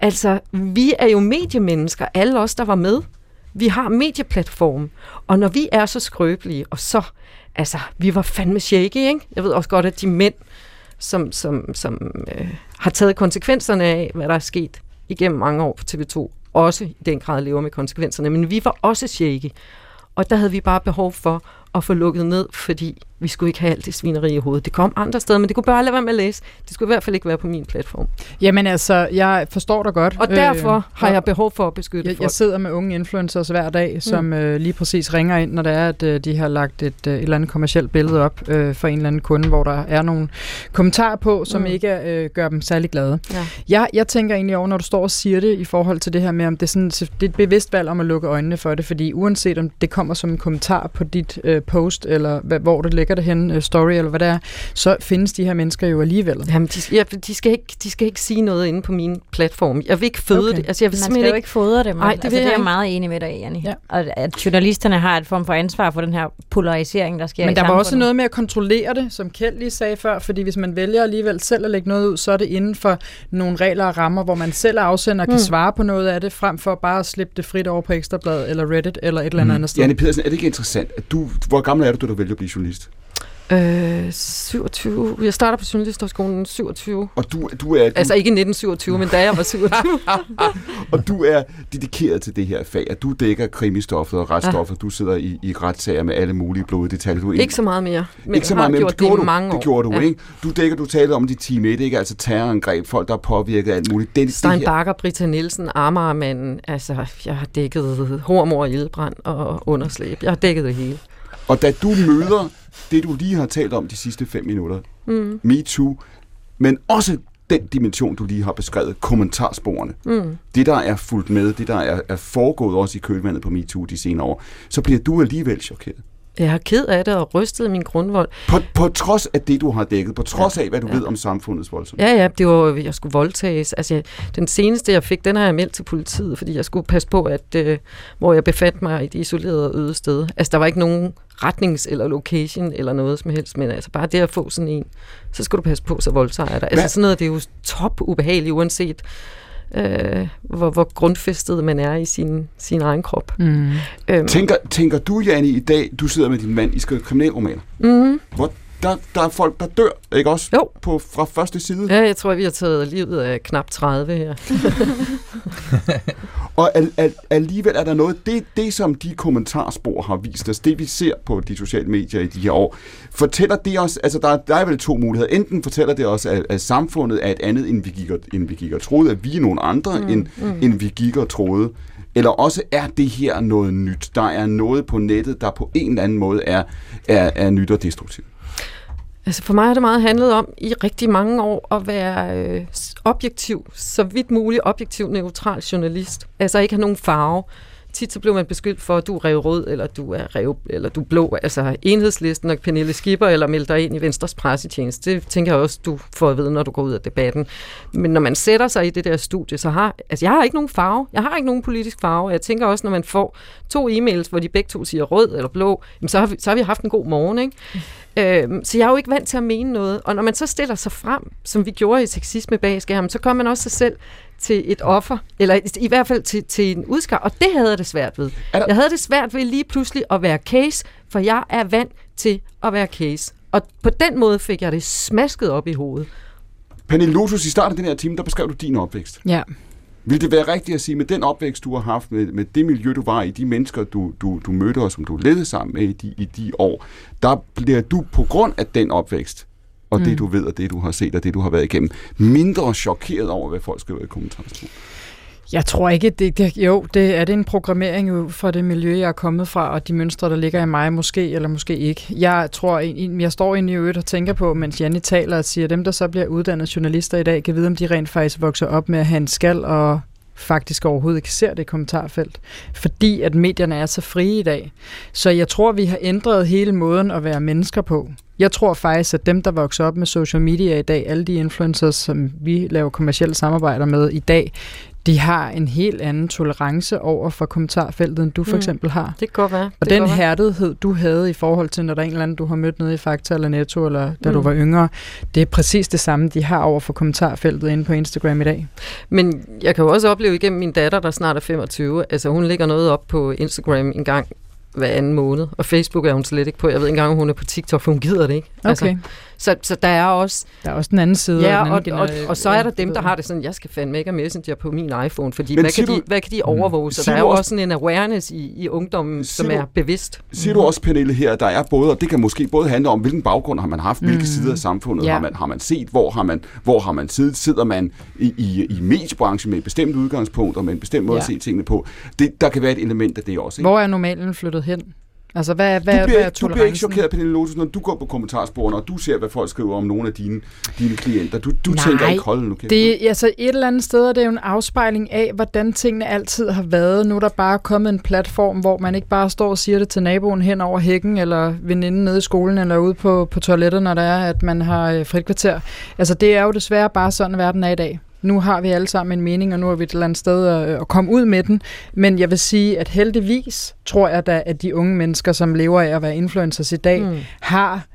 altså, vi er jo mediemennesker, alle os, der var med. Vi har medieplatform, og når vi er så skrøbelige, og så, altså, vi var fandme shaky, ikke? Jeg ved også godt, at de mænd, som, som, som øh, har taget konsekvenserne af, hvad der er sket igennem mange år på TV2, også i den grad lever med konsekvenserne, men vi var også shaky. Og der havde vi bare behov for at få lukket ned, fordi vi skulle ikke have alt det svineri i hovedet. Det kom andre steder, men det kunne bare lade være med at læse. Det skulle i hvert fald ikke være på min platform. Jamen altså, jeg forstår dig godt. Og derfor øh, har jeg behov for at beskytte jeg, folk. jeg sidder med unge influencers hver dag, som mm. øh, lige præcis ringer ind, når det er, at øh, de har lagt et, øh, et eller andet kommersielt billede op øh, for en eller anden kunde, hvor der er nogle kommentarer på, som Mm. mm. ikke øh, gør dem særlig glade. Ja. Jeg, jeg tænker egentlig over, når du står og siger det, i forhold til det her med, om det er, sådan, det er et bevidst valg om at lukke øjnene for det, fordi uanset om det kommer som en kommentar på dit øh, post, eller hvor det ligger det hen, øh, story, eller hvad det er, så findes de her mennesker jo alligevel. Jamen, de, ja, de, skal ikke, de skal ikke sige noget inde på min platform. Jeg vil ikke føde Okay. det. Altså, jeg vil Man skal simpelthen jo ikke fodre dem. Nej, det altså, det er jeg ikke. meget enig med dig i, Janni. Ja. Og at journalisterne har et form for ansvar for den her polarisering, der sker i Men der var også noget med at kontrollere det, som Kjeld lige sagde før, fordi hvis man vælger alligevel selv at lægge noget ud, så er det inden for nogle regler og rammer, hvor man selv er afsender og kan Mm. svare på noget af det, frem for bare at slippe det frit over på Ekstrabladet eller Reddit eller et eller andet Mm. andet sted. Janne Pedersen, er det ikke interessant, at du, hvor gammel er du, da du vælger at blive journalist? Øh, 27. Jeg starter på Journalisthøjskolen 27. Og du, du, er, du, Altså ikke i 1927, men da jeg var 27. og du er dedikeret til det her fag, at du dækker krimistoffet og retsstoffet. Du sidder i, i retssager med alle mulige blodedetaljer. Du er ikke så meget mere, men ikke så meget mere, gjort det gjorde det du, mange år. Det gjorde du, Ja. ikke? Du dækker, du talte om det team 1, ikke? Altså terrorangreb, folk, der er påvirket af alt muligt. Det, Stein her, Bakker, Britta Nielsen, Amagermanden, altså jeg har dækket hormor, ildbrand og underslæb. Jeg har dækket det hele. og da du møder det, du lige har talt om de sidste fem minutter, Mm. MeToo, men også den dimension, du lige har beskrevet, kommentarsporene, Mm. det, der er fulgt med, det, der er, er foregået også i kølvandet på MeToo de senere år, så bliver du alligevel chokeret. Jeg har ked af det og rystet min grundvold. På, på trods af det, du har dækket, på trods af, hvad du ja. ved om samfundets voldsomt. Ja, ja, det var, jeg skulle voldtages. Altså, jeg, den seneste, jeg fik, den har jeg meldt til politiet, fordi jeg skulle passe på, at øh, hvor jeg befandt mig i et isoleret øde sted. Altså, der var ikke nogen retnings- eller location eller noget som helst, men altså bare det at få sådan en, så skal du passe på, så voldtager jeg dig. Altså sådan noget, det er jo top ubehageligt, uanset øh, hvor, hvor grundfæstet man er i sin, sin egen krop. Mm. Øhm, Tænker, tænker du, Janne, i dag, du sidder med din mand, I skriver kriminalromaner, mm, hvor der, der er folk, der dør, ikke også? Jo. På, fra første side. ja, jeg tror, vi har taget livet af knap 30 her. Og al, al, alligevel er der noget, det, det som de kommentarspor har vist os, det vi ser på de sociale medier i de her år, fortæller det os, altså der, er- der er vel to muligheder. Enten fortæller det os, at, at samfundet er et andet, end vi gik og, end vi gik og troede, at vi er nogle andre, mm, end, mm. end vi gik og troede. Eller også er det her noget nyt. Der er noget på nettet, der på en eller anden måde er, er, er nyt og destruktivt. Altså for mig har det meget handlet om i rigtig mange år at være øh, objektiv, så vidt muligt objektiv, neutral journalist. Altså ikke have nogen farve. Tit så blev man beskyldt for, at du er rev rød, eller du er rev, eller du er blå. Altså enhedslisten og Pernille Skipper, eller melder dig ind i Venstres pressetjeneste. Det tænker jeg også, du får at vide, når du går ud af debatten. Men når man sætter sig i det der studie, så har... Altså jeg har ikke nogen farve. Jeg har ikke nogen politisk farve. Jeg tænker også, når man får to e-mails, hvor de begge to siger rød eller blå, jamen så, har vi, så har vi haft en god morgen, ikke? Øhm, så jeg er jo ikke vant til at mene noget. Og når man så stiller sig frem, som vi gjorde i sexisme bag skærmen, så kommer man også sig selv til et offer, eller i- hvert fald til, til en udskar, og det havde jeg det svært ved. Er der- Jeg havde det svært ved lige pludselig at være case, for jeg er vant til at være case. Og på den måde fik jeg det smasket op i hovedet. Pernille Lotus, i starten af den her time, der beskrev du din opvækst. Ja. Vil det være rigtigt at sige, med den opvækst, du har haft, med, med det miljø, du var i, de mennesker, du, du, du mødte og som du levede sammen med i de, i de år, der bliver du på grund af den opvækst, og mm. det du ved, og det du har set, og det du har været igennem, mindre chokeret over, hvad folk skriver i kommentarsporet. Jeg tror ikke, det, det, jo, det er det en programmering for det miljø, jeg er kommet fra, og de mønstre, der ligger i mig, måske eller måske ikke. Jeg tror, jeg står inde i øvrigt og tænker på, mens Janne taler og siger, dem, der så bliver uddannet journalister i dag, kan vide, om de rent faktisk vokser op med at have en skal og faktisk overhovedet ikke ser det kommentarfelt. Fordi at medierne er så frie i dag. Så jeg tror, vi har ændret hele måden at være mennesker på. Jeg tror faktisk, at dem, der vokser op med social media i dag, alle de influencers, som vi laver kommersielle samarbejder med i dag, de har en helt anden tolerance over for kommentarfeltet, end du for Mm. eksempel har. Det kan godt være. Og det den hærdighed, du havde i forhold til, når der er en eller anden, du har mødt nede i Fakta eller Netto, eller da mm. du var yngre, det er præcis det samme, de har over for kommentarfeltet inde på Instagram i dag. Men jeg kan jo også opleve igennem min datter, der snart er 25, altså hun lægger noget op på Instagram en gang hver anden måned, og Facebook er hun slet ikke på. Jeg ved ikke engang, om hun er på TikTok, for hun gider det ikke. Okay. Så, så der er også... Der er også den anden side. Ja, den og, anden og, gener- og så er der dem, der har det sådan, jeg skal fandme ikke have Messenger på min iPhone, fordi Men hvad kan, siger de, du- hvad kan de overvåge? Så der er du jo også- sådan en awareness i, i ungdommen, som Siger er du- bevidst. Siger du også, Pernille, her, at der er både, og det kan måske både handle om, hvilken baggrund har man haft, hvilke Mm. sider af samfundet Ja. har, man, har man set, hvor har man, hvor har man siddet, sidder man i, i, i mediebranchen med et bestemt udgangspunkt og med en bestemt måde Ja. at se tingene på. Det, der kan være et element af det også. Ikke? Hvor er normalen flyttet hen? Altså, hvad, hvad, du, hvad bliver, er ikke- du bliver ikke chokeret, Pernille Lotus, når du går på kommentarsporene, og du ser, hvad folk skriver om nogle af dine, dine klienter. Du, du Nej, tænker ikke, hold nu kæft. Det, altså et eller andet sted er det jo en afspejling af, hvordan tingene altid har været. Nu er der bare kommet en platform, hvor man ikke bare står og siger det til naboen hen over hækken, eller veninden nede i skolen, eller ude på, på toilettet, når der er, at man har øh, frit kvarter. Altså det er jo desværre bare sådan, verden er i dag. Nu har vi alle sammen en mening, og nu er vi et eller andet sted at, at komme ud med den. Men jeg vil sige, at heldigvis tror jeg da, at de unge mennesker, som lever af at være influencers i dag, Mm. har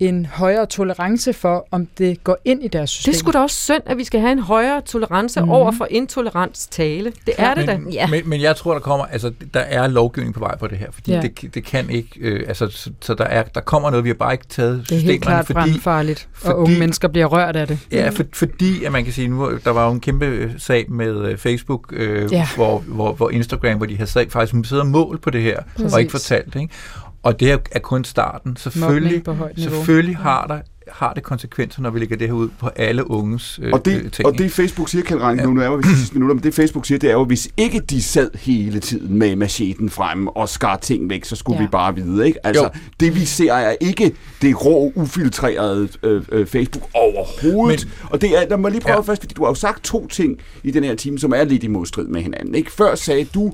en højere tolerance for, om det går ind i deres system. Det skulle da også synd, at vi skal have en højere tolerance Mhm. mm. over for intolerants tale. Det er det da. men, Ja. men, men jeg tror, der kommer, altså, der er lovgivning på vej på det her, fordi Ja. ja. det, det kan ikke, øh, altså, så, så der, er, der kommer noget, vi har bare ikke taget det er helt systemerne, klart fordi, brandfarligt, og fordi- unge mennesker bliver rørt af det. Ja, for, fordi at man kan sige, nu der var jo en kæmpe øh, sag med øh, Facebook, øh, Ja. ja. hvor, hvor, hvor Instagram, hvor de havde sag, faktisk sidder mål på det her, Præcis. og ikke fortalt det. Ikke? Og det er, er kun starten. Selvfølgelig, selvfølgelig har, der, har det konsekvenser, når vi lægger det her ud på alle unges øh, Og det, øh, ting. og det Facebook siger, Kjeld Rank, nu, nu er vi sidste minutter, men det Facebook siger, det er jo, hvis ikke de sad hele tiden med macheten frem og skar ting væk, så skulle Ja. ja. vi bare vide, ikke? Altså, Jo. det vi ser er ikke det rå, ufiltrerede øh, øh, Facebook overhovedet. Men, og det er, lad mig lige prøve ja. Ja. først, fordi du har jo sagt to ting i den her time, som er lidt i modstrid med hinanden, ikke? Før sagde du,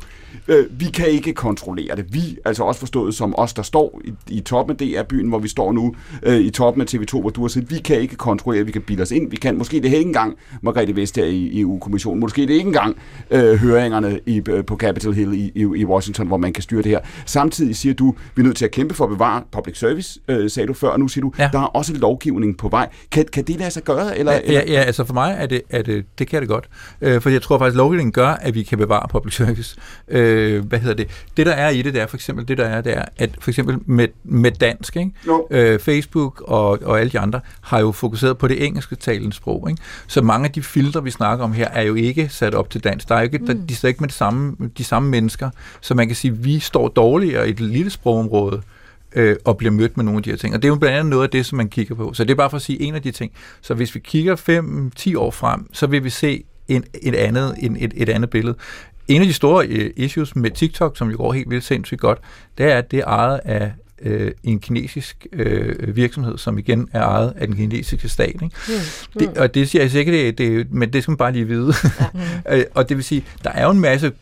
øh, vi kan ikke kontrollere det. Vi, altså også forstået som os, der står i, i toppen af DR-byen, hvor vi står nu, øh, i toppen af TV2, hvor du har set, vi kan ikke kontrollere, vi kan bilde os ind, vi kan, måske det er ikke engang Margrethe Vestager i EU-kommissionen, måske det er ikke engang øh, høringerne i, øh, på Capitol Hill i, i, i Washington, hvor man kan styre det her. Samtidig siger du, vi er nødt til at kæmpe for at bevare public service, øh, sagde du før, og nu siger du, ja. Der er også lovgivning på vej. Kan, kan det lade sig gøre? Eller, Ja, eller? ja, ja, altså for mig er det, er det, det kan det godt. Øh, for jeg tror faktisk, at lovgivningen gør, at vi kan bevare public service. Øh, hvad hedder det? Det, der er i det, det er for eksempel, det der er, det er, at for eksempel med, med dansk, ikke? Jo. Øh, Facebook og, og alle de andre har jo fokuseret på det engelske talende sprog. Ikke? Så mange af de filtre, vi snakker om her, er jo ikke sat op til dansk. Der er jo ikke, mm. der, de står ikke med det samme, de samme mennesker. Så man kan sige, at vi står dårligere i et lille sprogområde, øh, og bliver mødt med nogle af de her ting. Og det er jo blandt andet noget af det, som man kigger på. Så det er bare for at sige en af de ting. Så hvis vi kigger 5-10 år frem, så vil vi se en, et, andet, en, et, et andet billede. En af de store øh, issues med TikTok, som jo går helt vildt sindssygt godt, det er, at det er ejet af øh, en kinesisk øh, virksomhed, som igen er ejet af den kinesiske stat. Ikke? Mm. Det, og det siger jeg ikke, det, det, men det skal man bare lige vide. Ja. og det vil sige, der er jo en masse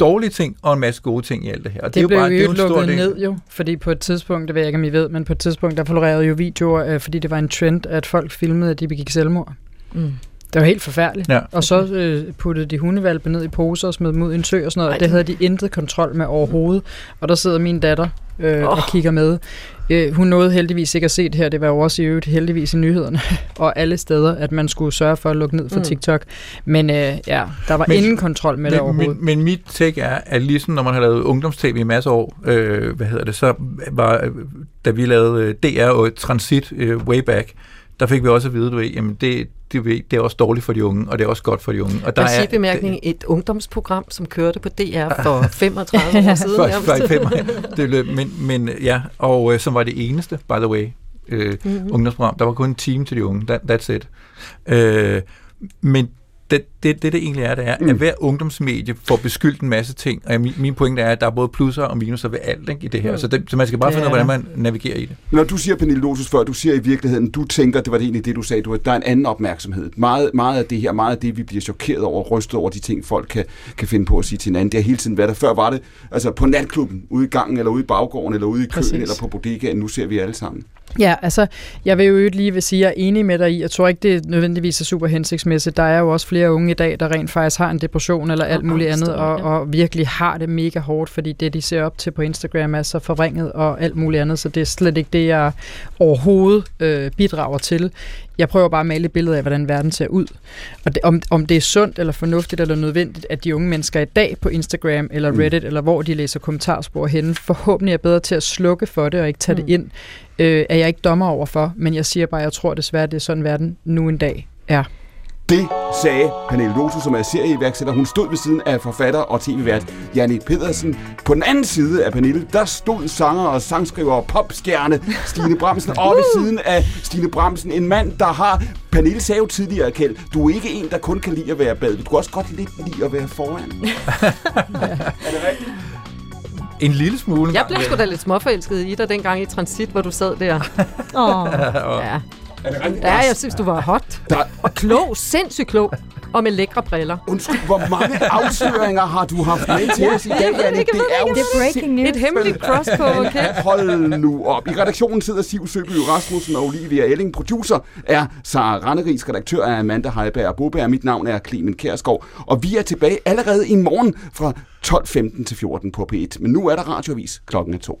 dårlige ting og en masse gode ting i alt det her. Og Det, det er blev jo jo, bare, det er jo lukket del. ned jo, fordi på et tidspunkt, det ved jeg ikke, om I ved, men på et tidspunkt, der florerede jo videoer, øh, fordi det var en trend, at folk filmede, at de begik selvmord. Mm. Det var helt forfærdeligt. Ja. Og så øh, puttede de hundevalpe ned i poser og smed dem ud i en sø og sådan noget. Ej, det havde de intet kontrol med overhovedet. Og der sidder min datter øh, oh. og kigger med. Øh, hun nåede heldigvis ikke at se det her. Det var jo også i øvrigt heldigvis i nyhederne og alle steder, at man skulle sørge for at lukke ned for Mm. TikTok. Men øh, ja, der var Men- ingen kontrol med det men, overhovedet. men, men mit take er, at ligesom når man har lavet ungdomstv i masser af år, øh, hvad hedder det, så var, øh, da vi lavede øh, DR og Transit øh, way back, der fik vi også at vide, du ved, jamen det, det, det er også dårligt for de unge, og det er også godt for de unge. Og Der er bemærkning, et ungdomsprogram, som kørte på DR for 35 år siden. for, for fem, det løb, men, men ja, og øh, som var det eneste, by the way, øh, Mhm. ungdomsprogram. Der var kun en time til de unge. That, that's it. Øh, men det, det, det, det egentlig er, det er, Mm. at hver ungdomsmedie får beskyldt en masse ting, og min, min pointe er, at der er både plusser og minuser ved alt ikke, i det her. Mm. Så, det, så man skal bare finde ud af, er hvordan man navigerer i det. Når du siger, Pernille Lotus, før, du siger i virkeligheden, du tænker, det var det egentlig det, du sagde, du, at der er en anden opmærksomhed. Meget, meget af det her, meget af det, vi bliver chokeret over, rystet over de ting, folk kan, kan finde på at sige til hinanden, det har hele tiden været der. Før var det altså på natklubben, ude i gangen, eller ude i baggården, eller ude i køen, Præcis. eller på bodegaen. Nu ser vi alle sammen. Ja, altså, jeg vil jo øvrigt lige vil sige, at jeg er enig med dig i, jeg tror ikke, det nødvendigvis er super hensigtsmæssigt. Der er jo også flere unge i dag, der rent faktisk har en depression eller alt muligt andet, og, og virkelig har det mega hårdt, fordi det, de ser op til på Instagram, er så forvrænget og alt muligt andet, så det er slet ikke det, jeg overhovedet øh, bidrager til. Jeg prøver bare at male et billede af, hvordan verden ser ud. Og det, om, om det er sundt eller fornuftigt eller nødvendigt, at de unge mennesker i dag på Instagram eller Mm. Reddit, eller hvor de læser kommentarspor henne, forhåbentlig er bedre til at slukke for det og ikke tage Mm. det ind, øh, er jeg ikke dommer overfor, men jeg siger bare, at jeg tror desværre, det er sådan verden nu en dag er. Det sagde Pernille Lotus, som er serieiværksætter. Hun stod ved siden af forfatter og tv-vært Jannik Pedersen. På den anden side af Pernille, der stod sanger og sangskriver og popstjerne Stine Bramsen. Og ved siden af Stine Bramsen, en mand, der har... Pernille sagde jo tidligere, Kjeld, du er ikke en, der kun kan lide at være bad. Du kan også godt lidt lide at være foran. er det rigtigt? En lille smule. Jeg blev sgu da lidt småforelsket i dig dengang i Transit, hvor du sad der. Åh. Ja, Er det rigtigt? ja jeg synes, du var hot. Der, Og klog, sindssygt klog. Og med lækre briller. undskyld, hvor mange afsløringer har du haft med til os i dag, Jannik? Det er jo Det er breaking news. Et hemmeligt cross på, okay? Hold nu op. I redaktionen sidder Siv Søby Rasmussen og Olivia Elling. Producer er Sara Ranneris, redaktør er Amanda Heiberg og Boberg. Mit navn er Clemen Kærsgaard. Og vi er tilbage allerede i morgen fra 12.15 til 14 på P1. Men nu er der radiovis klokken er to.